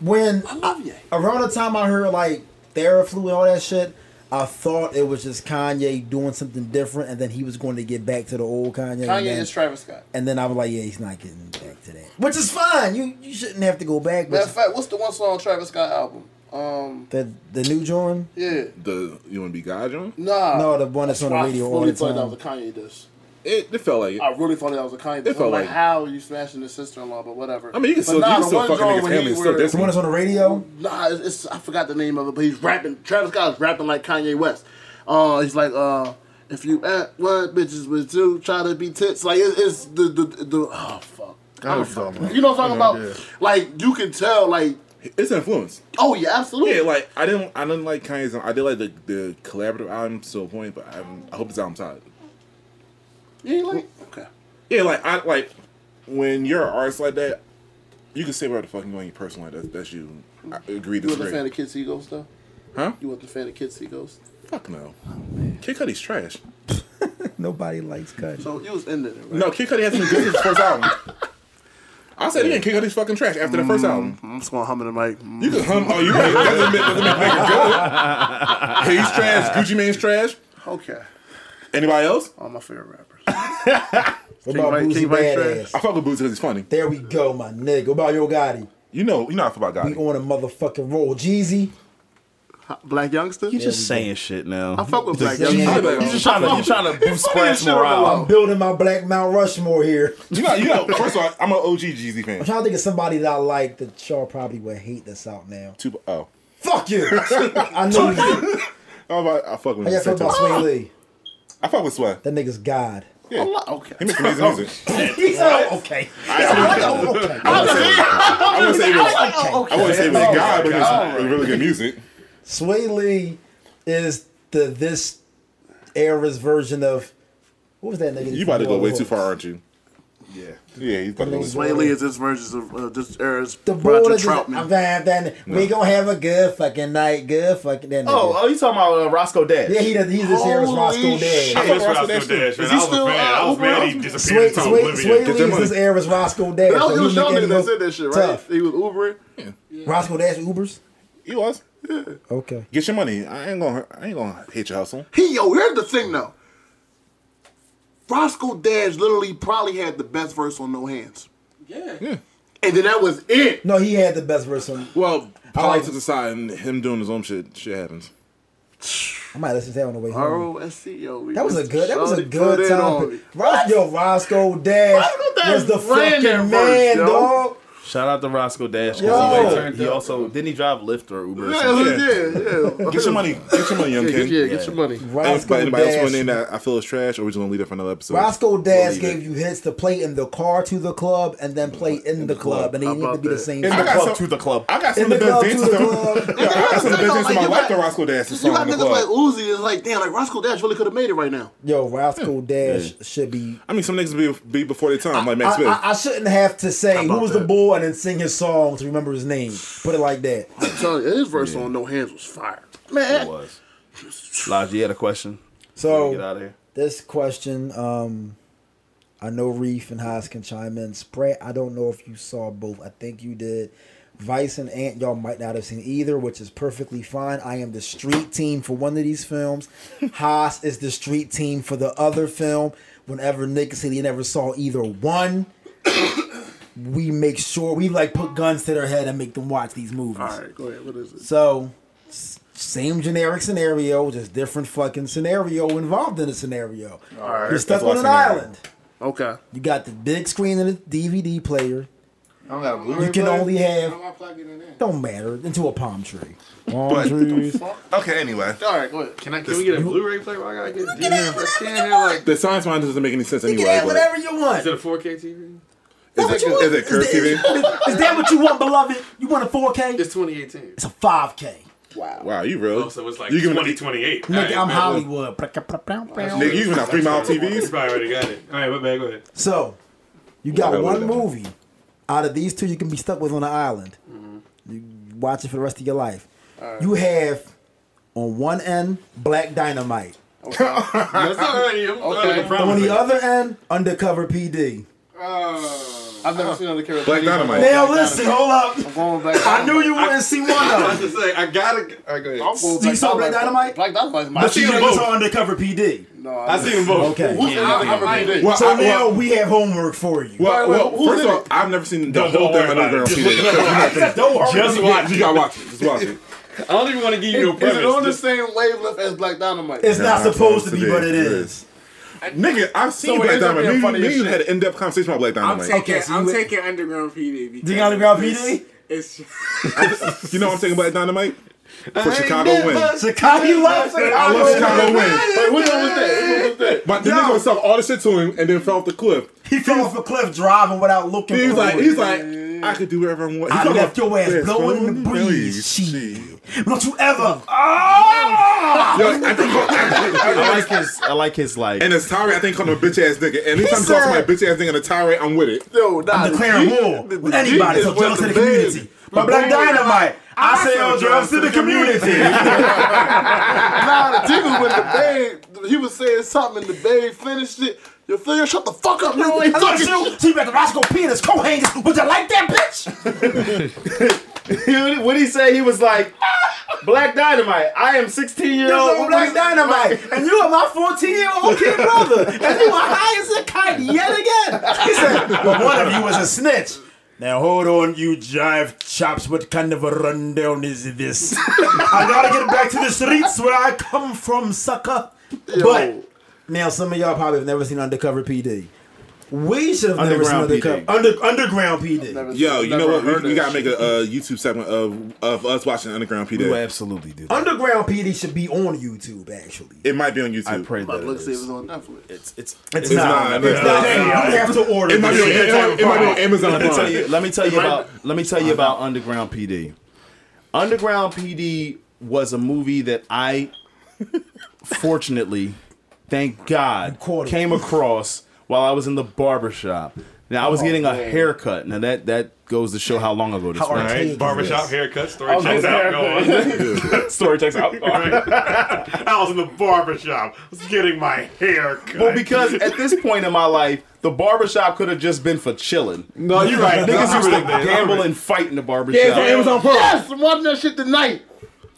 when I love you. around the time I heard like Theraflu and all that shit, I thought it was just Kanye doing something different, and then he was going to get back to the old Kanye. and Kanye then, is Travis Scott. and then I was like, yeah, he's not getting back to that, which is fine. You you shouldn't have to go back. Matter But of fact, what's the one song on Travis Scott album? Um, the the new joint, yeah, The you want to be God, John? nah. no, the one that's on the radio all the thought that time. was a Kanye diss. It, it felt like it. I really thought that was a Kanye diss. It felt like, like- how you smashing his sister-in-law, but whatever. I mean, you can But still, nah, you can the still one fucking joint niggas' family still were- diss one that's on the radio. Nah, it's, it's I forgot the name of it, but he's rapping. Travis Scott's rapping like Kanye West. Uh, he's like, uh, if you at what bitches with two, try to be tits. Like it, it's the the the oh fuck. I know you're talking about. You know what I'm talking Yeah, about? Like you can tell, like It's influence. oh yeah, absolutely. Yeah, like I didn't, I didn't like Kanye's. I did like the, the collaborative album to a point, but I, I hope this album's out. You ain't like okay. Yeah, like I like when you're an artist like that, you can say whatever the fuck you want in your personal life. That's, that's you. I agree, You wasn't a disagree. fan of Kids See Ghost though? Huh? You wasn't a fan of Kids See Ghost? Fuck no. Oh, Kid Cudi's trash. Nobody likes Cudi. So you was in there, right? No, Kid Cudi hasn't been good since his first album. I said again, Kid Cudi's fucking trash after the first mm-hmm. album. I'm just gonna hum in the mic. You can hum. Oh, you can, doesn't make, doesn't make it good. He's trash. Gucci Mane's trash. Okay. Anybody else? All my favorite rappers. What about Mike- Boosie King Mike Badass? I fuck with Boots because he's funny. There we go, my nigga. What about Yo Gotti? You know, you know I feel about Gotti. We on a motherfucking roll. Jeezy. Blac Youngsta. You just saying shit now. I fuck with Black Yeah, Youngster. yeah. You just trying to you trying to boost Splash morale. I'm building my Black Mount Rushmore here. You know, you know. First of all, I'm an OG Jeezy fan. I'm trying to think of somebody that I like that y'all probably would hate that's out now. Two, oh, Fuck you. I know you. I'm about, I fuck with How him. y'all about Swae Lee? I fuck with Sweat. That nigga's God. Yeah. Okay. He makes amazing music. He's oh, okay. Oh, okay. I wouldn't say it was. Oh, I wouldn't say it was Oh, God, but it's really good music. Swae Lee is the this era's version of what was that nigga? You about to go way too Hooks? far, aren't you? Yeah. Yeah, he's about to go Swae Lee is this version of uh, this era's The Roger border Troutman. Then, then we gonna have a good fucking night, good fucking. That. Oh, oh, you talking about uh, Roscoe Dash? yeah, he does. He's this era's Roscoe shit. I Dad. miss Roscoe with Dash, shit. man. Is I he was still, a uh, I was mad he disappeared Sway, into oblivion. Sway Get Lee is this era's Roscoe Dash. That was, so he he was making showing me him that said that shit, right? tough. He was Ubering. Roscoe Dash Ubers. He was. Yeah. Okay. Get your money. I ain't gonna. I ain't gonna hate your hustle. He yo, here's the thing though. Roscoe Dash literally probably had the best verse on No Hands, Yeah. yeah. and then that was it. No, he had the best verse on. Well, I politics aside, and him doing his own shit, shit happens. I might listen to that on the way home. R O S C O. That was a good. That was a good put it on time. me. Ros- yo, Roscoe Dash Roscoe was the fucking man, dog. Shout out to Roscoe Dash. 'cause Yo. he, he also didn't he drive Lyft or Uber? Or Yeah, something? yeah, yeah. Get your money. Get your money, young Yeah, kid. get, yeah, get your money. Roscoe Anybody else want to Dash. that I feel is trash, or we just gonna leave it for another episode? Roscoe Dash leave gave it. you hits to play in the car to the club and then play in the club, and they How need to about be the same. In the I got club some- to the club. I got some In of the the best club to dances. the though. Yeah, I got some of the best dances in my You life. The Roscoe Dash song. You got niggas like club. Uzi. It's like, damn, like Roscoe Dash really could have made it right now. Yo, Roscoe Dash should be. I mean, some niggas be, be before their time, like Max I, Smith. I, I shouldn't have to say who was the that? Bull and then sing his song to remember his name. Put it like that. I'm telling you, his verse on No Hands was fire. Man, it was. Lodge, you had a question? So Get out of here. this question, um, I know Reef and Haas can chime in. Sprat, I don't know if you saw both. I think you did. Vice and Ant, y'all might not have seen either, which is perfectly fine. I am the street team for one of these films. Haas is the street team for the other film. Whenever niggas said he never saw either one, we make sure we like put guns to their head and make them watch these movies. all right, go ahead. What is it? So, same generic scenario, just different fucking scenario involved in the scenario. All right, You're stuck on an scenario. island. okay. You got the big screen and the DVD player. I don't got a Blu-ray You can only have, How am I plugging it in? don't matter, into a palm tree. Palm trees. okay, anyway. All right, go ahead. Can I? Can we get a Blu-ray player? I gotta get. Do you have, I can't like. The science mind doesn't make any sense You anyway. can have whatever you want. Is it a 4K TV? Is What it, you want? is it curved Is TV? that- Is that what you want, beloved? You want a 4K? It's 2018. It's a 5K. Wow, Wow, you real? Oh, so it's like you giving 2028. Nigga, I'm Hollywood. Hollywood. Nigga, you giving out three mile You TVs? probably already got it. All right, what bad? Go ahead. So, you got Well, one movie out of these two you can be stuck with on an island. Mm-hmm. You watch it for the rest of your life. You have on one end Black Dynamite, That's already. Okay. Okay. on the other end Undercover PD. Oh. I've never seen Undercover. Black Dynamite. Now listen, hold up. I'm going back. I knew you wouldn't see one I was them. to say I gotta. All right, go ahead. I'm going You saw Black Dynamite? Black Dynamite's my But you seen them saw Undercover PD. No, I seen them both. Okay. Who's in Undercover PD? Well, So I- now we have homework for you. well, Wait, wait, well, first in of all. I've never seen the Don't whole thing worry about Underground it. TV. Don't worry. Just watch You gotta watch it. Just watch it. I don't even want to give you no Is premise. it on the same wavelength as Black Dynamite? It's not supposed to be, today. but it is. Nigga, I've seen So Black ends up Dynamite. Me, funny me you had an in-depth conversation about Black I'm taking, Okay, so I'm you- taking Underground PD. Because think Underground it's- PD? It's you know what I'm taking Black Dynamite? For Chicago Wind. Chicago, you love Chicago. I love Chicago Wind. Wait, which one was that? Which one was that? But the Yo. nigga was talking all the shit to him and then fell off the cliff. He fell off a cliff driving without looking. He's forward. like, he's like, I could do whatever I want. He I talking left about- your ass blowing in the blowing breeze. Shit. Shit. Don't you ever. Ah! Yo, I think I like his. I like his like. and it's tirade. I think called him a bitch ass nigga. And anytime you call said- somebody a bitch ass nigga in a tirade, I'm with it. Yo, nah, I'm declaring war with anybody so jealous to the community. But Black Dynamite, I sell drugs to the community. Nah, the G with the babe. He was saying something and the babe finished it. You feel you? Shut the fuck up. You know I what love he's you. See, back to Roscoe Peters, co-hangers. Would you like that, bitch? what he say? He was like, ah, Black Dynamite. I am 16 year Yo, old. Black Dynamite, and you are my 14 year old kid brother, and you are high as a kite yet again. He said, but one of you was a snitch. Now hold on, you jive chops. What kind of a rundown is this? I gotta get back to the streets where I come from, sucker. But now some of y'all probably have never seen Undercover PD. We should have never seen Underground Undercover Under, Underground PD. Never- Yo, you know what? We, we gotta make shit. a, uh YouTube segment of of us watching Underground PD. absolutely do. Underground PD should be on YouTube, actually. It might be on YouTube. I pray that let's see if it's on Netflix. It's it's It's, not, not. it's It's not. not. You have to order. It might be on, it, might be on Amazon let me tell you. Let me tell you about. Let me tell you about Underground PD. Underground PD was a movie that I, fortunately, thank God, came across while I was in the barber shop. Now I was oh, getting a haircut. Now that that goes to show how long ago this How was. All right, Archaic barbershop is oh, haircut story checks out. Go on. Story takes out. All right. I was in the barbershop, was getting my hair cut. Well, because at this point in my life, the barbershop could have just been for chilling. no, you're right. Niggas used to Remember that. gamble and fight in the barbershop. Yeah, it's on Amazon Prime. Yes, I'm watching that shit tonight.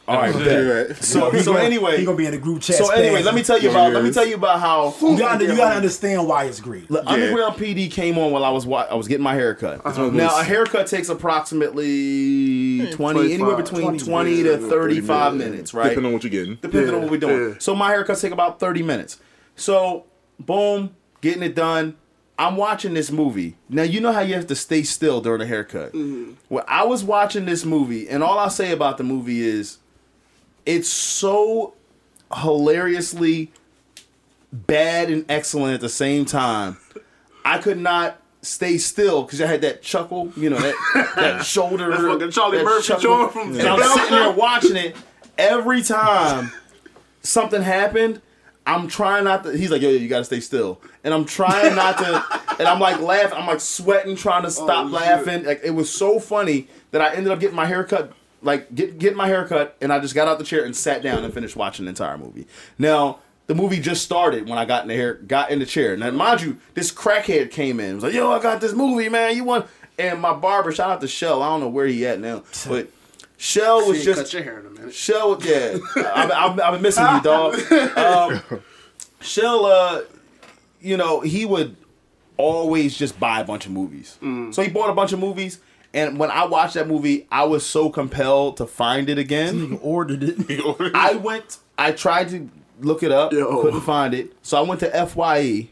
All right, bet. You're. So, so gonna- anyway, he gonna be in the group chat. so anyway, let me tell you about let me tell you about how You gotta, you gotta understand why it's great. the Underground PD came on while I was I was getting my haircut. what Now a haircut takes approximately hmm, twenty, anywhere between 20 twenty to thirty-five minutes, right? Depending on what you're getting. depending on what we're doing. yeah. So my haircuts take about 30 minutes. So, boom, getting it done. I'm watching this movie. Now you know how you have to stay still during a haircut. Mm-hmm. Well, I was watching this movie, and all I'll say about the movie is, it's so hilariously bad and excellent at the same time. I could not stay still because I had that chuckle, you know, that that shoulder. That's fucking Charlie that Murphy chuckle. from And I'm sitting there watching it every time something happened. I'm trying not to. He's like, yo, yo, you gotta stay still, and I'm trying not to. and I'm like laughing. I'm like sweating, trying to stop Oh, laughing. Like it was so funny that I ended up getting my hair cut. Like get getting my hair cut, and I just got out the chair and sat down and finished watching the entire movie. Now the movie just started when I got in the hair, got in the chair. Now mind you, this crackhead came in. Was like, yo, I got this movie, man. You want? And my barber, shout out to Shell. I don't know where he at now, but Shell was just cut your hair in a minute. Shell, yeah, I've, been missing you, dog. Um, Shell, uh, you know, he would always just buy a bunch of movies. So he bought a bunch of movies, and when I watched that movie, I was so compelled to find it again. You ordered it. I went, I tried to look it up, Yo. couldn't find it. So I went to FYE,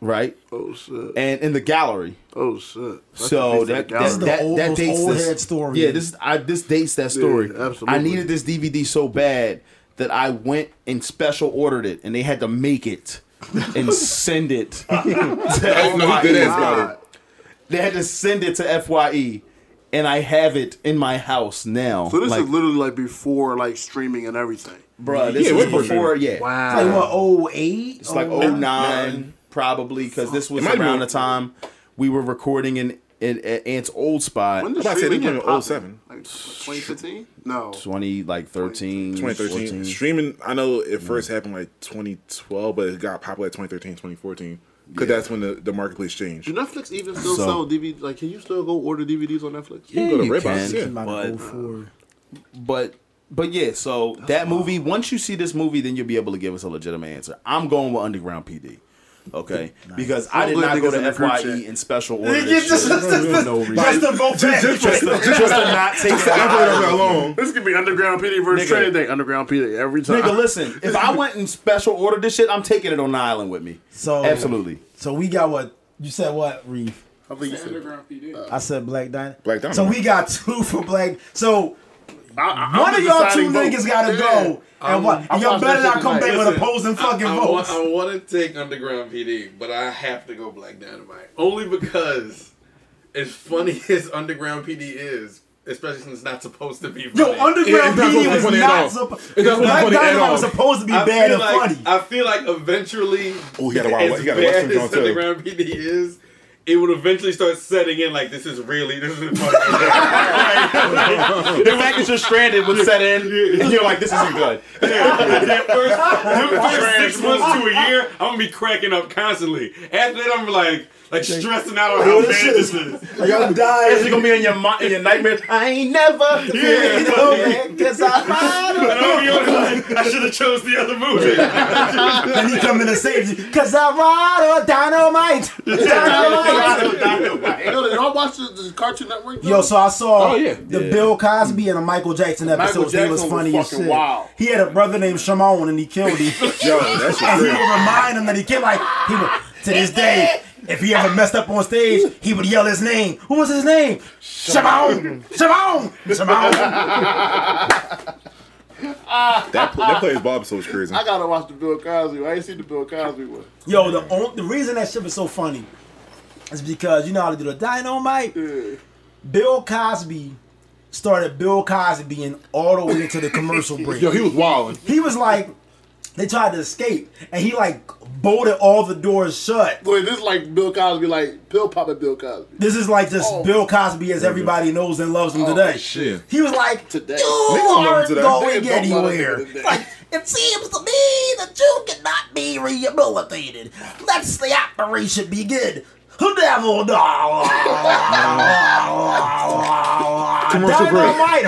right, Oh shit. and in the gallery. Oh shit. That's So the that basic that, is that, old- that dates old this head story. Yeah, this I this dates that story. Yeah, absolutely. I needed this DVD so bad that I went and special ordered it, and they had to make it and send it. to No, he FYE. did ask about it. They had to send it to FYE, and I have it in my house now. So this like, is literally like before like streaming and everything. bruh, this Yeah, was before before. Yeah, Wow. Like what? Oh eight. it's like 09 probably because this was It might be around more- the time we were recording in, in at Ant's old spot. When did about say, streaming they get came in 07. Like 2015? No. 20 like 13 2013. 14. Streaming, I know it mm. first happened like 2012, but it got popular at 2013, 2014. Because that's when the, the marketplace changed. Do Netflix even still So- sell DVD? Like, can you still go order DVDs on Netflix? You can go to you Redbox, can. yeah. But- for but but yeah so that movie once you see this movie then you'll be able to give us a legitimate answer i'm going with underground pd okay because i did not go niggas in to group fye in special order Just, just, just, just, no reason. just to vote back. just, to, just to not take it I've heard of out. alone. This could be Underground PD versus Nigga. Training Day. Underground PD every time. Nigga, listen. If I went in special order this shit, I'm taking it on the island with me. So Absolutely. So we got what you said. What Reef? I think you said. Underground PD. I said Black Dynamite. Black Dynamite. So we got two for Black. So I, I, one of y'all two vote. niggas gotta Yeah. go. And what? Y'all better not come back with opposing fucking I, I, votes. Want, I want to take Underground PD, but I have to go Black Dynamite only because as funny as Underground PD is, especially since it's not supposed to be. Yo, funny. Underground It's not PD supposed to be was funny at all. not supposed. It's not supposed to be Black Dynamite was supposed to be I bad feel and like, funny. I feel like eventually, Oh, he got a wild- as he got a bad Western as too. Underground PD is, it would eventually start setting in like this is really this is funny. The fact that you're stranded would set in, and you're like, this isn't good. that first, first six months to a year, I'm gonna be cracking up constantly. After that, I'm like like stressing out on how bad this is. Like, I'm It's gonna be in your in your nightmare. I ain't never. Yeah. You know, man, 'cause I lied. And I'll be honest, I should have chose the other movie. Then he come in and save you. Cause I ride or dynamite. Dynamite. Yo, did y'all watch the, the Cartoon Network? Yo, so I saw Oh, yeah. the Yeah. Bill Cosby and a Michael Jackson episodes. He Jackson was was funny as shit. wild. He had a brother named Shimon and he killed him. Yo, that shit and he would remind him that he killed like he would to this day. If he ever messed up on stage, he would yell his name. Who was his name? Shimon! Shimon! Shimon! That, that plays Bob so is crazy. I gotta watch the Bill Cosby. I ain't seen the Bill Cosby one. Yo, the on, the reason that shit was so funny is because you know how to do the dynamite. Yeah. Bill Cosby started Bill Cosby being all the way into the commercial break. Yo, he was wilding. he was like, they tried to escape, and he like bolted all the doors shut. Wait, this is like Bill Cosby, like pill popping Bill Cosby. This is like just Oh. Bill Cosby as everybody knows and loves him Oh, today. shit. He was like, Today. you Niggas love him aren't going Niggas don't anywhere. Like, it seems to me that you cannot be rehabilitated. Let's the operation begin. The devil Commercial break. Dynamite.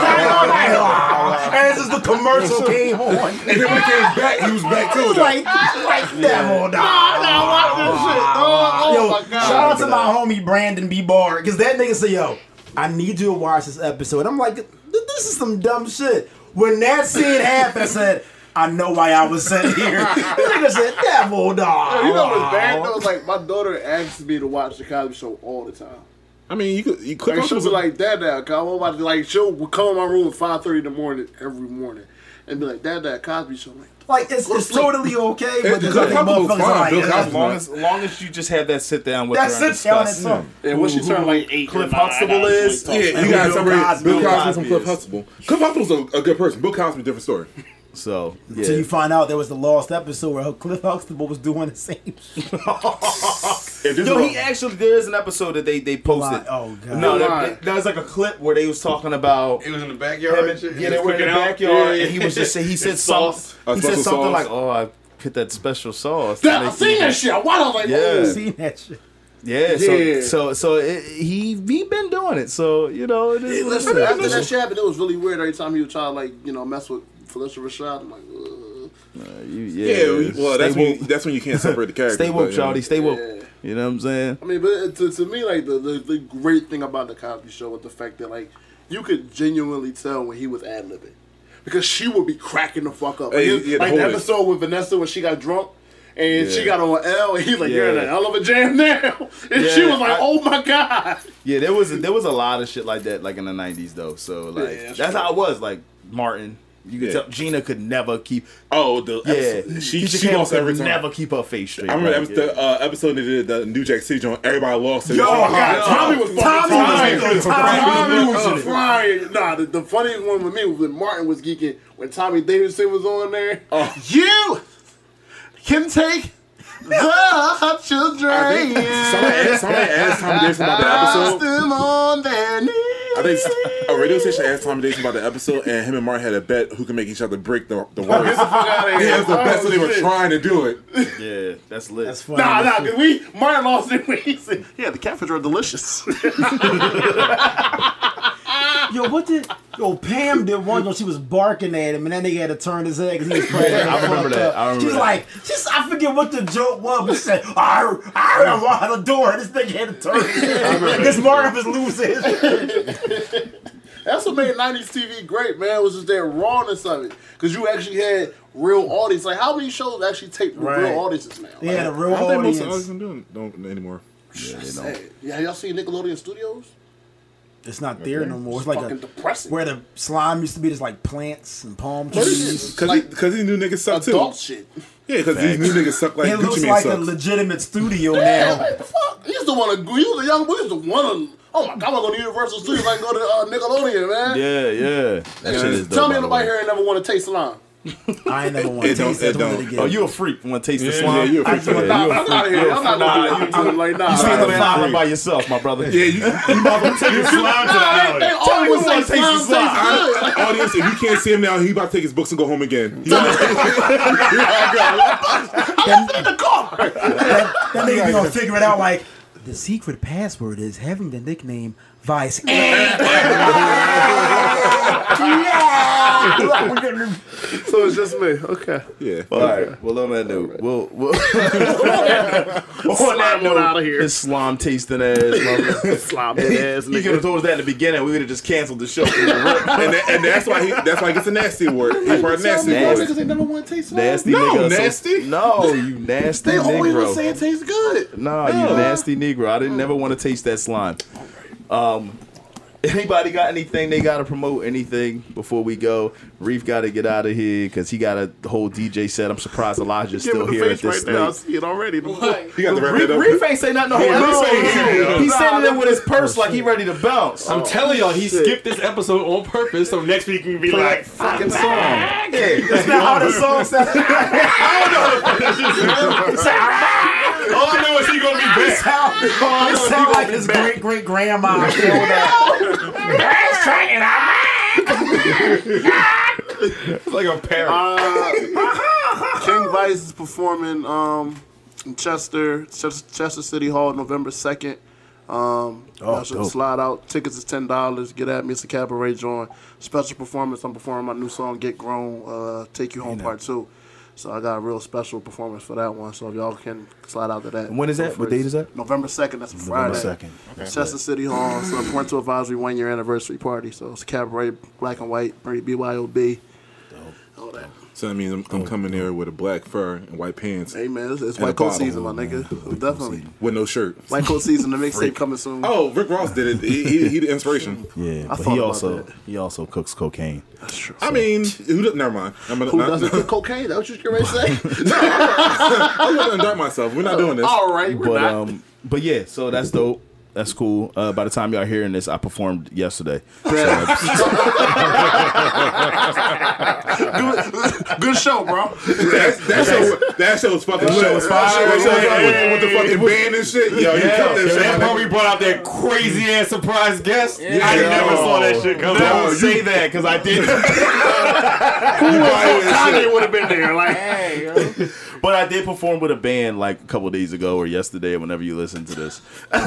Dynamite. And this is the commercial came on. And then when he came back, he was back It to was it. like, like devil oh, oh, Yo, my God. shout out to my homie Brandon B. Barr, because that nigga said, yo, I need you to watch this episode. I'm like, this is some dumb shit. When that scene happened, I said, I know why I was sitting here. This nigga said, devil dog. You know what's bad though? It's like my daughter asks me to watch the Cosby Show all the time. I mean, you could you click Like on she'll be some- like, Dad, Dad, I'm about to like she'll come in my room at five thirty in the morning every morning and be like, Dad, Dad, Cosby Show. Like, Like, it's, it's totally okay, It- but there's Bill other Cosby was motherfuckers like, Bill Cosby As long as, as long as you just have that sit down with That's her sit down and discuss. some. and when she turned like eight, Cliff nine, Huxtable is- Yeah, you gotta Bill separate Cosby. Bill Bill Cosby from Cliff is. Huxtable. Cliff Huxtable's a, a good person. Bill Cosby, different story. So yeah. Until you find out there was the lost episode where Cliff Huxtable was doing the same shit. If Yo, he actually there is an episode that they they posted. Lie. Oh, God. No, that, there, there was like a clip where they was talking about It was in the backyard and shit. yeah, they were in the backyard, and he was just saying he said It's something. sauce. He said something sauce. like, "Oh, I put that special sauce." That, to I make seen you- that shit. I watched. I was Yeah. oh. Seen that shit. Yeah, so Yeah. so so it, he he been doing it. So you know, it is. what it Listen, is. after that shit happened, it was really weird. Every time he would try to like you know mess with Phylicia Rashad, I'm like, Ugh. You- yeah, we- well, that's stay when you, that's when you can't separate the characters. Stay woke, but, yeah. Shawty. Stay woke. Yeah. You know what I'm saying? I mean, but to, to me, like the, the the great thing about the Cosby Show was the fact that like you could genuinely tell when he was ad libbing because she would be cracking the fuck up. Hey, Like, yeah, the like the whole- episode with Vanessa when she got drunk. And she got on L, and he's like, "You're in Yeah. a hell of a jam now." And she was like, I- "Oh my god!" Yeah, there was a, there was a lot of shit like that, like in the '90s though. So like Yeah, that's that's how it was. Like Martin, you could Yeah. tell Gina could never keep. Oh, the Yeah, episode, she Tisha she Campbell lost could every time. never keep her face straight. I remember like, that was the uh, episode they did the New Jack City joint. Everybody lost it. Oh Yo, god, Tommy was fucking Tommy flying. was- Tommy Tommy was was- flying. Nah, the, the funniest one with me was when Martin was geeking when Tommy Davidson was on there. Oh. You can take the children. I think somebody asked, somebody asked Tommy Davidson about the episode. them on their knees. I think a radio station asked Tommy Davidson about the episode, and him and Mark had a bet who can make each other break the, the words. Get the fuck out of here. Yeah, it was the best they were trying to do it. yeah, that's lit. That's funny. Nah, nah, cause we Martin lost it when he said, "Yeah, the catfish are delicious." Yo, what did yo Pam did one? Yo, she was barking at him, and then they had to turn his head because he was cracking. I remember that. up. I remember She's that. like, she's I forget what the joke was, but she said, "I I don't want the door." And this nigga had to turn his head. This Marvin was losing. That's what made '90s TV great, man. Was just that rawness of it, because you actually had real audience. Like, how many shows actually take with Right. real audiences now? They had a Like, real I don't think most of audience. us don't do it don't anymore. sad. Yeah, y'all seen Nickelodeon Studios? It's not there no more. It's like Fucking a depressing. where the slime used to be. There's like plants and palm trees. Because Like because these new niggas suck too. adult shit. Yeah, because these new niggas suck like it looks Gucci Mane like a legitimate studio Yeah, now. like the fuck. He used to want to. He was a young boy. He used to want. Oh my god, I'm gonna go to Universal Studios. I can go to uh, Nickelodeon, man. yeah, yeah. That shit is dope, Tell me by the nobody here ain't never want to taste slime. I ain't never want to taste that it don't. again. Oh, you a freak? Want to taste the slime? yeah, you a I freak just want- for that. Nah, I'm out of here. I'm not gonna do that. Like, nah. You nah, stand on nah. that island by yourself, my brother. Yeah, you, you motherfucker take his Slime to the Nah, they alley. always me say slime tastes taste the slime. good. audience. If you can't see him now, he about to take his books and go home again. He- in the car. that nigga be gonna figure it out like the secret password is having the nickname Vice. yeah. So it's just me. Okay. yeah. All right. Well, on that note, we'll, we'll on Slime on out of here. His slime tasting ass. motherfucker. Slime head ass He could have told us that in the beginning. We would have just canceled the show. from the rip. and, that, and that's why he that's why he gets a nasty word. He's part of nasty Tell me award. why niggas ain't never want to taste slime. nasty No, nigga. so- nasty. no, you nasty They always negro. will say it tastes good. Nah, you nasty negro. I didn't never want to taste that slime. Um, anybody got anything they got to promote? Anything before we go? Reef got to get out of here because he got a whole DJ set. I'm surprised Elijah's Give still here at face right this there. I see it already. What? He got to wrap Reef, that up. Reef ain't say nothing the whole Yeah, episode. here. He's standing there with his purse like he ready to bounce. I'm telling y'all, he oh, shit. skipped this episode on purpose so next week he can be like, fucking song. Yeah, That's not how the song sounds. Ah! All I know is he gonna be back. It sound like his great great grandma showed up. It's like a parrot. Uh, King Vice is performing um, in Chester, Chester, Chester City Hall, November second. Um, Oh, y'all should dope. slide out. Tickets is ten dollars. Get at me. It's a cabaret joint. Special performance. I'm performing my new song "Get Grown." Uh, Take You Home Part Two. So I got a real special performance for that one. So if y'all can slide out to that. And when is that? What date is that? November second. That's a Friday. second. Chester City Hall. So Parental Advisory one year anniversary party. So it's a cabaret, black and white, BYOB. All that. So that means I'm, I'm coming there with a black fur and white pants Hey man, it's, it's And a white coat bottle. season, my nigga. Definitely. with no shirt. White coat season. The mixtape coming soon. Oh, Rick Ross did it. He, he, he the inspiration. Yeah, but he also that. he also cooks cocaine. That's true. I mean, who? does- Never mind. I'm gonna, Who not, doesn't cook cocaine? That what you ready to say? I'm gonna indict myself. We're not doing this. All right, we're But not. um, but yeah, so that's dope. That's cool. Uh, by the time y'all hearing this, I performed yesterday. good, good show, bro. That, that show, that show was fucking lit. show was That show was fire. with, with the fucking band and shit. Yo, you killed that shit. That my part nigga. we brought out that crazy ass surprise guest. I Yeah. never saw that shit coming. Don't say that because I didn't. Kanye would have been there. Like, Hey, yo. But I did perform with a band like a couple days ago or yesterday. Whenever you listen to this, by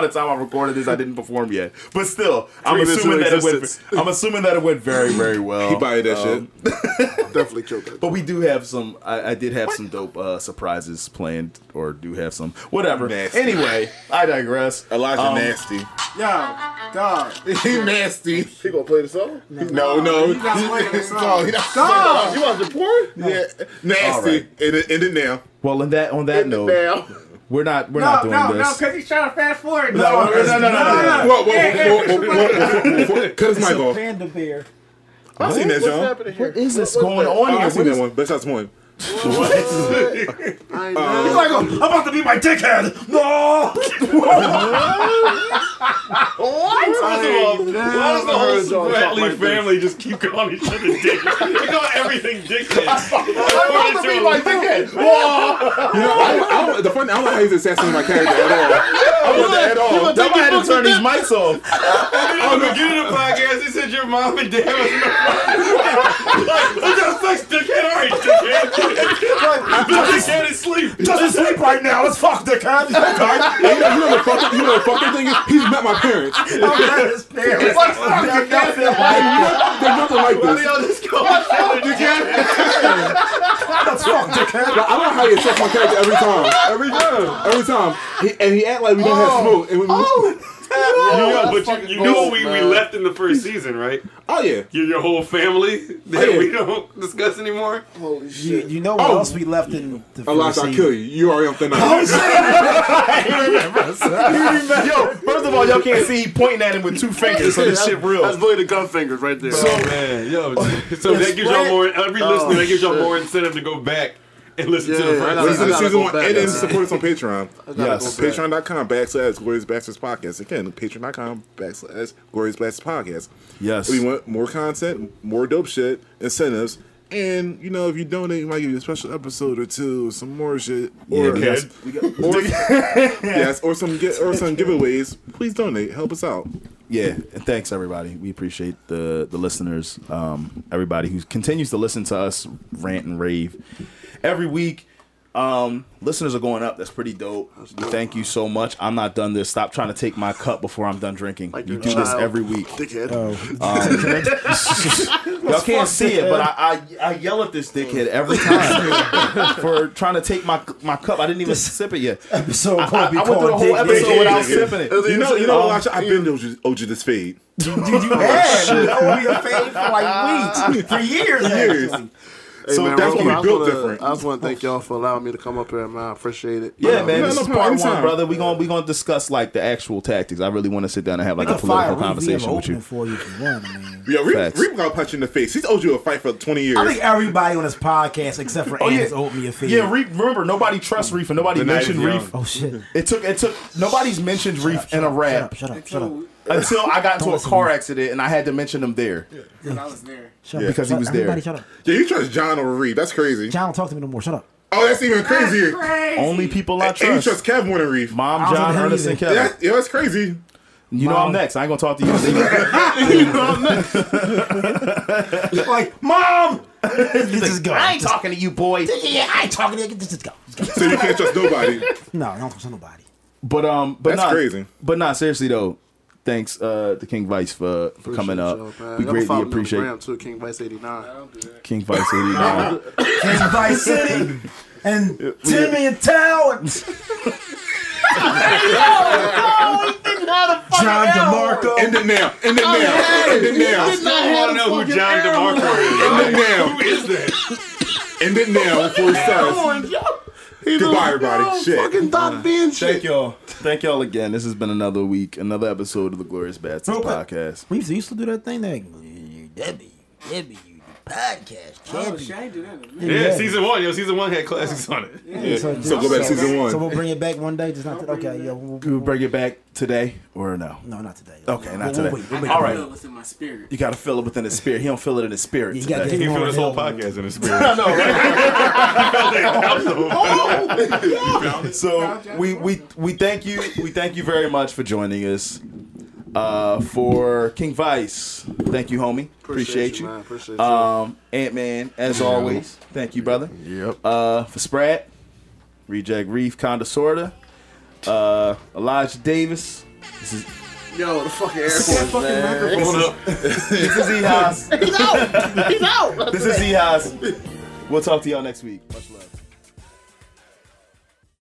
the time I recorded this, I didn't perform yet. But still, I'm assuming that it went. I'm assuming that it went very, very well. He buying that Um, shit. definitely killed it. But we do have some. I, I did have some dope uh, surprises planned, or do have some. Whatever. Nasty. Anyway, I digress. Elijah Um, nasty. Yo, dog. he nasty. He gonna play the song? No, no. You got playing this No, song. he not. Dog. You watching porn? Yeah, nasty. All right. End it, end it now. Well, in that on that note, Now. we're not we're No, not doing this. no, no, this. because he's trying to fast forward. No, no, no, no, no, no, Whoa, whoa, Yeah, whoa, whoa, whoa, whoa, whoa, whoa. Cut his mic off. Panda bear. I've seen that, What's John. happening here? What is this What- going what's on here? I've seen What that is- one. Best shots one. That? I know. He's like, I'm about to be my dickhead. No. First of all, why does the whole talk Spratley like this. family just keep calling each other dickheads? They call everything dickhead. I'm about to be my dickhead. You know, I, don't- I, the funny, I don't know how he's assassinating my character at all. I don't want that at all. You gonna take Somebody had to turn these mics off. At the beginning of the podcast, he said your mom and dad was like, we got sex, dickhead. All right, dickhead. The dickhead is sleep. Just asleep right now. Let's fuck, dickhead. Okay. You know, you know the fucking, you know the fucking thing is, he's met my parents. They're Okay, his parents. They're nothing like nothing like this. y'all just call each dickhead? Let's fuck, dickhead. I don't know how he attacks my character every time. Every time. Every time. He, and he act like we don't have oh. smoke. And we, oh. You know, but you, you know we, we left in the first season, right? oh yeah. Your, your whole family oh, that Oh, yeah. we don't discuss anymore. Holy shit. you know what Oh. else we left in the Unless first I season? kill you. You already on thin ice. Yo, first of all, y'all can't see he pointing at him with two fingers, so this shit real. That's real. really the gun fingers right there. Oh man, yo, so that gives y'all more. Every listener, that gives y'all more incentive to go back and listen to the Yeah, first. I Listen gotta to season one and then support us on Patreon. Yes. go back. Patreon.com backslash Glorious Bastards Podcast. Again, patreon.com backslash Glorious Bastards Podcast. Yes. We want more content, more dope shit, incentives. And, you know, if you donate, we might give you a special episode or two, some more shit. Or, Yeah, yes, or, yes, or some gi- or some giveaways. Please donate. Help us out. Yeah, and thanks everybody. We appreciate the the listeners, um, everybody who continues to listen to us rant and rave every week. Um, listeners are going up. That's pretty dope. We thank you so much. I'm not done this. Stop trying to take my cup before I'm done drinking. Like you do a this every week. Dickhead. Y'all can't see it, but I, I I yell at this dickhead every time for trying to take my my cup. I didn't even sip it yet. So I, I, I went through the whole Dick episode Dick. without sipping it. You know, you know, um, I've been owed you, this fade. You, you had. You know, we have paid for like weeks, for years. Years. Actually. Hey, So man, that's real what we I built different. I just want to thank y'all for allowing me to come up here, man. I appreciate it. Yeah, Uh, man. no, This no is problem. part one, brother. We gonna we gonna discuss like the actual tactics. I really want to sit down and have like a political Reef. We have conversation with you. for you if you want. I mean. Yeah, Reap, Facts. Reap got punch you in the face. He's owed you a fight for 20 years. I think everybody on this podcast, except for Oh, yeah. Owed me a fee. Yeah, Reef. Remember, nobody trusts Reef, and nobody The mentioned is. Reef. Oh shit. It took it took nobody's mentioned Reef in a Shut rap up! Shut up! Shut up! Until I got into a car accident and I had to mention him there. When I was there. Shut Yeah. up! Because he Shut- was there. Shut up! Yeah, you trust John over Reed. That's crazy. John, don't talk to me no more. Shut up! Oh, that's even crazier. Only people I And you trust. trust Kev more than Reef. Mom, John, know Ernest, and either. Kevin. Yeah, yeah, that's crazy. You know Mom. I'm next. I ain't gonna talk to you. You're like, mom, you just go. I ain't talking to you, boy. Yeah, I ain't talking to you. Just, just go. Just go. So you can't trust nobody. No, I don't trust nobody. But um, but That's not, crazy. But not seriously though. Thanks uh to King Vice for, for coming up. Y'all, man. we Y'all greatly follow me on the appreciate gram, too, King Vice 89. King Vice 89. King Vice City and Timmy and Tal and John DeMarco. End the now. End the now. End it now. Did not I have want to know who John DeMarco horn. End it now. Who is that? End it now before he starts. He Goodbye, don't- everybody. Shit. Fucking uh, Doc Ben shit. Thank y'all. Thank y'all again. This has been another week, another episode of the Glorious Bastards Real podcast. We used to, do that thing that Debbie, Debbie, the podcast Oh, champion. shit, I ain't do that. Yeah, season one. Yo, season one had classics on it. Yeah. So go back to season one. So we'll bring it back one day. Just not to, okay. Yeah, we'll, We will bring it back today or no? no, not today. Okay, not We'll- today. We'll wait. We'll I make can All it right. feel it within my spirit. You got to feel it within his spirit. He don't feel it in his spirit You got today. He Come feel on, this whole podcast in his spirit. I know, right? Oh! so we we we thank you we thank you very much for joining us. Uh, for King Vice, thank you, homie. Appreciate, you. man. Appreciate you. Um, Ant Man, as always, thank you, brother. Yep. Uh, for Sprat, Reject Reef, Conda Sorta, uh, Elijah Davis. This is Yo, the fucking Air Force, man. this is E Haas. He's out. He's out. This is E Haas. We'll talk to y'all next week. Much love.